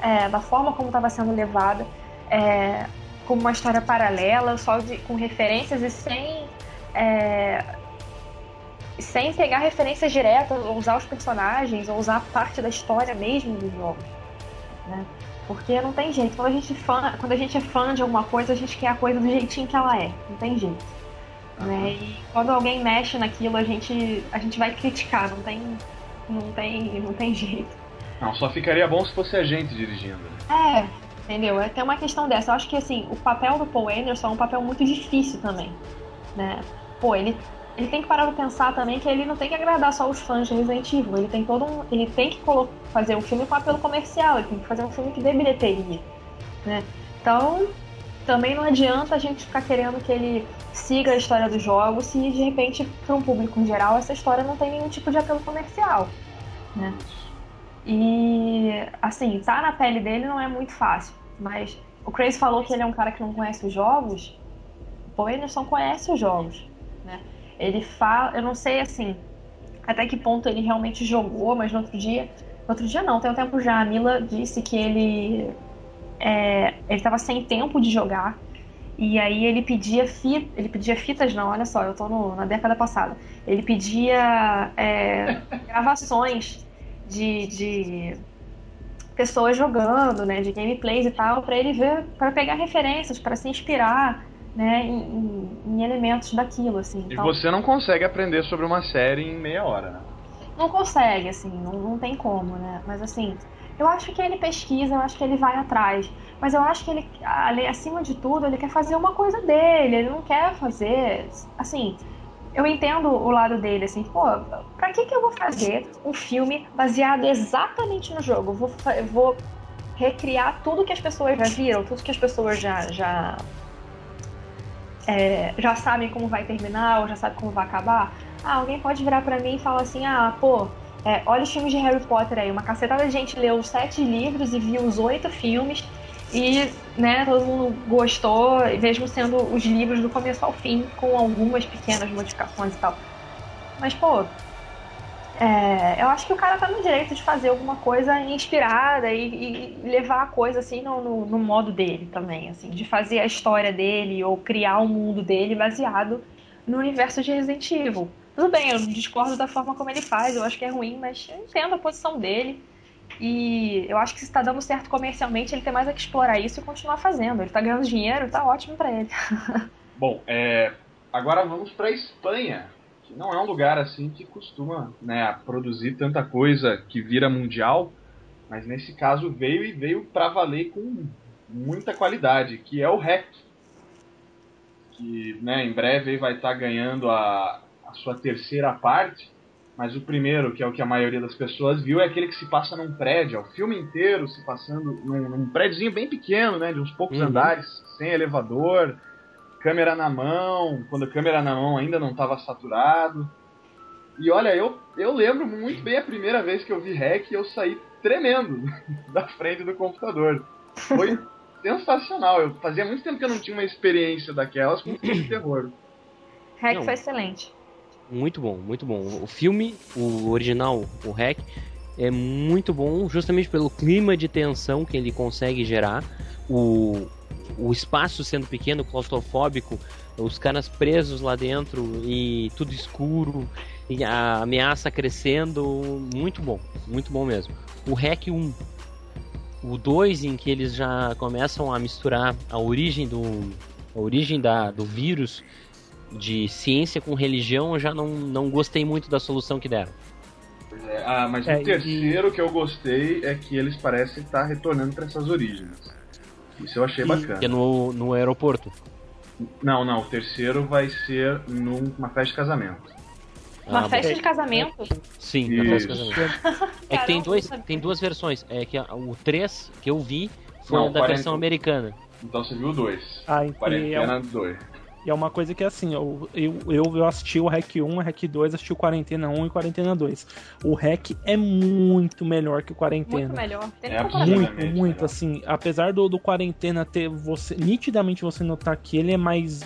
é, da forma como estava sendo levada, é, como uma história paralela, só de, com referências e sem é, sem pegar referências diretas, ou usar os personagens, ou usar parte da história mesmo dos jogos. Né? Porque não tem jeito. Quando a, gente fã, quando a gente é fã de alguma coisa, a gente quer a coisa do jeitinho que ela é. Não tem jeito. Né? E quando alguém mexe naquilo, a gente, a gente vai criticar. Não tem, não tem, não tem jeito. Não, só ficaria bom se fosse a gente dirigindo. Né? É, entendeu? É, tem uma questão dessa. Eu acho que assim, o papel do Paul Anderson é um papel muito difícil também. Né? pô, ele, ele tem que parar pra pensar também que ele não tem que agradar só os fãs de Resident Evil. Ele tem todo um. Ele tem que fazer um filme com apelo comercial, ele tem que fazer um filme que dê bilheteria. Né? Então, também não adianta a gente ficar querendo que ele siga a história dos jogos se de repente, para um público em geral, essa história não tem nenhum tipo de apelo comercial. Né? E, assim, tá na pele dele não é muito fácil. Mas o Crazy falou que ele é um cara que não conhece os jogos. O Anderson conhece os jogos. Né? Ele fala, eu não sei assim, até que ponto ele realmente jogou, mas no outro dia. No outro dia não, tem um tempo já. A Mila disse que ele. É, ele estava sem tempo de jogar. E aí ele pedia fita, ele pedia fitas não, olha só, eu tô no, na década passada. Ele pedia é, gravações de, de pessoas jogando, né, de gameplays e tal, para ele ver, para pegar referências, para se inspirar, né, em, em, em, elementos daquilo, assim. E então, você não consegue aprender sobre uma série em meia hora, né? Não consegue, assim, não, não tem como, né? Mas assim, eu acho que ele pesquisa, eu acho que ele vai atrás. Mas eu acho que ele, acima de tudo, ele quer fazer uma coisa dele, ele não quer fazer, assim, eu entendo o lado dele, assim, pô, pra que que eu vou fazer um filme baseado exatamente no jogo? Vou, vou recriar tudo que as pessoas já viram, tudo que as pessoas já já, é, já sabem como vai terminar ou já sabem como vai acabar. Ah, alguém pode virar para mim e falar assim, ah, pô, é, olha os filmes de Harry Potter aí, uma cacetada de gente leu sete livros e viu os oito filmes e, né, todo mundo gostou, mesmo sendo os livros do começo ao fim, com algumas pequenas modificações e tal. Mas, pô, é, eu acho que o cara tá no direito de fazer alguma coisa inspirada e, e levar a coisa assim no, no, no, modo dele também, assim, de fazer a história dele ou criar o um mundo dele baseado no universo de Resident Evil. Tudo bem, eu discordo da forma como ele faz, eu acho que é ruim, mas eu entendo a posição dele. E eu acho que se está dando certo comercialmente, ele tem mais a que explorar isso e continuar fazendo. Ele está ganhando dinheiro, está ótimo para ele. Bom, é, agora vamos para Espanha, que não é um lugar assim que costuma né, produzir tanta coisa que vira mundial, mas nesse caso veio e veio para valer com muita qualidade, que é o REC, que né, em breve vai estar tá ganhando a, a sua terceira parte mas o primeiro, que é o que a maioria das pessoas viu, é aquele que se passa num prédio, é o filme inteiro se passando num, num prédiozinho bem pequeno, né, de uns poucos uhum. andares, sem elevador, câmera na mão, quando a câmera na mão ainda não estava saturado. E olha, eu, eu lembro muito bem a primeira vez que eu vi Hack e eu saí tremendo da frente do computador. Foi sensacional. Eu fazia muito tempo que eu não tinha uma experiência daquelas com filme de terror. Hack foi excelente. Muito bom, muito bom. O filme, o original, o Hack, é muito bom justamente pelo clima de tensão que ele consegue gerar. O, o espaço sendo pequeno, claustrofóbico, os caras presos lá dentro e tudo escuro, e a ameaça crescendo. Muito bom, muito bom mesmo. O Hack 1, o 2, em que eles já começam a misturar a origem do, a origem da, do vírus de ciência com religião, eu já não, não gostei muito da solução que deram. É, ah, mas é, o terceiro e... que eu gostei é que eles parecem estar retornando para essas origens. Isso eu achei e... bacana. Que é no, no aeroporto. Não, não. O terceiro vai ser numa festa de casamento. Uma ah, festa de casamento? Sim, uma festa de casamento. é que tem, dois, tem duas versões. É que o 3 que eu vi foi não, da 40... versão americana. Então você viu o 2. Ah, então. Quarentena 2. E é uma coisa que é assim, eu, eu, eu assisti o REC 1, o REC 2, assisti o Quarentena 1 e Quarentena 2. O REC é muito melhor que o Quarentena. Muito melhor. Tem é muito, muito, melhor. assim. Apesar do, do Quarentena ter você. Nitidamente você notar que ele é mais,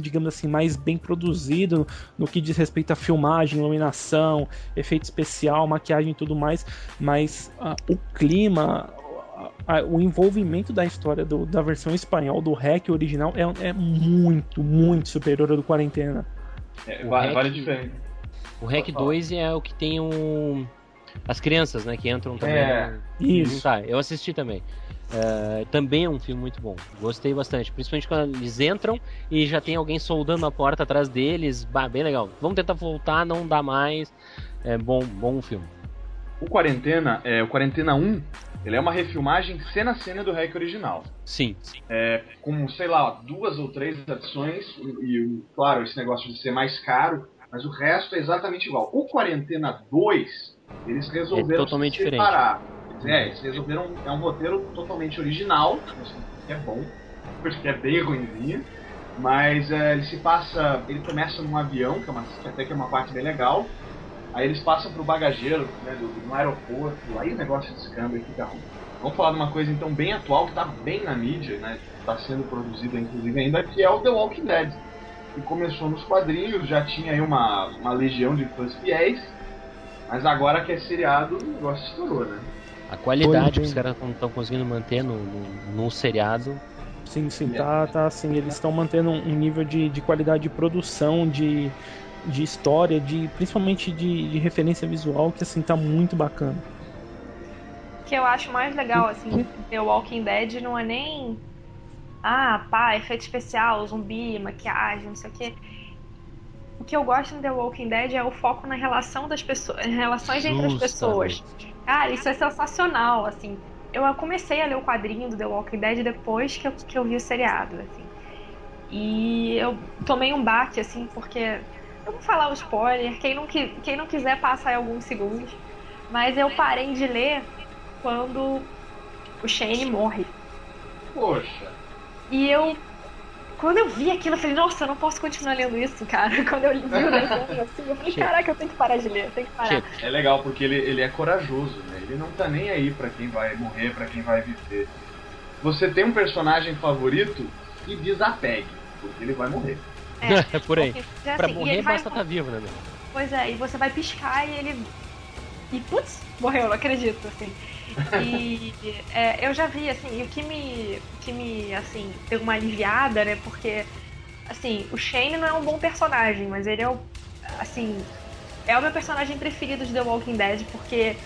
digamos assim, mais bem produzido no que diz respeito a filmagem, iluminação, efeito especial, maquiagem e tudo mais. Mas uh, o clima, a, o envolvimento da história do, da versão espanhol do REC original é, é muito, muito superior ao do Quarentena. É, vale, vale diferente. O REC 2 é o que tem um. As crianças, né, que entram também. É. Isso. Tá, eu assisti também. Uh, também é um filme muito bom. Gostei bastante. Principalmente quando eles entram e já tem alguém soldando a porta atrás deles. Bah, bem legal. Vamos tentar voltar, não dá mais. É bom, bom filme. O Quarentena, é, o Quarentena 1, ele é uma refilmagem cena a cena do REC original. Sim, sim. É, com, sei lá, duas ou três adições, e, claro, esse negócio de ser mais caro, mas o resto é exatamente igual. O Quarentena 2, eles resolveram é totalmente separar. Diferente. É, eles resolveram. É um roteiro totalmente original, que é bom. porque é bem ruimzinho. Mas é, ele se passa. Ele começa num avião, que, é uma, que até que é uma parte bem legal. Aí eles passam pro bagageiro, né, do, do aeroporto, aí o negócio descamba e fica ruim. Vamos falar de uma coisa então bem atual, que tá bem na mídia, né? Tá sendo produzida inclusive ainda, que é o The Walking Dead. Que começou nos quadrinhos, já tinha aí uma, uma legião de fãs fiéis, mas agora que é seriado, o negócio estourou, né? A qualidade que os caras não estão conseguindo manter no, no, num seriado. Sim, sim, tá, tá assim, eles estão mantendo um nível de, de qualidade de produção, de, de história, de principalmente de, de referência visual que assim tá muito bacana. O que eu acho mais legal, assim, The Walking Dead não é nem. Ah, pá, efeito especial, zumbi, maquiagem, não sei o quê. O que eu gosto no The Walking Dead é o foco na relação das pessoas, relações entre as pessoas. Justamente. Cara, isso é sensacional, assim. Eu comecei a ler o quadrinho do The Walking Dead depois que eu, que eu vi o seriado, assim. E eu tomei um baque, assim, porque. Vou falar o spoiler, quem não, qui- quem não quiser passa aí alguns segundos. Mas eu parei de ler quando o Shane morre. Poxa, E eu. Quando eu vi aquilo, eu falei, nossa, eu não posso continuar lendo isso, cara. Quando eu vi o desenho assim, eu falei, caraca, eu tenho que parar de ler, eu tenho que parar. É legal porque ele, ele é corajoso, né? Ele não tá nem aí pra quem vai morrer, pra quem vai viver. Você tem um personagem favorito e desapegue, porque ele vai morrer. É por aí. Porque, Pra assim, e morrer ele vai- basta estar vivo, né, meu? Pois é, e você vai piscar e ele. E putz, morreu, não acredito, assim. E é, eu já vi, assim, e o que me. que me, assim, deu uma aliviada, né? Porque, assim, o Shane não é um bom personagem, mas ele é o. assim. É o meu personagem preferido de The Walking Dead, porque.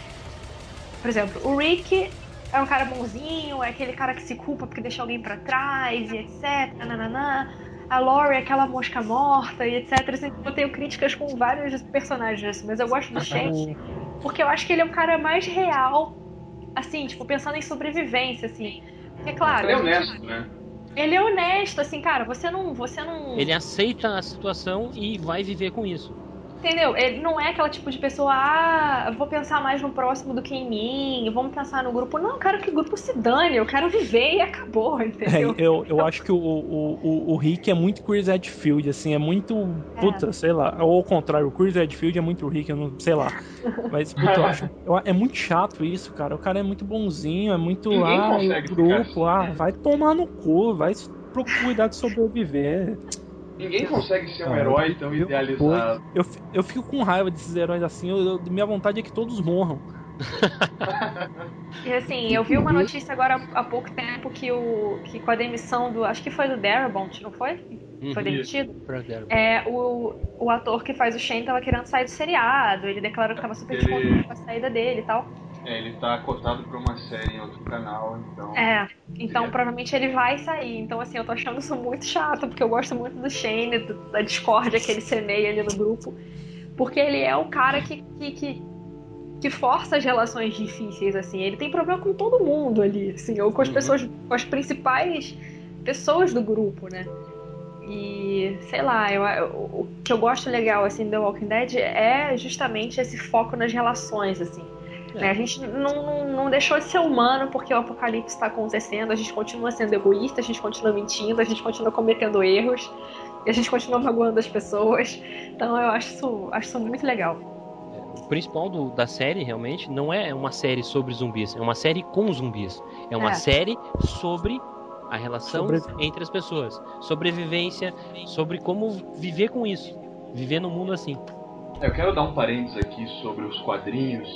Por exemplo, o Rick é um cara bonzinho, é aquele cara que se culpa porque deixa alguém pra trás e etc. Nananã. A Lori é aquela mosca morta e etc. Assim, eu tenho críticas com vários personagens, assim, mas eu gosto do Shane porque eu acho que ele é um cara mais real, assim, tipo, pensando em sobrevivência, assim. Porque, claro, Ele é honesto, né? ele é honesto, assim, cara, você não. Você não. Ele aceita a situação e vai viver com isso. Entendeu? Ele não é aquela tipo de pessoa, ah, eu vou pensar mais no próximo do que em mim, vamos pensar no grupo. Não, eu quero que o grupo se dane, eu quero viver e acabou, É, entendeu? eu, eu acho que o, o, o, o Rick é muito Chris Redfield, assim, é muito. Puta, sei lá. Ou ao contrário, o Chris Redfield é muito Rick, eu não sei lá. Mas, puta, eu acho. eu- é muito chato isso, cara. O cara é muito bonzinho, é muito. Ninguém ah, grupo, ah, vai tomar no cu, vai pro cuidar de sobreviver. Ninguém consegue ser um Ah, herói tão eu- idealizado. Eu, eu fico com raiva desses heróis assim, eu- eu- minha vontade é que todos morram. E assim, eu vi uma notícia agora há pouco tempo que o. que com a demissão do. Acho que foi do Darabont, não foi? Foi Uhum. demitido? Brother. É, o, o ator que faz o Shane tava querendo sair do seriado. Ele declarou que tava super Ele- descontente com a saída dele e tal. É, ele tá cotado pra uma série em outro canal, então. É, então Sim. provavelmente ele vai sair. Então, assim, eu tô achando isso muito chato, porque eu gosto muito do Shane, do- da discórdia que ele semeia ali no grupo. Porque ele é o cara que, que, que, que força as relações difíceis, assim. Ele tem problema com todo mundo ali, assim, ou com as Uhum. pessoas, com as principais pessoas do grupo, né? E, sei lá, eu, eu- o que eu gosto legal, assim, do The Walking Dead é justamente esse foco nas relações, assim. Né? A gente não, não, não deixou de ser humano porque o apocalipse está acontecendo, a gente continua sendo egoísta, a gente continua mentindo, a gente continua cometendo erros, e a gente continua magoando as pessoas. Então eu acho isso, acho isso muito legal. O principal do- da série, realmente, não é uma série sobre zumbis, é uma série com zumbis. É uma É. série sobre a relação Sobre- entre as pessoas, sobrevivência, sobre como viver com isso, viver num mundo assim. Eu quero dar um parênteses aqui sobre os quadrinhos,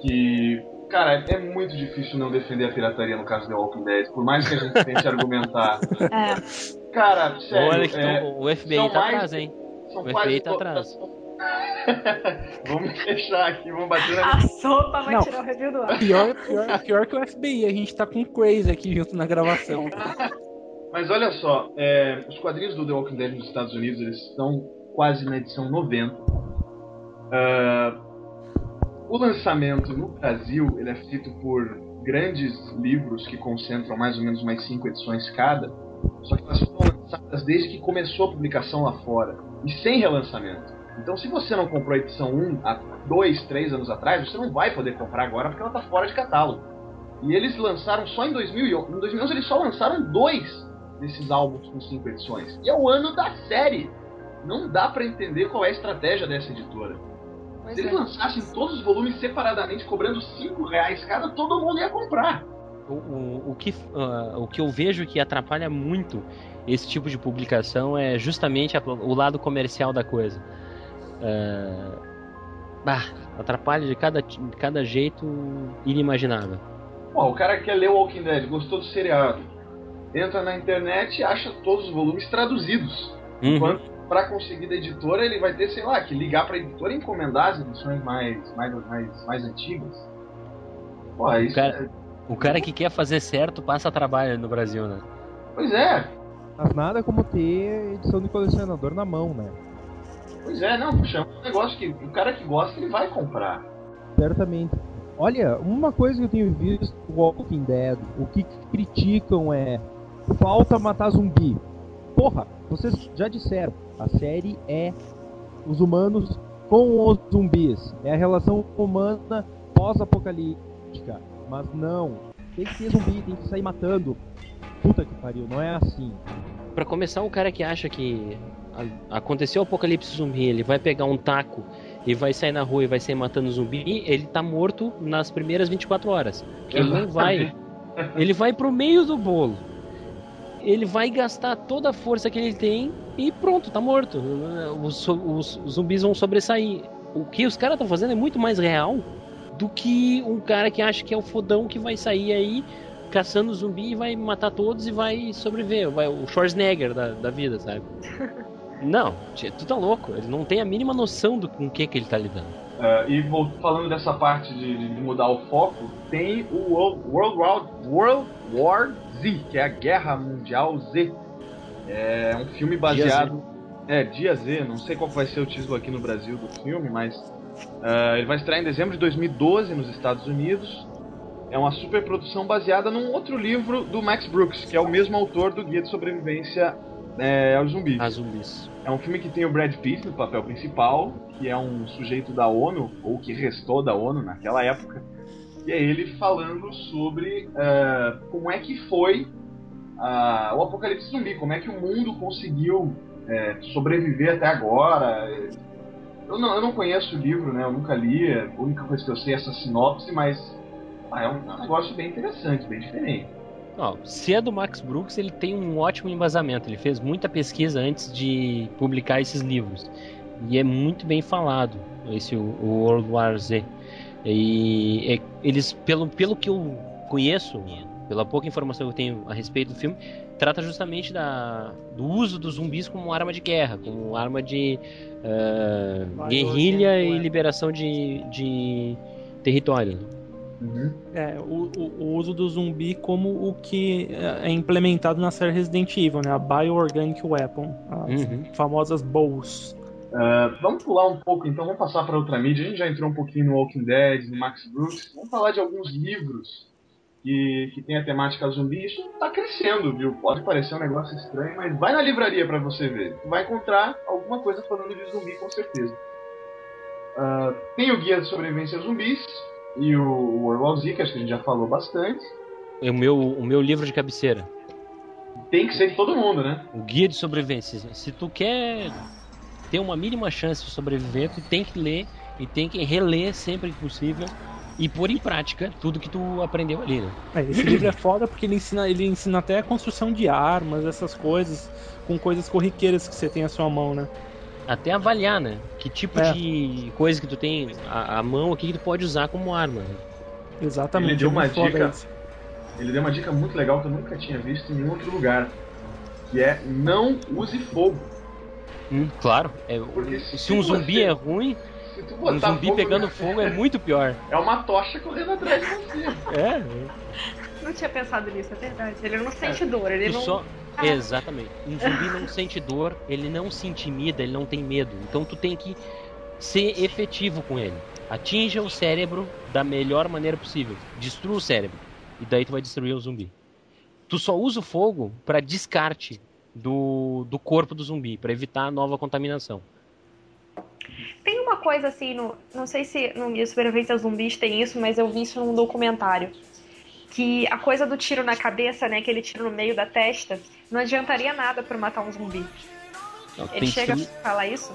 que, cara, é muito difícil não defender a pirataria no caso de The Walking Dead, por mais que a gente tente argumentar. É, Cara, sério, Olha que é, o FBI tá mais- atrás, hein? são o FBI tá atrás. vamos fechar aqui, vamos bater na a sopa vai Não. tirar o review do ar. Pior, pior, pior que o FBI, a gente tá com o Crazy aqui junto na gravação. Mas olha só, é, os quadrinhos do The Walking Dead nos Estados Unidos eles estão quase na edição 90. Ah, o lançamento no Brasil ele é feito por grandes livros que concentram mais ou menos umas cinco edições cada, só que elas foram lançadas desde que começou a publicação lá fora e sem relançamento. Então, se você não comprou a edição 1 há dois, três anos atrás, você não vai poder comprar agora porque ela está fora de catálogo. E eles lançaram só em 2011. Em 2011 eles só lançaram dois desses álbuns com cinco edições. E é o ano da série. Não dá pra entender qual é a estratégia dessa editora. Pois Se eles é. lançassem todos os volumes separadamente, cobrando cinco reais cada, todo mundo ia comprar. O, o, o que, ah, o que eu vejo que atrapalha muito esse tipo de publicação é justamente a- o lado comercial da coisa. Ah, bah, atrapalha de cada, de cada jeito inimaginável. Pô, o cara quer ler o Walking Dead, gostou do seriado. Entra na internet e acha todos os volumes traduzidos. Uhum. Enquanto pra conseguir da editora, ele vai ter, sei lá, que ligar pra editora e encomendar as edições mais, mais, mais, mais antigas. Pô, isso cara- é- O cara que quer fazer certo passa trabalho no Brasil, né? Pois é, Mas nada como ter edição de colecionador na mão, né? pois é, não, puxa, é um negócio que o cara que gosta, ele vai comprar. Certamente. Olha, uma coisa que eu tenho visto no Walking Dead, o que criticam é falta matar zumbi. Porra, vocês já disseram, a série é os humanos com os zumbis. É a relação humana pós-apocalíptica. Mas não, tem que ter zumbi, tem que sair matando. Puta que pariu, não é assim. Pra começar, o cara que acha que aconteceu o apocalipse zumbi, ele vai pegar um taco e vai sair na rua e vai sair matando zumbi, ele tá morto nas primeiras 24 horas. Ele não vai. Ele vai pro meio do bolo. Ele vai gastar toda a força que ele tem e pronto, tá morto. Os, so- os zumbis vão sobressair. O que os caras estão fazendo é muito mais real do que um cara que acha que é o fodão que vai sair aí caçando zumbi e vai matar todos e vai sobreviver. Vai, o Schwarzenegger da, da vida, sabe? Não, tu tá louco. Ele não tem a mínima noção do com que, que ele tá lidando. Ah, e vol- falando dessa parte de, de mudar o foco, tem o World, World, War, World War Z, que é a Guerra Mundial Z. É um filme baseado. É, Dia Z, não sei qual vai ser o título aqui no Brasil do filme, mas ah, ele vai estrear em dezembro de 2012 nos Estados Unidos. É uma superprodução baseada num outro livro do Max Brooks, que é o mesmo autor do Guia de Sobrevivência é, aos Zumbis. A zumbis. É um filme que tem o Brad Pitt no papel principal, que é um sujeito da ONU, ou que restou da ONU naquela época. E é ele falando sobre eh, como é que foi ah, o apocalipse zumbi, como é que o mundo conseguiu eh, sobreviver até agora. Eu não, eu não conheço o livro, né? Eu nunca li, a única coisa que eu sei é essa sinopse, mas ah, é um, é um negócio bem interessante, bem diferente. Ó, se é do Max Brooks, ele tem um ótimo embasamento. Ele fez muita pesquisa antes de publicar esses livros. E é muito bem falado esse o, World War Z. E é- eles, pelo, pelo que eu conheço, pela pouca informação que eu tenho a respeito do filme, trata justamente da, do uso dos zumbis como arma de guerra, como arma de Vai, guerrilha e é. liberação de, de território. É, o, o- o uso do zumbi como o que é é implementado na série Resident Evil, né? A Bioorganic Weapon, as Uhum. famosas bows. Ah, vamos pular um pouco, então, vamos passar para outra mídia. A gente já entrou um pouquinho no Walking Dead, no Max Brooks. Vamos falar de alguns livros que, que tem a temática zumbi. Isso tá crescendo, viu? Pode parecer um negócio estranho, mas vai na livraria para você ver. Tu vai encontrar alguma coisa falando de zumbi, com certeza. Ah, tem o Guia de Sobrevivência aos Zumbis e o World Z, que acho que a gente já falou bastante. É o meu, o meu livro de cabeceira. Tem que ser de todo mundo, né? O guia de sobrevivência. Se tu quer ter uma mínima chance de sobreviver, tu tem que ler e tem que reler sempre que possível e pôr em prática tudo que tu aprendeu ali, né? É, esse livro é foda porque ele ensina, ele ensina até a construção de armas, essas coisas, com coisas corriqueiras que você tem à sua mão, né? Até avaliar, né? Que tipo É. de coisa que tu tem à, à mão aqui que tu pode usar como arma. né? Exatamente. Ele deu é uma dica. isso. Ele deu uma dica muito legal que eu nunca tinha visto em nenhum outro lugar. Que é não use fogo. Hum, claro. É, Porque se, se um você- zumbi é ruim, Se tu um zumbi fogo pegando fogo é muito pior. É uma tocha correndo atrás de você. É, Não tinha pensado nisso, é verdade. Ele não sente dor, ele não. só. Exatamente. Um zumbi não sente dor, ele não se intimida, ele não tem medo. Então tu tem que ser efetivo com ele. Atinja o cérebro da melhor maneira possível. Destrua o cérebro. E daí tu vai destruir o zumbi. Tu só usa o fogo para descarte do, do corpo do zumbi, para evitar nova contaminação. Tem uma coisa assim, no, não sei se no Guia de Sobrevivência Zumbis tem isso, mas eu vi isso num documentário. Que a coisa do tiro na cabeça, né, aquele tiro no meio da testa, não adiantaria nada pra matar um zumbi. Não, Ele tem, chega destruir, a falar isso?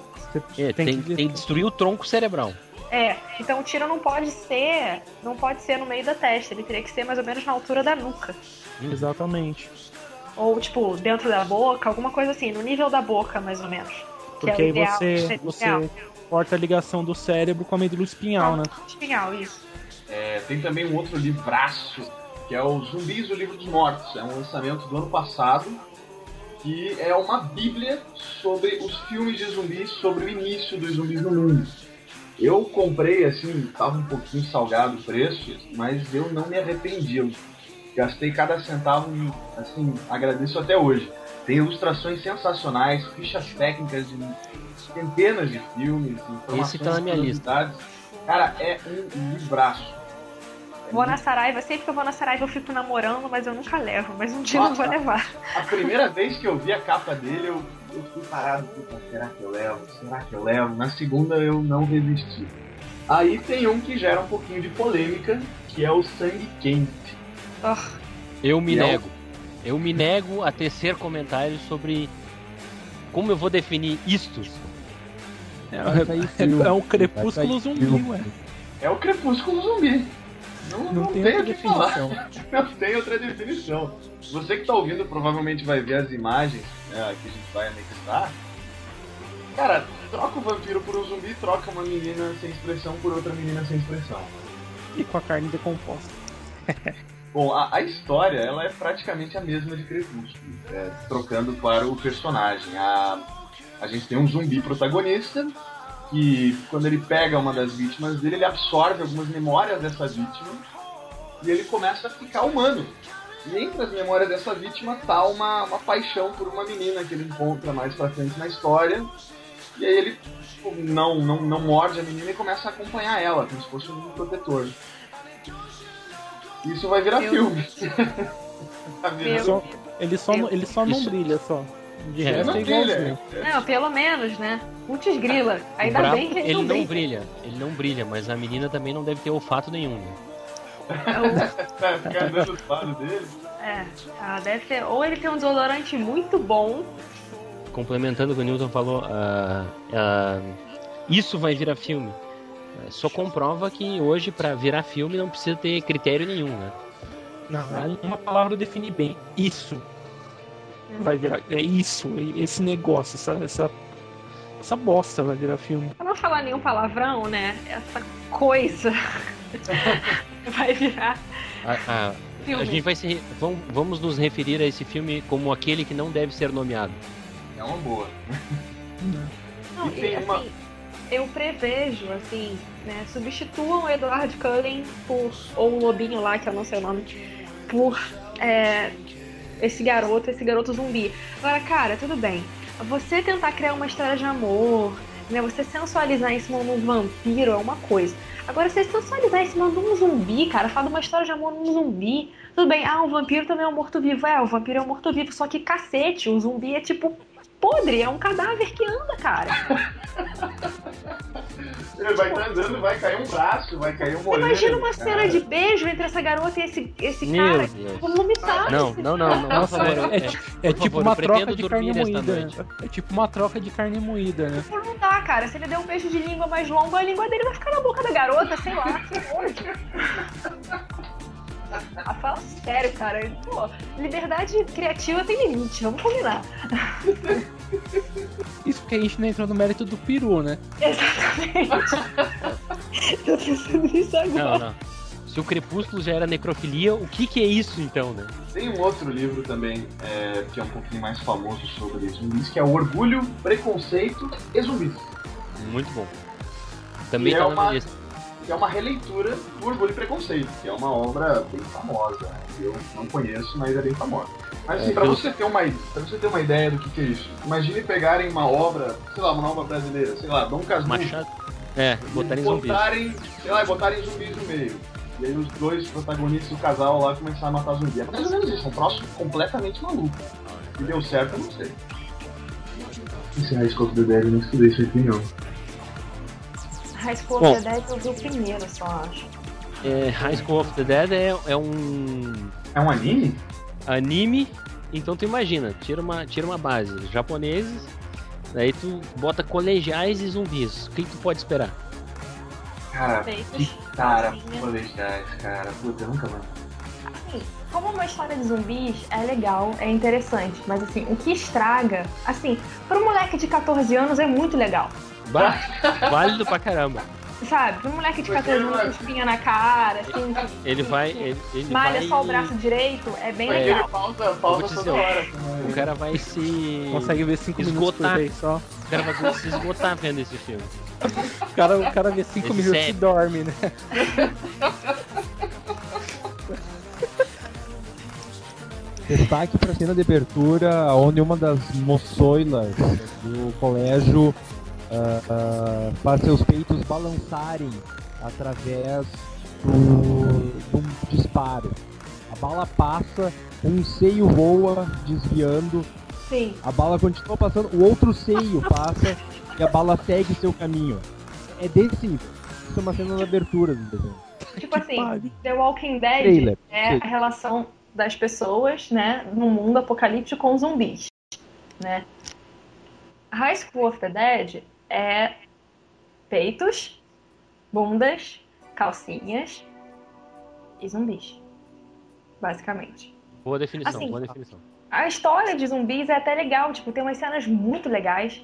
é, tem tem, que- tem que destruir o tronco cerebral. É, então o tiro não pode ser, não pode ser no meio da testa, ele teria que ser mais ou menos na altura da nuca. Exatamente. Ou, tipo, dentro da boca, alguma coisa assim, no nível da boca, mais ou menos. Que é Porque o aí você, você corta a ligação do cérebro com a medula espinhal, né? Espinhal, isso. É, tem também um outro livraço, que é o Zumbis do Livro dos Mortos. É um lançamento do ano passado, que é uma bíblia sobre os filmes de zumbis, sobre o início dos zumbis no mundo. Eu comprei, assim, tava um pouquinho salgado o preço, mas eu não me arrependi. Gastei cada centavo e, assim, agradeço até hoje. Tem ilustrações sensacionais, fichas técnicas de centenas de filmes, informações Esse tá na minha lista. Cara, é um livraço. Vou na Saraiva, sempre que eu vou na Saraiva eu fico namorando, mas eu nunca levo, mas um dia eu Nossa. vou levar. A primeira vez que eu vi a capa dele, eu, eu fui parado, puta, será que eu levo? Será que eu levo? Na segunda eu não resisti. Aí tem um que gera um pouquinho de polêmica, que é o Sangue Quente. Oh, Eu me E é o- nego. Eu me nego a tecer comentários sobre como eu vou definir isto. Sair É, filme, é um crepúsculo zumbi, ué. É o Crepúsculo Zumbi. Não, Não não tem tem outra falar. definição. Não tem outra definição. Você que tá ouvindo provavelmente vai ver as imagens é, que a gente vai anexar. Cara, troca o vampiro por um zumbi, troca uma menina sem expressão por outra menina sem expressão. E com a carne decomposta. Bom, a, a história ela é praticamente a mesma de Crepúsculo, é, trocando para o personagem. A, a gente tem um zumbi protagonista que, quando ele pega uma das vítimas dele, ele absorve algumas memórias dessa vítima e ele começa a ficar humano. E entre as memórias dessa vítima tá uma, uma paixão por uma menina que ele encontra mais pra frente na história. E aí ele tipo, não, não, não morde a menina e começa a acompanhar ela, como se fosse um protetor. Isso vai virar Meu filme. Tá Meu? Só- ele só, não- ele só não Isso- brilha, só. De É, resto não é brilha. não, pelo menos, né? Putz grila. Ainda brabo, bem que ele não não brilha. brilha. Ele não brilha, mas a menina também não deve ter olfato nenhum. né? Tá dele. É, ah, deve ter. Ou ele tem um desodorante muito bom. Complementando o que o Newton falou, ah, ah, isso vai virar filme. Ah, Só comprova que hoje, pra virar filme, não precisa ter critério nenhum, né? Não, uma palavra define bem. Isso. Vai virar. É isso, esse negócio, essa, essa, essa bosta vai virar filme. Pra não falar nenhum palavrão, né? Essa coisa vai virar A, a- a filme. gente vai se. Vamos, vamos nos referir a esse filme como aquele que não deve ser nomeado. É uma boa. Não, E tem e, uma- assim, eu prevejo, assim, né? Substituam o Edward Cullen por. Ou o Lobinho lá, que eu não sei o nome, por é, esse garoto, esse garoto zumbi. Agora, cara, tudo bem. Você tentar criar uma história de amor, né? Você sensualizar em cima de um vampiro é uma coisa. Agora, você sensualizar em cima de um zumbi, cara, falar de uma história de amor num zumbi. Tudo bem, ah, o vampiro também é um morto-vivo. É, o vampiro é um morto-vivo, só que cacete, o zumbi é tipo podre, é um cadáver que anda, cara. Ele vai estar andando, vai cair um braço, vai cair um olho. Imagina uma cena de beijo entre essa garota e esse, esse Meu cara. Deus. Vomitar. Não, não, não, não. Por Nossa, favor, é, é, por é tipo favor, uma eu troca de carne moída. noite. É tipo uma troca de carne moída, né? Não dá, cara. Se ele der um beijo de língua mais longo, a língua dele vai ficar na boca da garota, sei lá. Que nojo. Ah, fala sério, cara. Pô, liberdade criativa tem limite, vamos combinar. Isso porque a gente não entrou no mérito do peru, né? Exatamente. Tô pensando nisso agora. Não, não. Se o Crepúsculo já era necrofilia, o que, que é isso então, né? Tem um outro livro também, é, que é um pouquinho mais famoso sobre zumbis, que é o Orgulho, Preconceito e Zumbis. Muito bom. Também E é tá na minha uma- lista. Que é uma releitura do Orgulho e Preconceito, que é uma obra bem famosa. né? Eu não conheço, mas é bem famosa. Mas assim, É, pra, pelo- você ter uma, pra você ter uma ideia do que, que é isso, imagine pegarem uma obra, sei lá, uma obra brasileira, sei lá, Dom Casmurro, Machado. É, botarem e zumbis. botarem, sei lá, e botarem zumbis no meio. E aí os dois protagonistas do casal lá começaram a matar zumbi. É mais ou menos isso, um troço completamente maluco. Se deu certo, eu não sei. School of the Dead, eu não estudei sua opinião. High School Bom. of the Dead eu vi o primeiro, só acho. É, High School of the Dead é, é um É um anime? anime, então tu imagina, tira uma, tira uma base, japoneses, daí tu bota colegiais e zumbis. O que, tu pode esperar? Cara, que cara, colegiais, cara. Puta, eu nunca mais. Assim, como uma história de zumbis é legal, é interessante, mas assim, o que estraga, assim, para um moleque de 14 anos é muito legal. Bah, válido pra caramba. Sabe? Um moleque de Mas 14 ele anos com espinha na cara, assim, Ele vai. Ele, ele malha vai, só o braço direito, é bem É. legal. pausa, pausa toda hora. O cara vai se. Consegue ver 5 minutos por vez só. O cara vai se esgotar vendo esse filme. O cara, o cara vê 5 Esse minutos e dorme, né? Destaque para a cena de abertura, onde uma das moçoilas do colégio ah, faz seus peitos balançarem através do, um disparo. A bala passa, um seio voa desviando, Sim. a bala continua passando, o outro seio passa e a bala segue seu caminho. É desse nível. Isso é uma cena de abertura do desenho. Tipo assim, The Walking Dead Trailer. é a relação das pessoas, né, no mundo apocalíptico com zumbis, né? High School of the Dead é peitos, bundas, calcinhas e zumbis, basicamente. Boa definição, Assim, boa definição. A história de zumbis é até legal, tipo, tem umas cenas muito legais.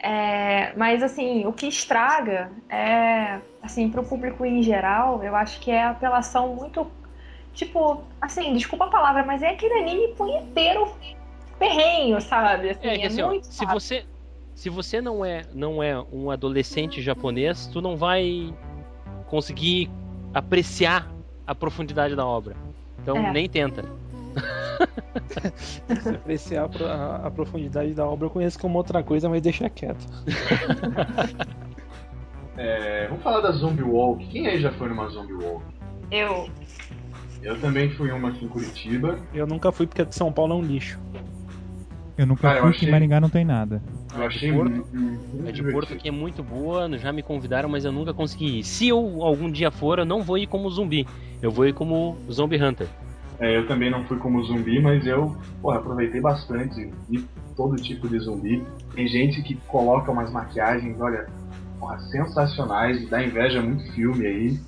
É, mas assim, o que estraga é, assim, pro público em geral, eu acho que é a apelação muito, tipo, assim, desculpa a palavra, mas é aquele anime punheteiro ferrenho, sabe? Assim, É, é, que assim, ó, muito se você se você não é não é um adolescente japonês, tu não vai conseguir apreciar a profundidade da obra. Então É. nem tenta. Se apreciar a, a- profundidade da obra, eu conheço como outra coisa, mas deixa quieto. É, vamos falar da Zombie Walk. Quem aí já foi numa Zombie Walk? Eu, Eu também fui uma aqui em Curitiba. Eu nunca fui porque de São Paulo é um lixo. Eu nunca Cara, eu fui, achei- que em Maringá não tem nada. Eu achei Porto? É de divertido. Porto que é muito boa, já me convidaram, mas eu nunca consegui ir. Se eu algum dia for, eu não vou ir como zumbi. Eu vou ir como Zombie Hunter. É, eu também não fui como zumbi, mas eu porra, aproveitei bastante. Vi todo tipo de zumbi. Tem gente que coloca umas maquiagens, olha, porra, sensacionais, dá inveja a muito filme aí.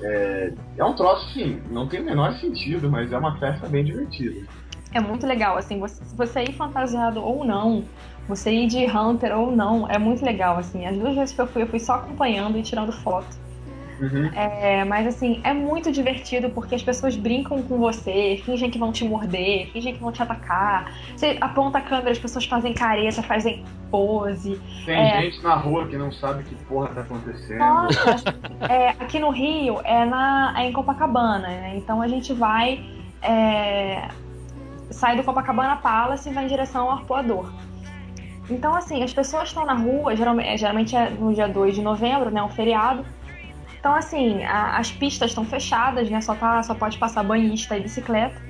É, é um troço, sim, não tem o menor sentido, mas é uma festa bem divertida. É muito legal, assim, você, se você ir fantasiado ou não, você ir de Hunter ou não, é muito legal, assim. As duas vezes que eu fui, eu fui só acompanhando e tirando foto. Uhum. É, mas assim, é muito divertido porque as pessoas brincam com você, fingem que vão te morder, fingem que vão te atacar. Você aponta a câmera, as pessoas fazem careta, fazem pose. Tem É. gente na rua que não sabe que porra tá acontecendo. Nossa, é, aqui no Rio é, na, é em Copacabana, né? Então a gente vai. É, sai do Copacabana Palace e vai em direção ao Arpoador. Então, assim, as pessoas estão na rua, geralmente, geralmente é no dia 2 de novembro, né? Um feriado. Então, assim, a- as pistas estão fechadas, né? Só, tá, só pode passar banhista e bicicleta.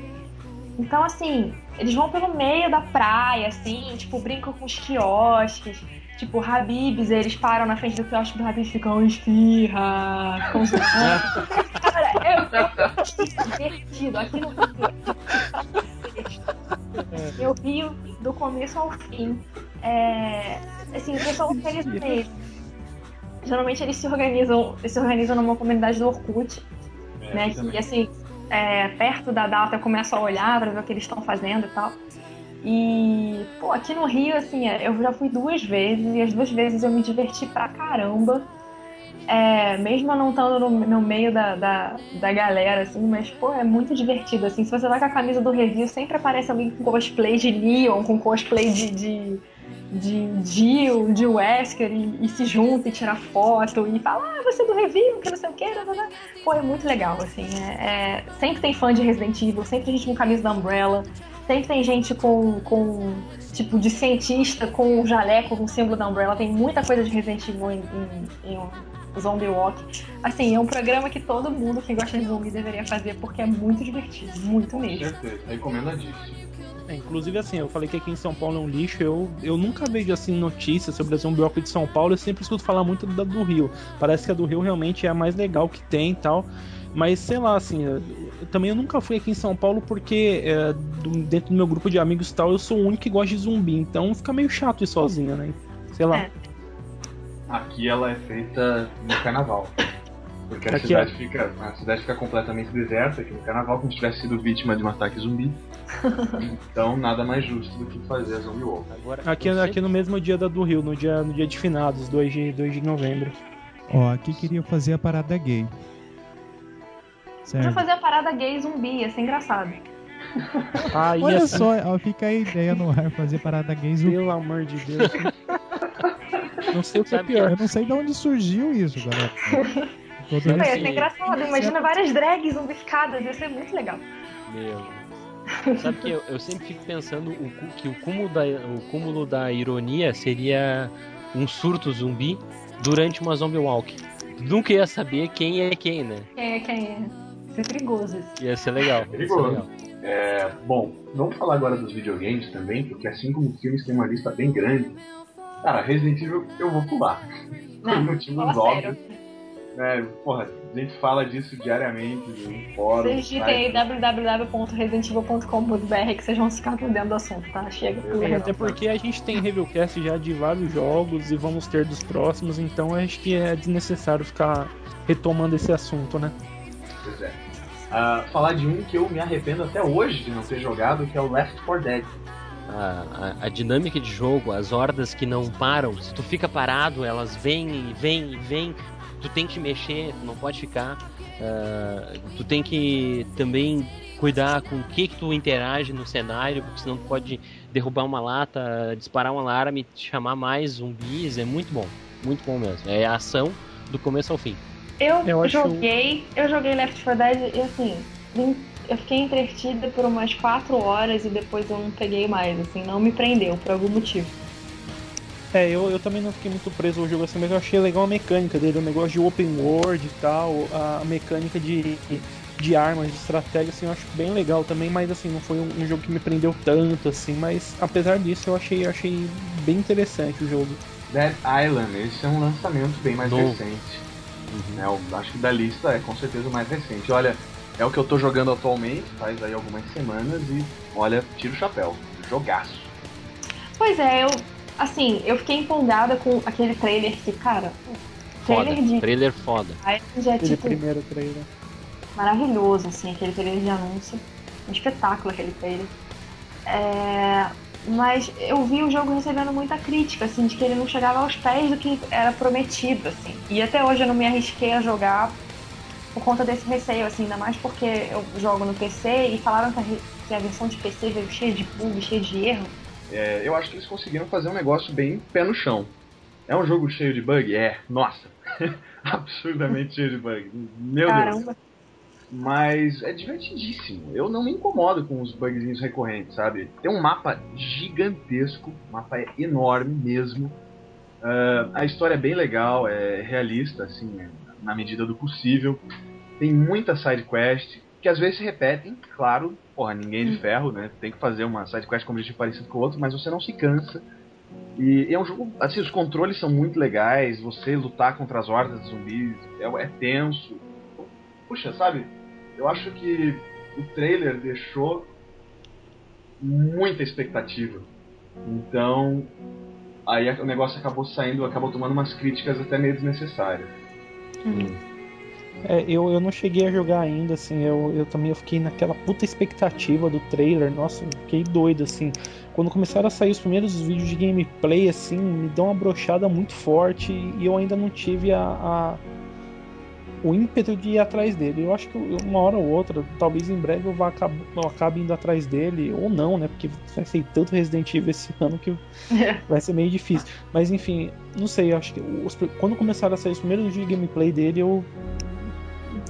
Então, assim, eles vão pelo meio da praia, assim, tipo, brincam com os quiosques. Tipo, Habibs, eles param na frente do quiosque do Habibs e ficam esfirra, zoando. Cara, é muito divertido. Aqui no Rio, eu rio do começo ao fim. É, assim, o pessoal organiza mesmo. Geralmente eles se organizam, eles se organizam numa comunidade do Orkut, É, né? Que assim, é, perto da data eu começo a olhar pra ver o que eles estão fazendo e tal. E, pô, aqui no Rio, assim, é, eu já fui duas vezes e as duas vezes eu me diverti pra caramba. É, mesmo não estando no, no meio da, da, da galera, assim, mas, pô, é muito divertido, assim. Se você vai com a camisa do review, sempre aparece alguém com cosplay de Leon, com cosplay de, de, de Jill, de Wesker, e, e se junta e tira foto e fala, ah, você é do review, que não sei o que, Pô, é muito legal, assim. É, é- sempre tem fã de Resident Evil, sempre tem gente com camisa da Umbrella, sempre tem gente com, com tipo, de cientista com jaleco, com símbolo da Umbrella. Tem muita coisa de Resident Evil em, em, em Zombie Walk. Assim, é um programa que todo mundo que gosta de zumbi deveria fazer, porque é muito divertido, muito Com mesmo. certeza, recomendadíssimo. É, inclusive, assim, eu falei que aqui em São Paulo é um lixo. Eu, eu nunca vejo assim notícias sobre a Zombioca de São Paulo. Eu sempre escuto falar muito da do Rio. Parece que a do Rio realmente é a mais legal que tem e tal. Mas sei lá, assim, eu, eu também eu nunca fui aqui em São Paulo porque é, do- dentro do meu grupo de amigos e tal, eu sou o único que gosta de zumbi. Então fica meio chato ir sozinho, né? Sei lá. É. Aqui ela é feita no carnaval. Porque a Aqui, cidade, fica, a cidade fica completamente deserta aqui no carnaval, como se tivesse sido vítima de um ataque zumbi. então nada mais justo do que fazer a Zombie Walk. Agora, Aqui, eu aqui no mesmo dia da do Rio, no dia, no dia de finados, 2 de, 2 de novembro. Ó, aqui queria fazer a parada gay. Podia Certo? fazer a parada gay zumbi, ia ser engraçado. Ah, Olha só, ó, fica a ideia no ar fazer parada gay zumbi. Pelo amor de Deus. Não sei o que é pior. Eu não sei de onde surgiu isso, galera. Dando ia ser engraçado. Imagina várias drags zumbificadas, ia ser muito legal. Meu. Sabe que eu, eu sempre fico pensando o que o cúmulo, da, o cúmulo da ironia seria um surto zumbi durante uma zombie walk. Nunca ia saber quem é quem, né? Quem é quem é? Isso é perigoso. isso. Ia ser legal. ia ser Perigoso. legal. É, bom, vamos falar agora dos videogames também, porque assim como os filmes tem uma lista bem grande. Cara, Resident Evil eu vou pular. Por motivos óbvios. É, porra, a gente fala disso diariamente em fóruns. Vocês digitem aí que vocês vão ficar por dentro do assunto, tá? Chega por É, aí. até porque a gente tem reviewcast já de vários jogos e vamos ter dos próximos, então acho que é desnecessário ficar retomando esse assunto, né? Pois é. Ah, falar de um que eu me arrependo até hoje de não ter jogado, que é o Left 4 Dead. A, a- a dinâmica de jogo, as hordas que não param, se tu fica parado, elas vêm e vêm e vêm, tu tem que mexer, tu não pode ficar. ah, tu tem que também cuidar com o que, que tu interage no cenário, porque senão tu pode derrubar uma lata, disparar um alarme, chamar mais zumbis, é muito bom, muito bom mesmo. É a ação do começo ao fim. Eu, Eu acho- joguei, eu joguei Left 4 Dead e assim, eu fiquei entretida por umas 4 horas e depois eu não peguei mais, assim, não me prendeu por algum motivo. É, eu, eu também não fiquei muito preso ao jogo assim, mas eu achei legal a mecânica dele, o negócio de open world e tal, a mecânica de, de armas, de estratégia, assim, eu acho bem legal também, mas assim, não foi um, um jogo que me prendeu tanto, assim, mas apesar disso eu achei, achei bem interessante o jogo. Dead Island, esse é um lançamento bem mais Novo. recente. né? Eu acho que da lista é com certeza o mais recente. Olha, é o que eu tô jogando atualmente, faz aí algumas semanas e olha, tiro o chapéu. Jogaço. Pois é, eu, assim, eu fiquei empolgada com aquele trailer que, cara, Foda, trailer de trailer foda. Island já é tipo primeiro trailer. maravilhoso, assim, aquele trailer de anúncio. Um espetáculo aquele trailer. É, Mas eu vi o jogo recebendo muita crítica, assim, de que ele não chegava aos pés do que era prometido, assim. E até hoje eu não me arrisquei a jogar por conta desse receio, assim, ainda mais porque eu jogo no PC e falaram que a, que a versão de PC veio cheia de bug, cheia de erro. É, eu acho que eles conseguiram fazer um negócio bem pé no chão. É um jogo cheio de bug? É, nossa. Absurdamente cheio de bug. Meu Deus. Caramba. Mas é divertidíssimo. Eu não me incomodo com os bugzinhos recorrentes, sabe? Tem um mapa gigantesco, o mapa é enorme mesmo. Ah, a história é bem legal, é realista, assim, é na medida do possível. Tem muita side quest que às vezes se repetem, claro. Porra, ninguém é de ferro, né? Tem que fazer uma side quest com um objetivo parecido com o outro, mas você não se cansa. E é um jogo, assim, os controles são muito legais, você lutar contra as hordas de zumbis é, é tenso. Puxa, sabe? Eu acho que o trailer deixou muita expectativa. Então, aí o negócio acabou saindo, acabou tomando umas críticas até meio desnecessárias. É, eu, eu não cheguei a jogar ainda, assim, eu, eu também eu fiquei naquela puta expectativa do trailer, nossa, fiquei doido, assim. Quando começaram a sair os primeiros vídeos de gameplay, assim, me deu uma brochada muito forte e eu ainda não tive a, a- o ímpeto de ir atrás dele. Eu acho que uma hora ou outra, talvez em breve eu, vá, eu acabe indo atrás dele, ou não, né, porque vai ser tanto Resident Evil esse ano que vai ser meio difícil. Mas enfim, não sei, eu acho que os- quando começaram a sair os primeiros vídeos de gameplay dele, eu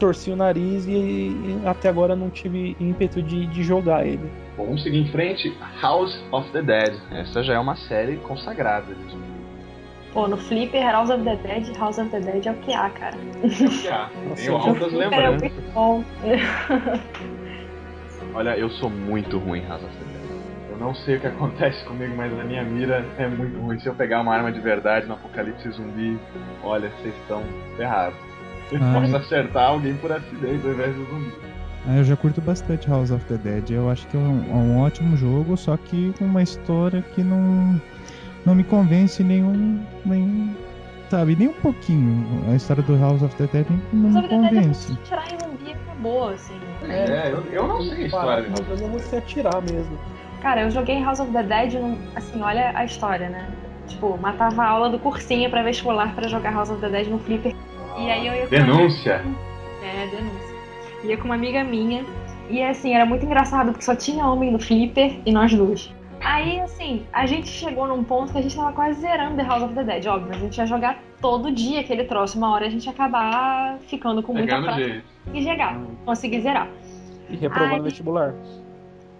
torci o nariz e, e até agora não tive ímpeto de, de jogar ele. Bom, vamos seguir em frente. House of the Dead. Essa já é uma série consagrada. Pô, no Flipper, House of the Dead, House of the Dead é o que há, cara. Já, Nossa, tenho eu- altas Flipper é lembranças. muito bom. Olha, eu sou muito ruim em House of the Dead. Eu não sei o que acontece comigo, mas a minha mira é muito ruim. Se eu pegar uma arma de verdade no apocalipse zumbi, olha, vocês estão ferrados. Eu Ah, posso é. acertar alguém por acidente ao invés do zumbi. Ah, eu já curto bastante House of the Dead. Eu acho que é um, é um ótimo jogo, só que com uma história que não, não me convence nenhum, nenhum. Sabe, nem um pouquinho. A história do House of the Dead não me é convence. você tirar em zumbi acabou, assim. É, eu, eu não sei a história. Às vezes é você atirar mesmo. Cara, eu joguei House of the Dead, não- assim, olha a história, né? Tipo, matava a aula do cursinho pra vestibular pra jogar House of the Dead no Flipper. E aí eu ia com uma- Denúncia. É, denúncia. Ia com uma amiga minha. E assim, era muito engraçado porque só tinha homem no Flipper e nós duas. Aí, assim, a gente chegou num ponto que a gente tava quase zerando The House of the Dead, óbvio. A gente ia jogar todo dia aquele troço. Uma hora a gente ia acabar ficando com muita prática e chegar. Conseguir zerar. E reprovando Ai. no vestibular.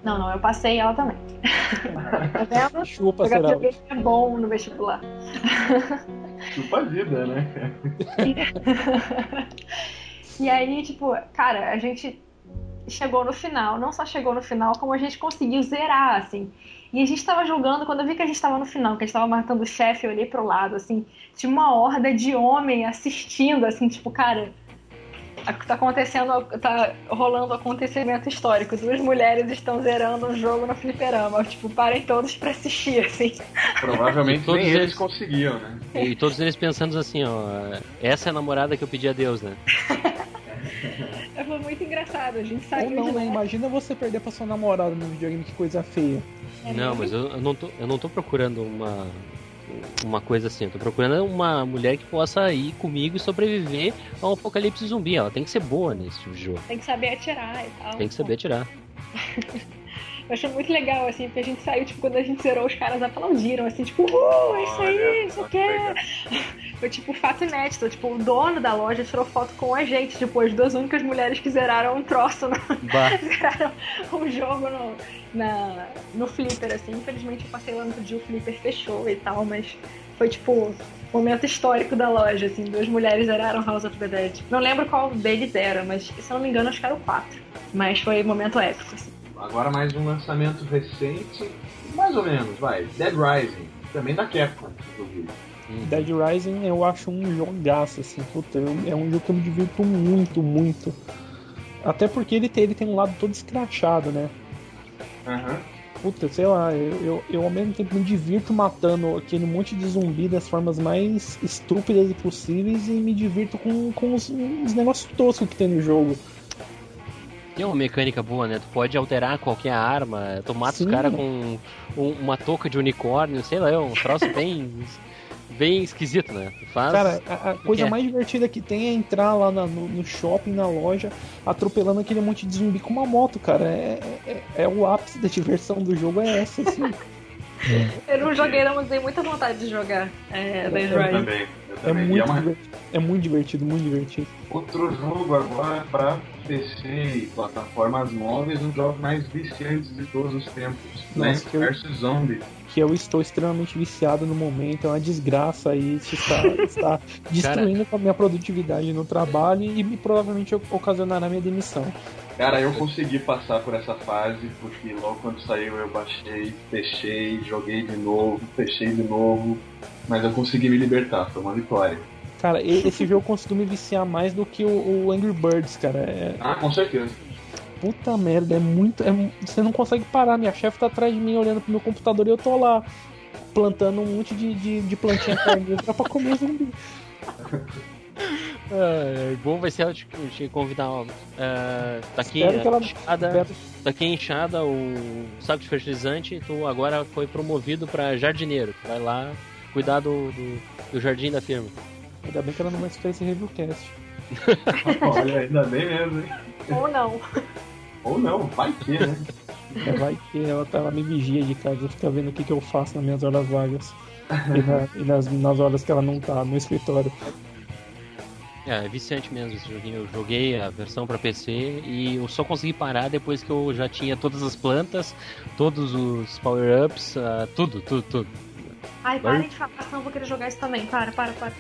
Não, não, eu passei ela também. tá vendo? Chupa, será? é bom no vestibular. Chupa a vida, né? E aí, tipo, cara, a gente chegou no final, não só chegou no final, como a gente conseguiu zerar, assim. E a gente tava jogando, quando eu vi que a gente tava no final, que a gente tava matando o chefe, eu olhei pro lado, assim, tinha uma horda de homem assistindo, assim, tipo, cara, tá acontecendo, tá rolando um acontecimento histórico. Duas mulheres estão zerando um jogo no fliperama. Tipo, parem todos pra assistir, assim. Provavelmente Todos nem eles eles- conseguiam, né? E todos eles pensando assim, ó, essa é a namorada que eu pedi a Deus, né? Foi muito engraçado, a gente Ou saiu não, de né? Imagina você perder pra sua namorada no videogame, que coisa feia. Não, mas eu, eu não tô, eu não tô procurando uma uma coisa assim, eu tô procurando uma mulher que possa ir comigo e sobreviver ao apocalipse zumbi. Ela tem que ser boa nesse tipo de jogo. Tem que saber atirar e tal. Tem que saber atirar. Eu achei muito legal, assim, porque a gente saiu, tipo, quando a gente zerou, os caras aplaudiram, assim, tipo, uh, é isso aí, isso aqui é. Foi tipo fato inédito, tipo, o dono da loja tirou foto com a gente, tipo, as duas únicas mulheres que zeraram um troço, no... Zeraram um jogo no, na, no Flipper, assim. Infelizmente eu passei lá no outro dia, o Flipper fechou e tal, mas foi tipo. Momento histórico da loja, assim, duas mulheres zeraram House of the Dead. Não lembro qual deles era, mas se eu não me engano, acho que era o 4. Mas foi momento épico, assim. Agora mais um lançamento recente, mais ou menos, vai. Dead Rising, também da Capcom, inclusive. Dead Rising eu acho um jogaço, assim, puta, eu- é um jogo que eu me divirto muito, muito. Até porque ele tem, ele tem um lado todo escrachado, né? Aham. Puta, sei lá, eu, eu, eu ao mesmo tempo me divirto matando aquele monte de zumbi das formas mais estúpidas possíveis e me divirto com, com os, os negócios toscos que tem no jogo. Tem uma mecânica boa, né? Tu pode alterar qualquer arma, tu mata os Sim. caras com um- uma touca de unicórnio, sei lá, é um troço bem, bem esquisito, né? Faz. Cara, a, a coisa que é? mais divertida que tem é entrar lá na- no, no shopping, na loja, atropelando aquele monte de zumbi com uma moto, cara. É, é, é o ápice da diversão do jogo, é essa, assim. Eu não joguei, não, mas tenho muita vontade de jogar é, Dead Eu também. Eu É também. E muito, é uma- divertido, é muito divertido, muito divertido. outro jogo agora para PC e plataformas móveis, um dos jogos mais viciantes de todos os tempos. Nossa, né? que eu- Versus Zombie. Que eu estou extremamente viciado no momento, é uma desgraça e isso está, está destruindo a minha produtividade no trabalho e me provavelmente ocasionará minha demissão. Cara, eu consegui passar por essa fase, porque logo quando saiu eu baixei, fechei, joguei de novo, fechei de novo, mas eu consegui me libertar, foi uma vitória. Cara, esse jogo conseguiu me viciar mais do que o, o Angry Birds, cara. É, Ah, com certeza. puta merda, é muito. é você não consegue parar. Minha chefe tá atrás de mim olhando pro meu computador e eu tô lá plantando um monte de, de, de plantinha carnívora pra comer zumbi. É, bom vai ser eu te, convidar. ó, é, tá aqui ela- enxada, tá enxada, o saco de fertilizante. Tu agora foi promovido pra jardineiro. Vai lá cuidar do, do, do jardim da firma. Ainda bem que ela não vai escutar esse reviewcast. Olha, ainda bem mesmo, hein? Ou não. Ou não, vai que, né? É, Vai que ela, tá, ela me vigia de casa, fica vendo o que, que eu faço nas minhas horas vagas. E, na- e nas, nas horas que ela não tá no escritório. É, é viciante mesmo esse joguinho. Eu joguei a versão pra PC e eu só consegui parar depois que eu já tinha todas as plantas, todos os power-ups, ah, tudo, tudo, tudo. Ai, parem de falar, senão eu vou querer jogar isso também. Para, para, para.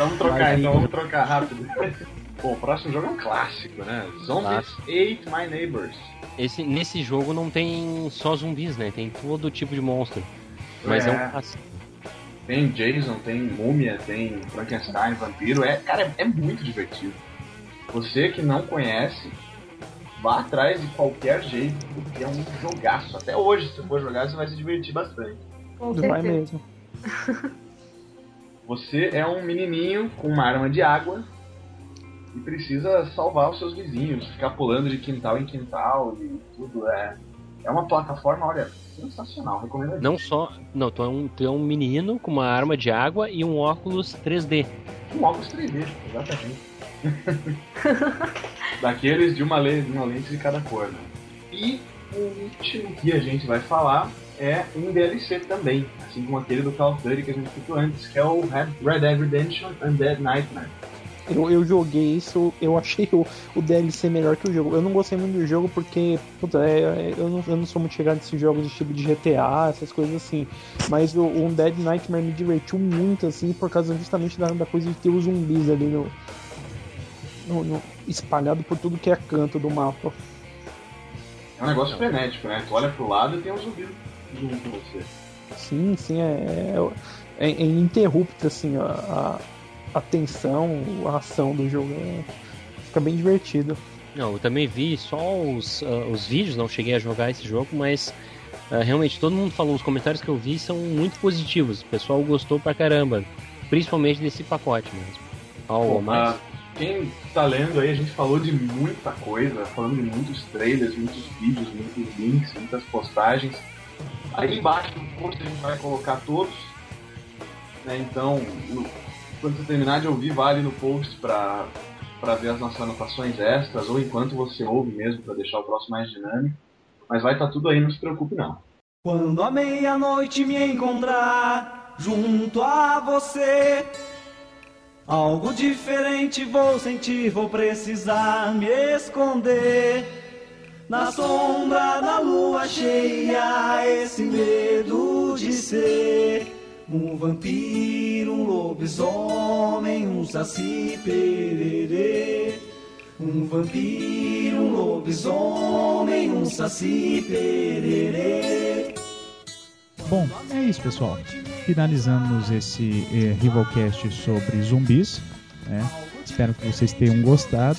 Vamos trocar, então vamos trocar rápido. Bom, o próximo jogo é um clássico, né? Zombies Clássico. Ate My Neighbors. Esse, nesse jogo não tem só zumbis, né? Tem todo tipo de monstro. Mas é, É. um clássico. Tem Jason, tem Múmia, tem Frankenstein, Vampiro. É, cara, é, é muito divertido. Você que não conhece, vá atrás de qualquer jeito, porque é um jogaço. Até hoje, se você for jogar, você vai se divertir bastante. Vai mesmo. Você é um menininho com uma arma de água e precisa salvar os seus vizinhos, ficar pulando de quintal em quintal e tudo. É, é uma plataforma, olha, sensacional, recomendo. Não só. Não, tu é, um, tu é um menino com uma arma de água e um óculos 3D. Um óculos 3D, exatamente. Daqueles de uma, uma lente de cada cor, né? E o último que a gente vai falar é um DLC também, assim como aquele do Call of Duty que a gente citou antes, que é o Red Red Dead Redemption Undead Nightmare. Eu, eu joguei isso, eu achei o, o DLC melhor que o jogo. Eu não gostei muito do jogo porque, puta, é- é- eu, não, eu não sou muito chegado nesses jogos de tipo de GTA, essas coisas assim. Mas o, o Dead Nightmare me divertiu muito, assim, por causa justamente da, da coisa de ter os zumbis ali no, no- no- espalhado por tudo que é canto do mapa. É um negócio frenético, né? Tu olha pro lado e tem um zumbi você. Sim, sim, é, é, é ininterrupta, assim, a, a, a tensão, a ação do jogo. é- fica bem divertido. Não, eu também vi só os, ah, os vídeos, não cheguei a jogar esse jogo, mas ah, realmente todo mundo falou, os comentários que eu vi são muito positivos. O pessoal gostou pra caramba, principalmente desse pacote mesmo. Algo mais? Ah, quem tá lendo aí, a gente falou de muita coisa, falando de muitos trailers, muitos vídeos, muitos links, muitas postagens. Aí embaixo do post a gente vai colocar todos. né? Então, no- quando você terminar de ouvir, vá ali no post pra, pra ver as nossas anotações extras, ou enquanto você ouve mesmo, pra deixar o próximo mais dinâmico. Mas vai estar tudo aí, não se preocupe não. Quando a meia-noite me encontrar junto a você, algo diferente vou sentir, vou precisar me esconder. Na sombra da lua cheia, esse medo de ser um vampiro, um lobisomem, um saci pererê. Um vampiro, um lobisomem, um saci pererê. Bom, é isso, pessoal. Finalizamos esse eh, Rivalcast sobre zumbis. né? Espero que vocês tenham gostado.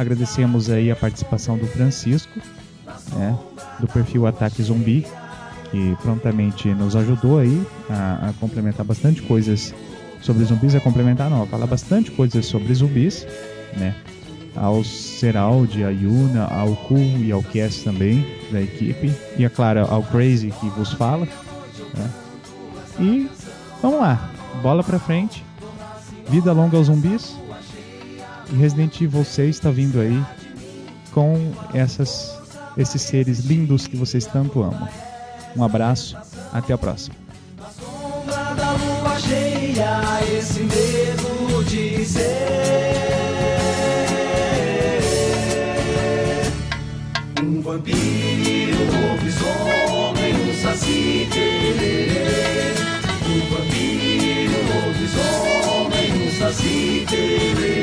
Agradecemos aí a participação do Francisco, né, do perfil Ataque Zumbi, que prontamente nos ajudou aí a, a complementar bastante coisas sobre zumbis, a complementar não, a falar bastante coisas sobre zumbis, né? Ao Seraldi, a Yuna, ao Ku e ao Cass também, da equipe, e é claro, ao Crazy que vos fala, né? E vamos lá, bola pra frente, vida longa aos zumbis, e Resident Evil 6 está vindo aí com essas, esses seres lindos que vocês tanto amam. Um abraço, até a próxima. um vampiro, um lobisomem, um saci pererê. Um vampiro, um lobisomem, um saci pererê.